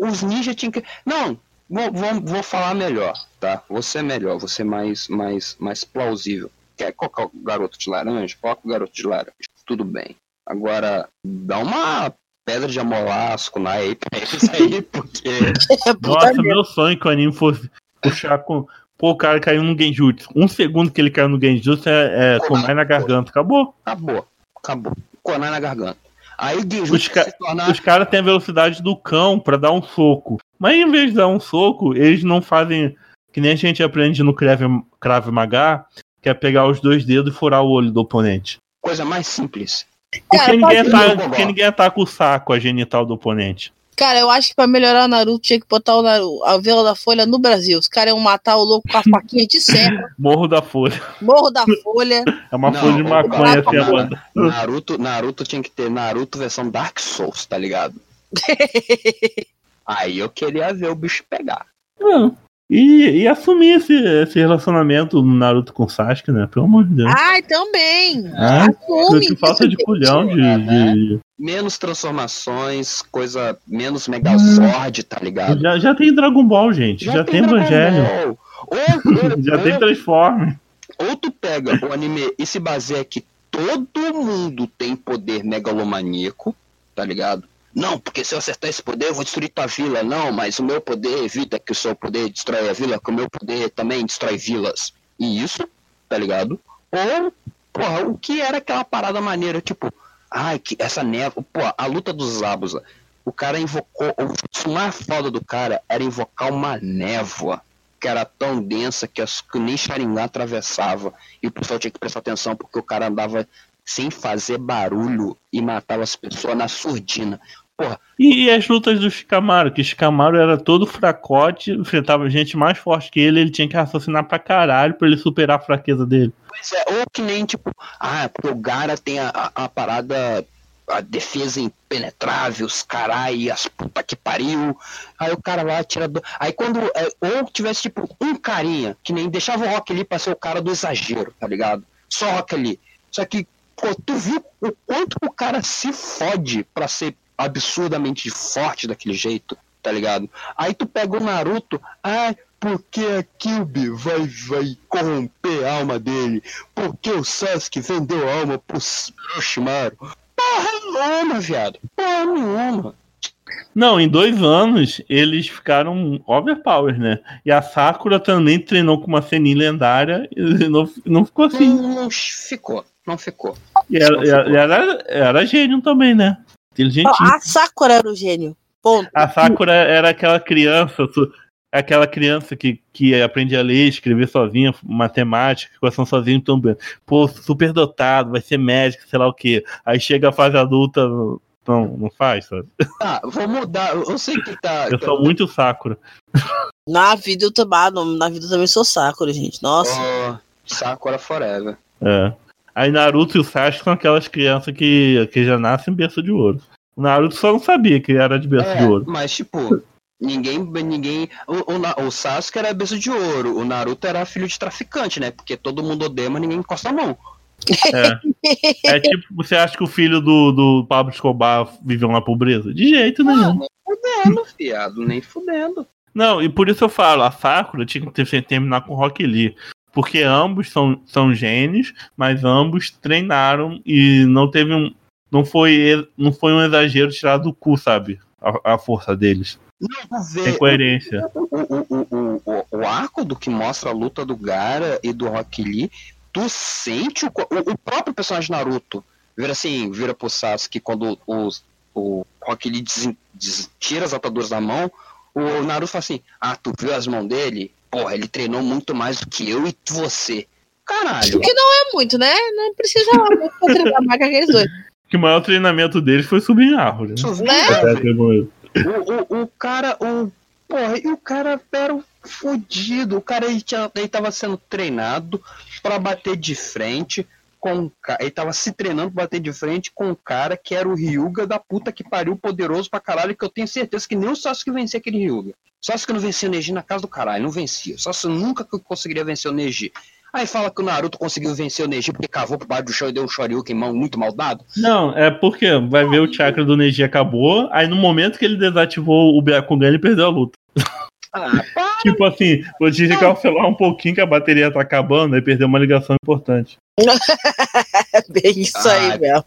o- os ninjas tinham que. Não, vou, vou, vou falar melhor, tá? Vou ser melhor, vou ser mais, mais, mais plausível. Quer colocar o garoto de laranja? Coloca o garoto de laranja. Tudo bem. Agora, dá uma pedra de amolasco na aí pra eles aí, porque. É Nossa, meu sonho que o anime fosse puxar com. Pô, o cara caiu no Genjutsu. Um segundo que ele caiu no Genjutsu é, é Kunai na garganta. Acabou. Acabou. Acabou. Conai na garganta. Aí o Os, Genjutsu ca- se tornar. os caras têm a velocidade do cão pra dar um soco. Mas em vez de dar um soco, eles não fazem. Que nem a gente aprende no Krav, Krav Maga, que é pegar os dois dedos e furar o olho do oponente. Coisa mais simples. Porque, Cara, ninguém, pode- ataca, Gogó. porque ninguém ataca o saco, a genital do oponente. Cara, eu acho que pra melhorar o Naruto tinha que botar o Naruto, a Vila da Folha no Brasil. Os caras iam matar o louco com a faquinha de serra, Morro da Folha. Morro da Folha. É uma Não, folha de maconha assim, a banda. Naruto, Naruto tinha que ter Naruto versão Dark Souls, tá ligado? Aí eu queria ver o bicho pegar. Não. E, e assumir esse, esse relacionamento do Naruto com o Sasuke, né? Pelo amor de Deus. Ai, também. Ah, Assume. que falta de culhão de, de- Menos transformações, coisa menos Megazord, tá ligado? Já, já tem Dragon Ball, gente. Já, tem Dragon Evangelho. Ou, Já tem Transform. ou tu pega o anime e se baseia que todo mundo tem poder megalomaníaco, tá ligado? Não, porque se eu acertar esse poder, eu vou destruir tua vila. Não, mas o meu poder evita que o seu poder destrói a vila, que o meu poder também destrói vilas. E isso, tá ligado? Ou, porra, o que era aquela parada maneira, tipo, ai, que essa névoa, pô, a luta dos Zabuza. O cara invocou, o mais foda do cara era invocar uma névoa que era tão densa que, as, que nem Sharingan atravessava. E o pessoal tinha que prestar atenção porque o cara andava sem fazer barulho e matava as pessoas na surdina. E, e as lutas do Shikamaru, que Shikamaru era todo fracote, enfrentava gente mais forte que ele, ele tinha que raciocinar pra caralho pra ele superar a fraqueza dele. Pois é, ou que nem tipo, ah, porque o Gara tem a, a, a parada, a defesa impenetrável, os carai, as puta que pariu. Aí o cara lá tira do. Aí quando. é, ou tivesse tipo um carinha, que nem deixava o Rock Lee pra ser o cara do exagero, tá ligado? Só Rock Lee. Só que, pô, tu viu o quanto o cara se fode pra ser absurdamente forte daquele jeito, tá ligado? Aí tu pega o Naruto, ah, porque a Kyubi vai, vai corromper a alma dele? Porque o Sasuke vendeu a alma pro Orochimaru? Porra nenhuma, viado. Porra nenhuma. Não, em dois anos eles ficaram overpower, né? E a Sakura também treinou com uma Senin lendária e não, não ficou assim. Não, não ficou, não ficou. E era, era, era, era gênio também, né? Inteligentinho. A Sakura era o gênio. Ponto. A Sakura era aquela criança, aquela criança que, que aprende a ler, escrever sozinha, matemática, equação sozinha, então, pô, super dotado, vai ser médico, sei lá o quê. Aí chega a fase adulta, não, não faz, sabe? Tá, vou mudar. Eu sei que tá. Eu sou muito Sakura. Na vida eu também, ah, na vida eu também sou Sakura, gente. Nossa. Oh, Sakura Forever. É. Aí Naruto e o Sasuke são aquelas crianças que, que já nascem em berço de ouro. O Naruto só não sabia que era de berço de É, ouro. mas tipo, ninguém. ninguém o, o, o Sasuke era berço de ouro, o Naruto era filho de traficante, né? Porque todo mundo odeia, mas ninguém encosta a mão. É. é tipo, você acha que o filho do, do Pablo Escobar viveu na pobreza? De jeito nenhum. nem fudendo, fiado, nem fudendo. Não, e por isso eu falo, a Sakura tinha que ter, terminar com o Rock Lee. Porque ambos são, são gênios, mas ambos treinaram e não teve um. Não foi, não foi um exagero tirado do cu, sabe? A, a força deles. Não, tu Tem coerência. o, o, o, o, arco do que mostra a luta do Gara e do Rock Lee, tu sente o, o, o próprio personagem Naruto. Vira assim, vira pro Sasuke quando o, o Rock Lee desen- des- tira as ataduras da mão, o Naruto fala assim, ah, tu viu as mãos dele? Porra, ele treinou muito mais do que eu e você. Caralho. Que não é muito, né? Não precisa muito pra treinar mais que aqueles dois. Que o maior treinamento deles foi subir em árvore. Né? Né? O, o, o cara, o. Porra, e o cara era um fodido. O cara ele, tinha, ele tava sendo treinado pra bater de frente com ele tava se treinando pra bater de frente com um cara que era o Ryuga da puta que pariu, poderoso pra caralho, que eu tenho certeza que nem o Sasuke vencia aquele Ryuga. Sasuke não vencia o Neji na casa do caralho, não vencia. Sasuke nunca conseguiria vencer o Neji. Aí fala que o Naruto conseguiu vencer o Neji porque cavou por baixo do chão e deu um Shoryuken mão muito mal dado. Não, é porque vai ver o chakra do Neji acabou, aí no momento que ele desativou o Byakugan, ele perdeu a luta. Ah, Tipo assim, vou te cancelar um pouquinho que a bateria tá acabando, aí perdeu uma ligação importante. É bem isso aí Ah, mesmo.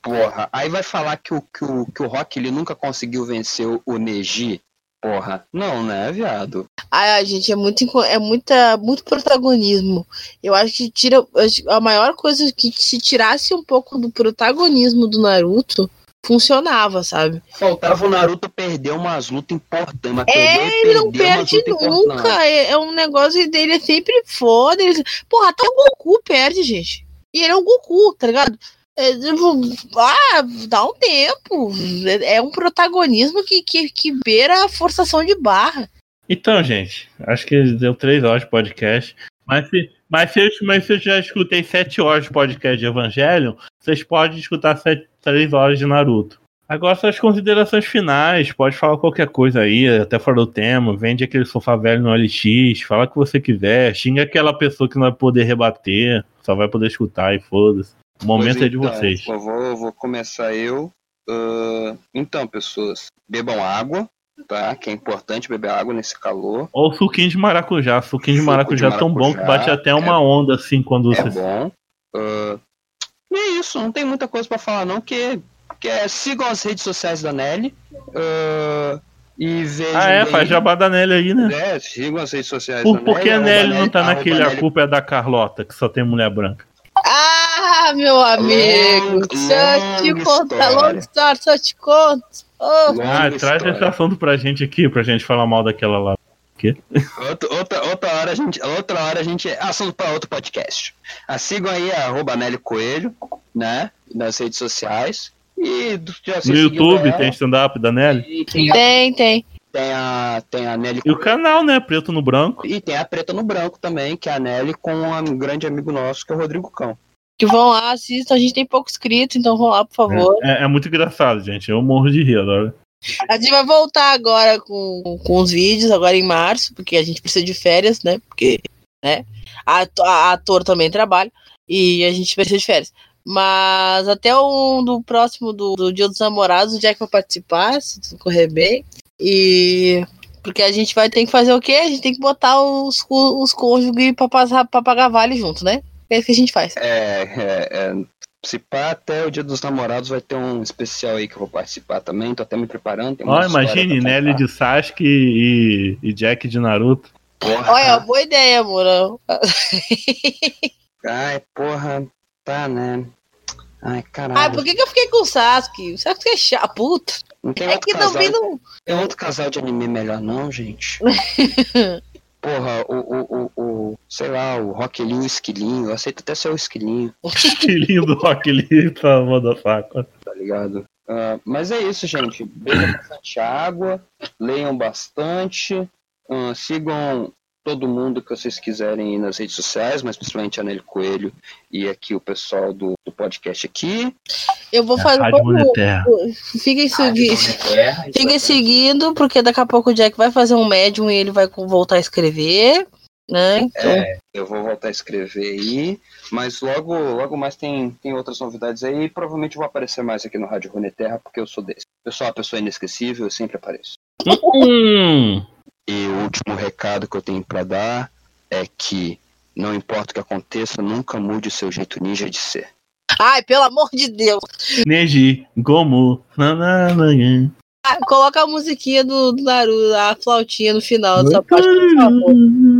porra. Aí vai falar que o, que o, que o Rock ele nunca conseguiu vencer o, o Neji. Porra. Não, né, viado? Ai, gente, é muito, é muita, muito protagonismo. Eu acho que tira a maior coisa que se tirasse um pouco do protagonismo do Naruto funcionava, sabe? Faltava o Naruto perder umas lutas importantes. Mas É, ele não perde nunca. É, é um negócio dele é sempre foda. Ele... Porra, até o Goku perde, gente. E ele é o Goku, tá ligado? É, tipo, ah, dá um tempo. É, é um protagonismo que, que, que beira a forçação de barra. Então, gente, acho que deu três horas de podcast. Mas se, mas se, eu, mas se eu já escutei sete horas de podcast de Evangelho, vocês podem escutar sete, três horas de Naruto. Agora suas considerações finais, pode falar qualquer coisa aí, até fora do tema, vende aquele sofá velho no LX, fala o que você quiser, xinga aquela pessoa que não vai poder rebater, só vai poder escutar e foda-se. O momento Pois é de então, vocês. Eu vou, vou começar eu. Ah, então, pessoas, bebam água, tá? Que é importante beber água nesse calor. Ou suquinho de maracujá. Suquinho de maracujá de é tão bom que bate até é- uma onda assim quando É você. bom. Ah, e é isso, não tem muita coisa pra falar não, que, que é, sigam as redes sociais da Nelly. ah, e vejam. Ah, é, aí- faz jabá da Nelly aí, né? É, sigam as redes sociais Por, da por que a Nelly não tá naquele A culpa é da Carlota, que só tem mulher branca? Ah, meu amigo, Long- se eu te longa contar, história. long story, se eu te conto. Oh, Ah, traz história. esse assunto pra gente aqui, pra gente falar mal daquela lá. Outra, outra, outra hora a gente. Outra hora a gente. Assunto para outro podcast. Ah, sigam aí a arroba Nelly Coelho, né? Nas redes sociais. E do- já No YouTube ela, tem stand-up da Nelly. Tem a- tem, tem. tem a, tem a Nelly E o Coelho. canal, né? Preto no branco. E tem a Preta no Branco também, que é a Nelly com um grande amigo nosso, que é o Rodrigo Cão. Que vão lá, assistam. A gente tem pouco inscrito, então vão lá, por favor. É, é muito engraçado, gente. Eu morro de rir agora. A gente vai voltar agora com, com os vídeos, agora em março, porque a gente precisa de férias, né? Porque, né? A, a ator também trabalha e a gente precisa de férias. Mas até o do próximo do, do Dia dos Namorados, o Jack vai participar, se tudo correr bem. E. Porque a gente vai ter que fazer o quê? A gente tem que botar os, os cônjuges pra, passar, pra pagar vale junto, né? É isso que a gente faz. É, é, é, se pá, até o Dia dos Namorados vai ter um especial aí que eu vou participar também, tô até me preparando. tem história imagine Nelly contar. de Sasuke e, e Jack de Naruto. Porra. Olha, boa ideia, amor. Ai, porra, tá, né? Ai, caralho. Ai, por que, que eu fiquei com o Sasuke? O Sasuke é chato, puta. Não tem É outro que casal, também não. Tem outro casal de anime melhor não, gente? Porra, o, o, o, o, sei lá, o Rock Lee e o Esquilinho, eu aceito até ser o Esquilinho, que lindo Rock Lee pra motherfucker. tá ligado? Ah, mas é isso, gente. Bebam bastante água, leiam bastante, ah, sigam todo mundo que vocês quiserem aí nas redes sociais, mas principalmente a Nelly Coelho e aqui o pessoal do, do podcast aqui. Eu vou fazer Rádio como. Moneterra. Fiquem Rádio segui- Terra, isso Fiquem é- seguindo, porque daqui a pouco o Jack vai fazer um médium e ele vai voltar a escrever. Né? Então, É, eu vou voltar a escrever aí, mas logo, logo mais tem, tem outras novidades aí e provavelmente eu vou aparecer mais aqui no Rádio Runeterra, porque eu sou desse. Eu sou uma pessoa inesquecível, eu sempre apareço. E o último recado que eu tenho pra dar é que não importa o que aconteça, nunca mude o seu jeito ninja de ser. Ai, pelo amor de Deus. Neji, Gomu. nananã. Ah, coloca a musiquinha do, do Naruto, a flautinha no final dessa parte, por favor.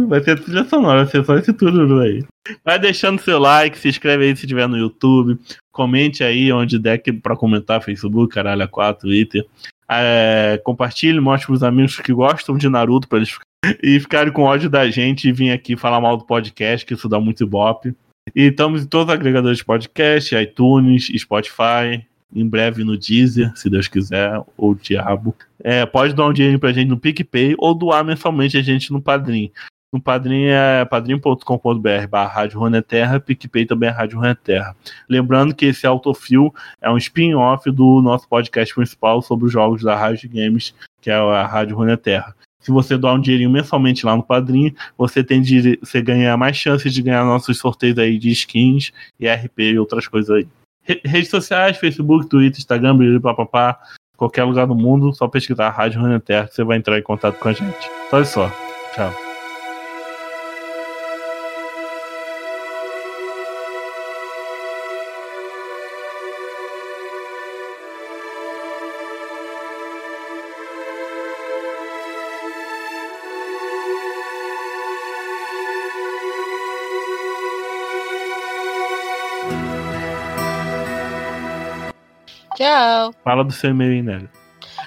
Vai ser trilha sonora, vai ser só esse tururu aí. Vai deixando seu like, se inscreve aí se estiver no YouTube. Comente aí onde der que- pra comentar, Facebook, caralho, A4, Twitter. É, compartilhe, mostre pros amigos que gostam de Naruto pra eles e ficarem com ódio da gente e vir aqui falar mal do podcast, que isso dá muito ibope. E estamos em todos os agregadores de podcast, iTunes, Spotify, em breve no Deezer, se Deus quiser, ou o Diabo. É, pode dar um dinheiro pra gente no PicPay ou doar mensalmente a gente no Padrim. No Padrim é padrim.com.br barra Rádio Runeterra, PicPay também é Rádio Runeterra. Lembrando que esse Autofil é um spin-off do nosso podcast principal sobre os jogos da Rádio Games, que é a Rádio Runeterra. Se você doar um dinheirinho mensalmente lá no Padrim, você tem de, você mais chances de ganhar nossos sorteios aí de skins e RP e outras coisas aí. Re- redes sociais, Facebook, Twitter, Instagram, blá, qualquer lugar do mundo, só pesquisar Rádio Runeterra que você vai entrar em contato com a gente. Só isso só. Tchau. Tchau. Fala do seu e-mail aí, Nelly.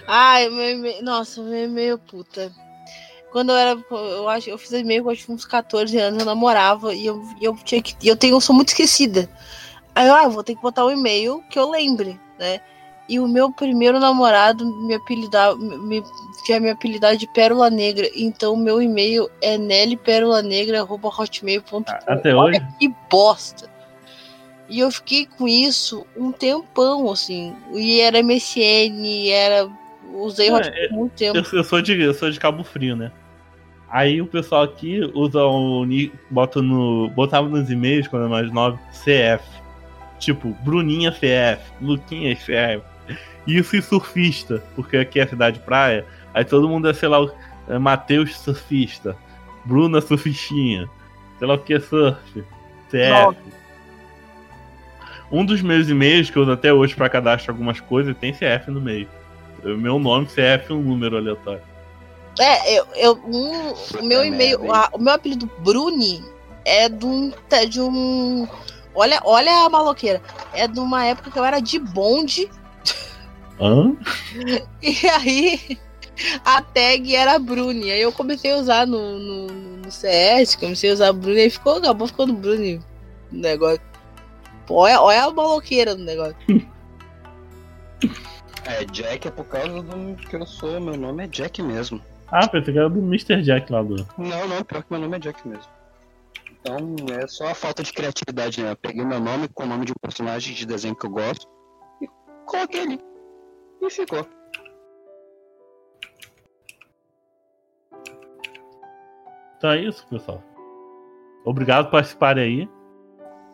Ai, meu e-mail. Nossa, meu e-mail, puta. Quando eu era. Eu acho eu fiz e-mail acho que uns 14 anos, eu namorava e eu, eu tinha que. Eu tenho, eu sou muito esquecida. Aí eu, ah, vou ter que botar um e-mail que eu lembre, né? E o meu primeiro namorado me apelidava, me, tinha me apelidado de Pérola Negra. Então o meu e-mail é nellyperolanegra.hotmail.com. Até Olha hoje? que bosta. E eu fiquei com isso um tempão, assim. E era MSN, era. Usei É, Hotmail por muito tempo. Eu, eu sou de, eu sou de Cabo Frio, né? Aí o pessoal aqui usa o bota no. Botava nos e-mails quando era mais nove, CF. Tipo, Bruninha CF, Luquinha CF. Isso e surfista, porque aqui é cidade praia. Aí todo mundo é, sei lá, é Matheus surfista, Bruna surfistinha, sei lá o que surf, CF. Nossa. Um dos meus e-mails que eu uso até hoje pra cadastrar algumas coisas tem CF no meio. O meu nome, CF, um número aleatório. É, eu, eu um, o meu e-mail, a- o meu apelido Bruni é de um, de um. Olha, olha a maloqueira. É de uma época que eu era de bonde Hã? e aí a tag era Bruni. Aí eu comecei a usar no, no, no CS, comecei a usar Bruni e ficou, acabou ficando Bruni o negócio. Olha, olha a maloqueira do negócio. É, Jack é por causa do que eu sou. Meu nome é Jack mesmo. Ah, pensei que era do Mr. Jack lá do. Não, não, pior que meu nome é Jack mesmo. Então é só a falta de criatividade, né? Eu peguei meu nome com o nome de um personagem de desenho que eu gosto e coloquei ali. E ficou. Então é isso, pessoal. Obrigado por participarem aí.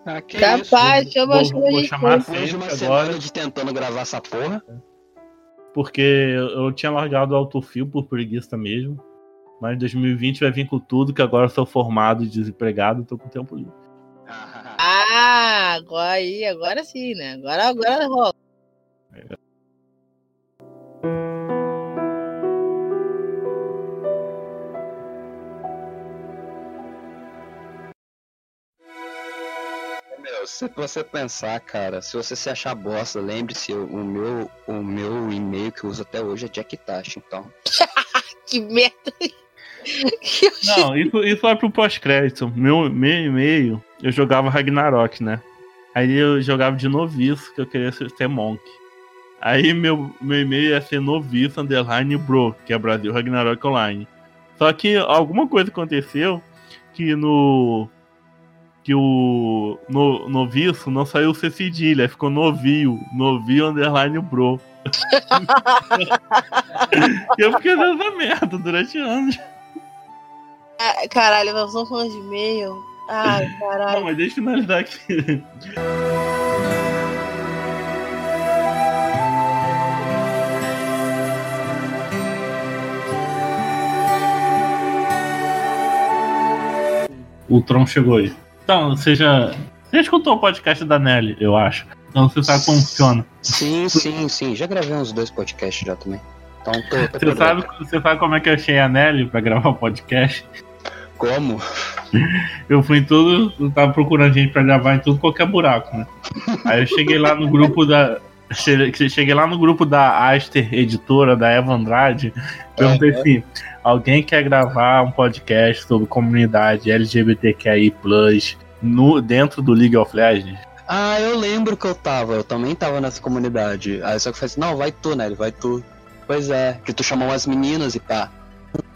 Ah, que Capaz, isso? chama, Vou- vou gente. chamar- de uma semana agora. de tentando gravar essa porra. Porque eu eu tinha largado o autofil por preguiça mesmo. Mas 2020 vai vir com tudo, que agora eu sou formado e desempregado, tô com tempo livre. Ah, agora aí, agora sim, né? Agora, agora rola. Meu, se você pensar, cara, se você se achar bosta, lembre-se, o meu, o meu e-mail que eu uso até hoje é Jack Tash, então. Que merda. Não, isso, isso vai pro pós-crédito. Meu, meu e-mail, eu jogava Ragnarok, né? Aí eu jogava de noviço, que eu queria ser, ser monk. Aí meu, meu e-mail ia ser noviço, underline bro, que é Brasil Ragnarok Online. Só que alguma coisa aconteceu que no. Que o no, noviço não saiu C cedilha, ficou novio, novio underline bro. E eu fiquei nessa merda durante anos. Ah, Caralho, nós estamos falando de e-mail. Ai, Não, caralho. mas deixa eu finalizar aqui. O Tron chegou aí. Então, você já. Você escutou o podcast da Nelly, eu acho. Então você sabe como funciona. Sim, sim, sim. Já gravei uns dois podcasts já também. Então tô, tô Você sabe, você sabe como é que eu achei a Nelly pra gravar o podcast? como? Eu fui em tudo, eu tava procurando gente pra gravar em tudo qualquer buraco, né? Aí eu cheguei lá no grupo da. che- Cheguei lá no grupo da Aster Editora, da Eva Andrade, perguntei assim: alguém quer gravar um podcast sobre comunidade LGBTQI no, dentro do League of Legends? Ah, eu lembro que eu tava, eu também tava nessa comunidade. Aí só que eu falei assim, não, vai tu, Nelly, vai tu. Pois é, que tu chamou as meninas e pá.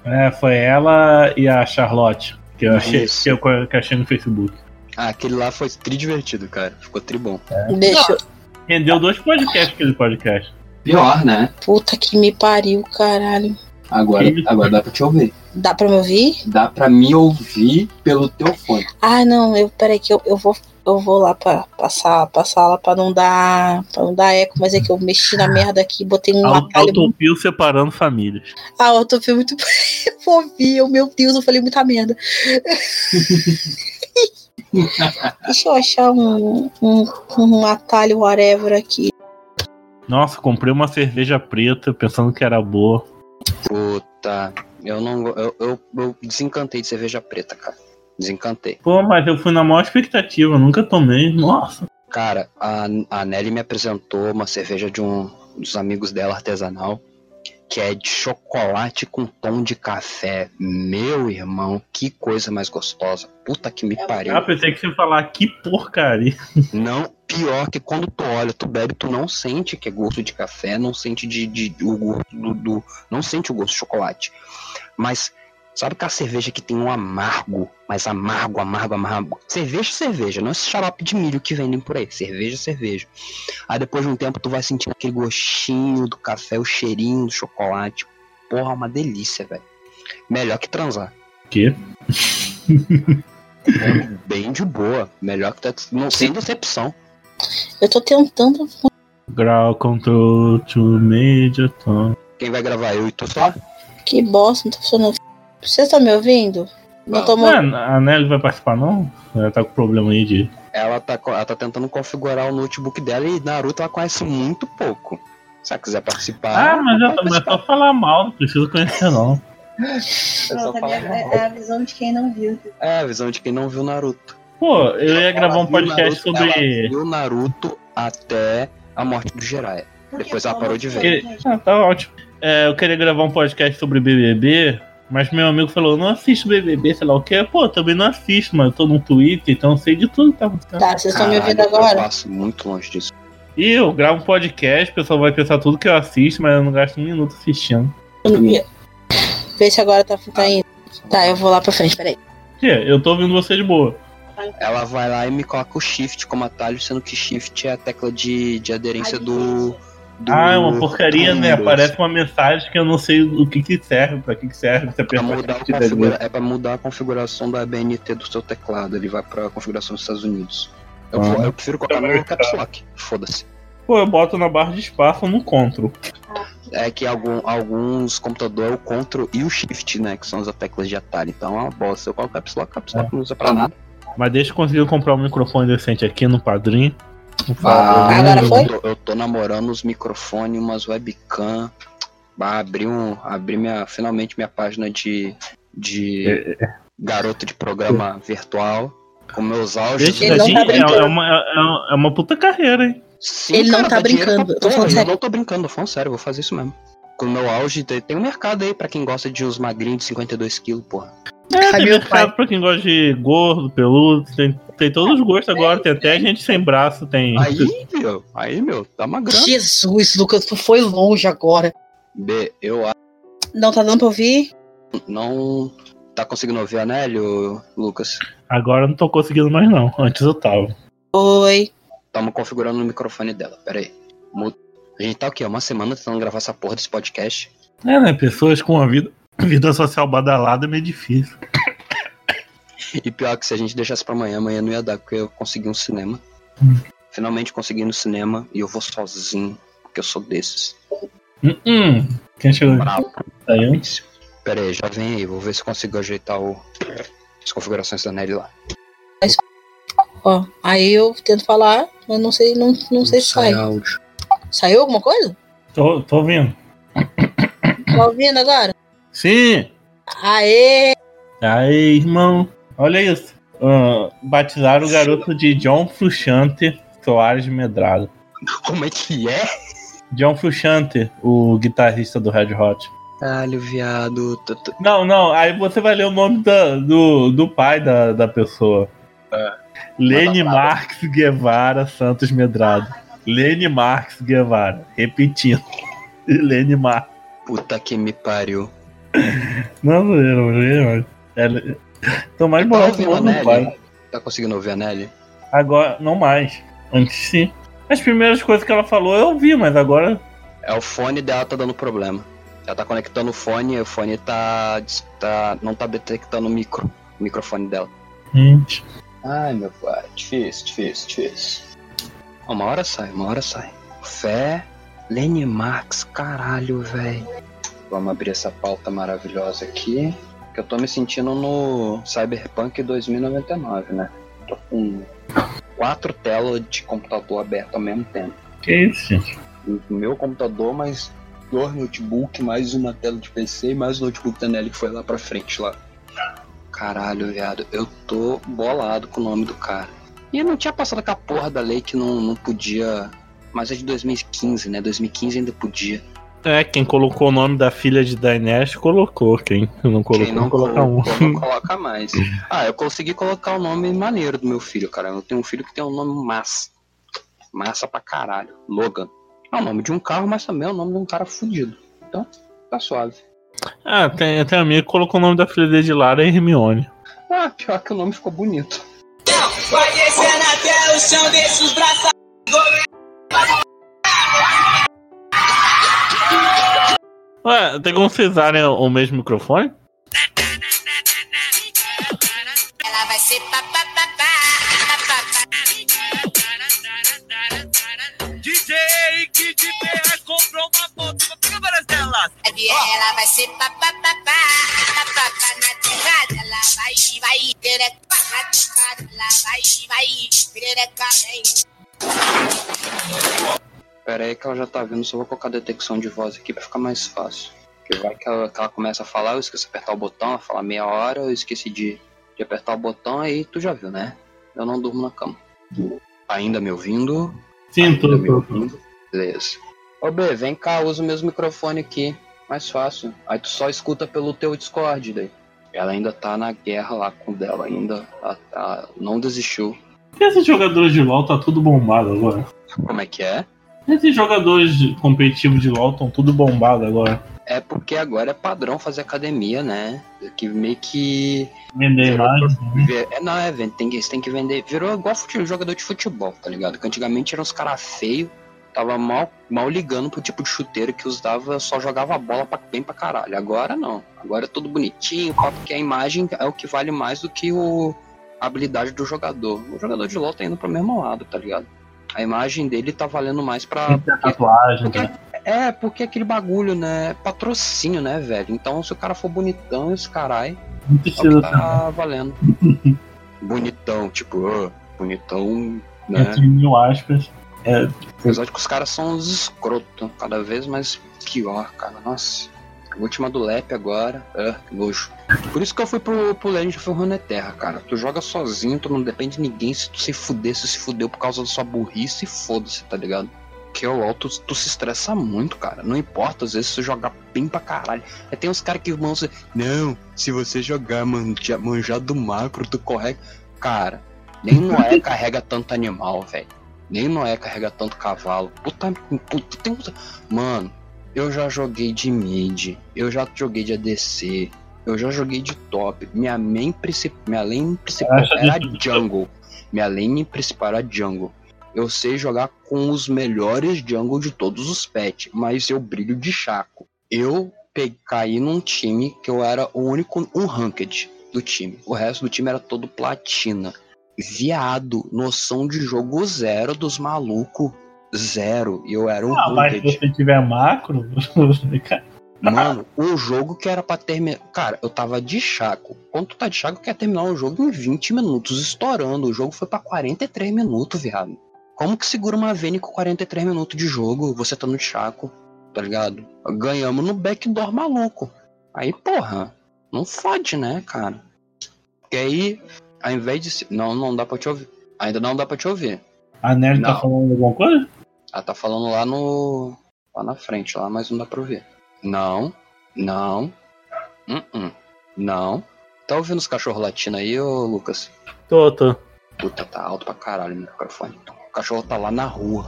É, foi ela e a Charlotte. Que eu achei, que eu, que eu achei no Facebook. Ah, aquele lá foi tri divertido, cara. Ficou tri bom. Deixa eu... Rendeu dois podcasts aquele podcast. Pior, né? Puta que me pariu, caralho. Agora, agora dá pra te ouvir. Dá pra me ouvir? Dá pra me ouvir pelo teu fone. Ah, não, eu peraí que eu, eu vou eu vou lá pra passar passar lá pra não dar para não dar eco, mas é que eu mexi na merda aqui, botei um Auto- atalho. Autopio separando famílias. Ah, tô vendo muito fofinho, meu Deus, eu falei muita merda. Deixa eu achar um, um, um atalho whatever aqui. Nossa, comprei uma cerveja preta pensando que era boa. Puta, eu não. Eu, eu, eu desencantei de cerveja preta, cara. Desencantei. Pô, mas eu fui na maior expectativa, nunca tomei. Nossa. Cara, a, a Nelly me apresentou uma cerveja de um dos amigos dela artesanal, que é de chocolate com tom de café. Meu irmão, que coisa mais gostosa. Puta que me pariu. Ah, pensei que você ia falar que porcaria. Não, pior que quando tu olha, tu bebe, tu não sente que é gosto de café, não sente de, de- o gosto do, do- não sente o gosto de chocolate. Mas sabe aquela cerveja que tem um amargo, mas amargo, amargo, amargo. Cerveja, cerveja, não esse xarope de milho que vendem por aí. Cerveja, cerveja. Aí depois de um tempo tu vai sentindo aquele gostinho do café, o cheirinho do chocolate. Porra, uma delícia, velho. Melhor que transar. Que? Bem de boa. Melhor que tá- não sem decepção. Eu tô tentando. Grau control to major tom. Quem vai gravar eu e tu só? Que bosta, não tá funcionando. Vocês estão me ouvindo? Não tô Ah, mo- a Nelly vai participar não? Ela tá com problema aí de. Ela tá, ela tá tentando configurar o notebook dela e Naruto ela conhece muito pouco. Se ela quiser participar. Ah, mas ela é, é só falar mal, não preciso conhecer não. É falar mal. a visão de quem não viu. É, a visão de quem não viu Naruto. Pô, eu ia gravar um podcast Naruto- Ela sobre. viu Naruto até a morte do Jiraiya. Depois ela parou de ver. Ah, tá ótimo. É, eu queria gravar um podcast sobre BBB, mas meu amigo falou: não assisto BBB, sei lá o que. Pô, também não assisto, mas eu tô no Twitter, então eu sei de tudo que tá acontecendo. Tá, vocês estão me ouvindo Caralho, Eu agora? passo muito longe disso. E eu gravo um podcast, o pessoal vai pensar tudo que eu assisto, mas eu não gasto um minuto assistindo. Vê se agora tá, tá indo. Tá, eu vou lá pra frente, peraí. Que? Eu tô ouvindo você de boa. Ela vai lá e me coloca o shift como atalho, sendo que shift é a tecla de, de aderência do. do Ah, é uma porcaria, né? Aparece uma mensagem que eu não sei o que que serve, pra que que serve. Você Pra pensa mudar o que configura- é pra mudar a configuração da ABNT do seu teclado. Ele vai pra configuração dos Estados Unidos. Eu, Ah. eu prefiro colocar no Caps Lock. Foda-se. Pô, eu boto na barra de espaço no Ctrl. É que algum- alguns computadores é o Ctrl e o Shift, né? Que são as teclas de atalho. Então é uma bosta. Eu coloco Caps Lock, Caps Lock não usa pra nada. Mas deixa eu conseguir comprar um microfone decente aqui no padrinho. Ah, Agora eu, foi? tô, eu tô namorando uns microfones, umas webcam. Bah, abri, um, abri minha, finalmente minha página de, de garoto de programa virtual. Com meus áudios. Ele não tá é, brincando. é uma, é, é uma puta carreira, hein? Sim, Ele não tá brincando, pra eu tô falando porra, sério. Eu não tô brincando, tô falando sério, eu vou fazer isso mesmo. Com o meu auge, tem tem um mercado aí pra quem gosta de uns magrinhos de 52 quilos, porra. É, Ai, tem mercado pai. pra quem gosta de gordo, peludo, tem, tem todos os gostos agora, tem até gente sem braço, tem. Aí, meu, aí, meu, dá uma grana. Jesus, Lucas, tu foi longe agora. B, eu acho Não tá dando pra ouvir? não tá conseguindo ouvir a Nélio, Lucas. Agora eu não tô conseguindo mais não. Antes eu tava. Oi. Tamo configurando o microfone dela, pera aí. A gente tá o quê? Uma semana tentando gravar essa porra desse podcast. É, né? Pessoas com a vida, vida social badalada é meio difícil. E pior que se a gente deixasse pra amanhã, amanhã não ia dar, porque eu consegui um cinema. Finalmente consegui no cinema e eu vou sozinho, porque eu sou desses. Hum, hum. Quem chegou? Bravo. Saiu? Pera aí, já vem aí, vou ver se consigo ajeitar o... as configurações da Nelly lá. Ó, aí eu tento falar, mas não sei, não, não sei se sai. áudio. Saiu alguma coisa? Tô, tô ouvindo. Tá ouvindo agora? Sim! Aê! Aí, irmão. Olha isso. Ah, batizaram o garoto de John Frusciante Soares Medrado. Como é que é? John Frusciante, o guitarrista do Red Hot. Caralho, viado. Não, não, aí você vai ler o nome da- do, do pai da, da pessoa. Lene Manda brava. Marques Guevara Santos Medrado. Lene Marques Guevara. Repetindo. Lene Marques. Puta que me pariu. Não, não, não, não. É, Tô mais bolado a o pai. Tá conseguindo ouvir a Nelly? Agora, não mais. Antes sim. As primeiras coisas que ela falou eu ouvi, mas agora. É o fone dela tá dando problema. Ela tá conectando o fone e o fone tá, tá não tá detectando o micro, o microfone dela. Hum. Ai, meu pai, difícil, difícil, difícil. Uma hora sai, uma hora sai. Fé, Lenny Marx, caralho, velho. Vamos abrir essa pauta maravilhosa aqui. Que eu tô me sentindo no Cyberpunk 2099, né? Tô com quatro telas de computador aberto ao mesmo tempo. Que isso, gente? O meu computador, mais dois notebook, mais uma tela de PC e mais o notebook da Nelly que foi lá pra frente lá. Caralho, viado, eu tô bolado com o nome do cara. E não tinha passado com a porra da lei que não, não podia. Mas é de 2015, né? 2015 ainda podia. É, quem colocou o nome da filha de Daenerys colocou. Quem não colocou, Quem não coloca um. colocou, não coloca mais. Ah, eu consegui colocar o nome maneiro do meu filho, cara. Eu tenho um filho que tem um nome massa. Massa pra caralho. Logan. É o nome de um carro, mas também é o nome de um cara fudido. Então, tá suave. Ah, tem, tem um amigo que colocou o nome da filha dele de Lara e Hermione. Ah, pior que o nome ficou bonito. Vai descendo até o chão, deixa os braços. Ué, tem como vocês usarem o mesmo microfone? Ela vai ser papapá. DJ Kid Ferraz comprou uma moto, fica várias delas. Ela vai ser. Ela vai, vai, perereca na teclada. Ela vai, vai, perereca vem. Pera aí que ela já tá vindo, só vou colocar detecção de voz aqui pra ficar mais fácil. Porque vai que ela, que ela começa a falar, eu esqueci de apertar o botão, ela fala meia hora, eu esqueci de, de apertar o botão, aí tu já viu, né? Eu não durmo na cama. Ainda me ouvindo? Sim, tô, me ouvindo? Beleza. Ô B, vem cá, usa o mesmo microfone aqui. Mais fácil. Aí tu só escuta pelo teu Discord daí. Ela ainda tá na guerra lá com o dela, ainda. Ela, ela não desistiu. Por que esses jogadores de LoL tá tudo bombado agora? Como é que é? Esses jogadores competitivos de LoL estão tudo bombado agora. É porque agora é padrão fazer academia, né? Que meio que. Vender Virou mais. Ve- É, não, é, tem que, tem que vender. Virou igual fute- jogador de futebol, tá ligado? Que antigamente eram uns caras feios, tava mal, mal ligando pro tipo de chuteiro que usava, só jogava a bola pra, bem pra caralho. Agora não. Agora é tudo bonitinho, porque a imagem é o que vale mais do que o, a habilidade do jogador. O jogador de LoL tá indo pro mesmo lado, tá ligado? A imagem dele tá valendo mais pra. Tem tatuagem, Porque, né? é, porque aquele bagulho, né? Patrocínio, né, velho? Então, se o cara for bonitão, esse caralho, Não é precisa também. tá valendo. bonitão, tipo, ah, bonitão, né? Entre mil aspas. É, Apesar de que os caras são uns escroto, cada vez mais pior, cara. Nossa. Última do Lep agora, ah, que nojo. Por isso que eu fui pro, pro Legend of Runeterra, cara. Tu joga sozinho, tu não depende de ninguém. Se tu se fuder, se se fudeu por causa da sua burrice, foda-se, tá ligado? Porque o LoL, tu, tu se estressa muito, cara. Não importa, às vezes se tu jogar bem pra caralho. Aí tem uns caras que vão ser. Não, se você jogar manja, manjar do macro, tu corre. Cara, nem Noé carrega tanto animal, velho. Nem Noé carrega tanto cavalo. Puta, puta, tem uns... Mano, eu já joguei de mid, eu já joguei de ADC, eu já joguei de top. Minha main principal, minha lane principal era jungle. Minha lane principal era jungle. Eu sei jogar com os melhores jungle de todos os pets, mas eu brilho de chaco. Eu pe- caí num time que eu era o único um ranked do time. O resto do time era todo platina. Viado, noção de jogo zero dos malucos. Zero. E eu era um ah, mas se você tiver macro, Mano, um jogo que era pra terminar. Cara, eu tava de chaco. Quando tu tá de chaco, quer terminar o jogo em 20 minutos, estourando. O jogo foi pra 43 minutos, viado. Como que segura uma Vayne com 43 minutos de jogo? Você tá no chaco, tá ligado? Ganhamos no backdoor maluco. Aí, porra, não fode, né, cara? Porque aí, ao invés de. Não, não dá pra te ouvir. Ainda não dá pra te ouvir. a Nerd tá Não. falando alguma coisa? Ela tá falando lá no. lá na frente, lá, mas não dá pra ouvir. Não, não, uh não. Tá ouvindo os cachorros latindo aí, ô Lucas? Tô, tô. Puta, tá alto pra caralho o microfone. O cachorro tá lá na rua.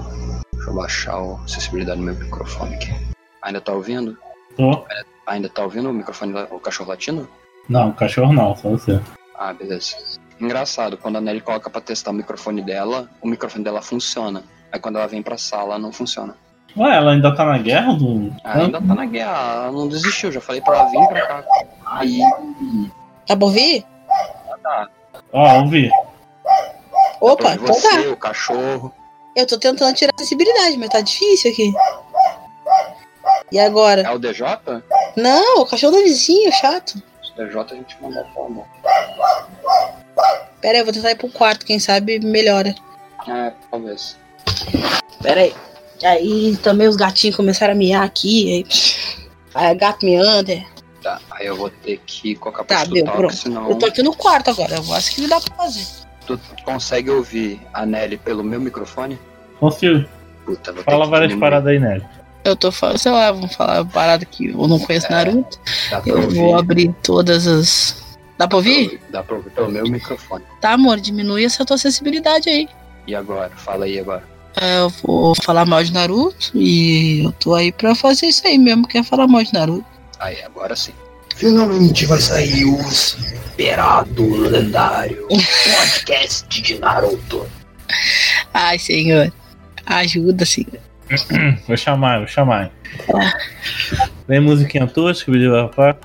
Deixa eu baixar a acessibilidade do meu microfone aqui. Ainda tá ouvindo? Tô. Ainda tá ouvindo o microfone, o cachorro latindo? Não, cachorro não, só você. Ah, beleza. Engraçado, quando a Nelly coloca pra testar o microfone dela, o microfone dela funciona. Aí quando ela vem pra sala, não funciona. Ué, ela ainda tá na guerra do. Ah, ainda tá na guerra, ela não desistiu, já falei pra ela vir pra cá. Aí, Tá bom ouvir? Ó, ouvi. Opa, então você, tá. o cachorro. Eu tô tentando tirar a acessibilidade, mas tá difícil aqui. E agora? É o DJ? Não, o cachorro do vizinho, chato. O DJ a gente manda pra mão. Pera aí, eu vou tentar ir pro quarto, quem sabe melhora. É, talvez. Pera aí. Aí também os gatinhos começaram a miar aqui. Aí, aí gato miando. é. Tá, aí eu vou ter que colocar Tá, pra deu, escutar, pronto. porque senão Eu tô aqui no quarto agora, eu acho que dá pra fazer. tu consegue ouvir a Nelly pelo meu microfone? Consigo. Puta, vou Fala várias paradas aí, Nelly. Eu tô falando, sei lá, vamos falar parada que eu não conheço É, Naruto. Eu ouvir. vou abrir todas as. Dá pra ouvir? Dá pra ouvir pelo meu microfone. Tá, amor, diminui essa tua acessibilidade aí. E agora? Fala aí agora. É, Eu vou falar mal de Naruto e eu tô aí pra fazer isso aí mesmo, que é falar mal de Naruto. Aí, agora sim. Finalmente vai sair o esperado lendário podcast de Naruto. Ai, senhor. Ajuda, senhor. Vou chamar, vou chamar. Vem musiquinha tosca, vídeo rapaz.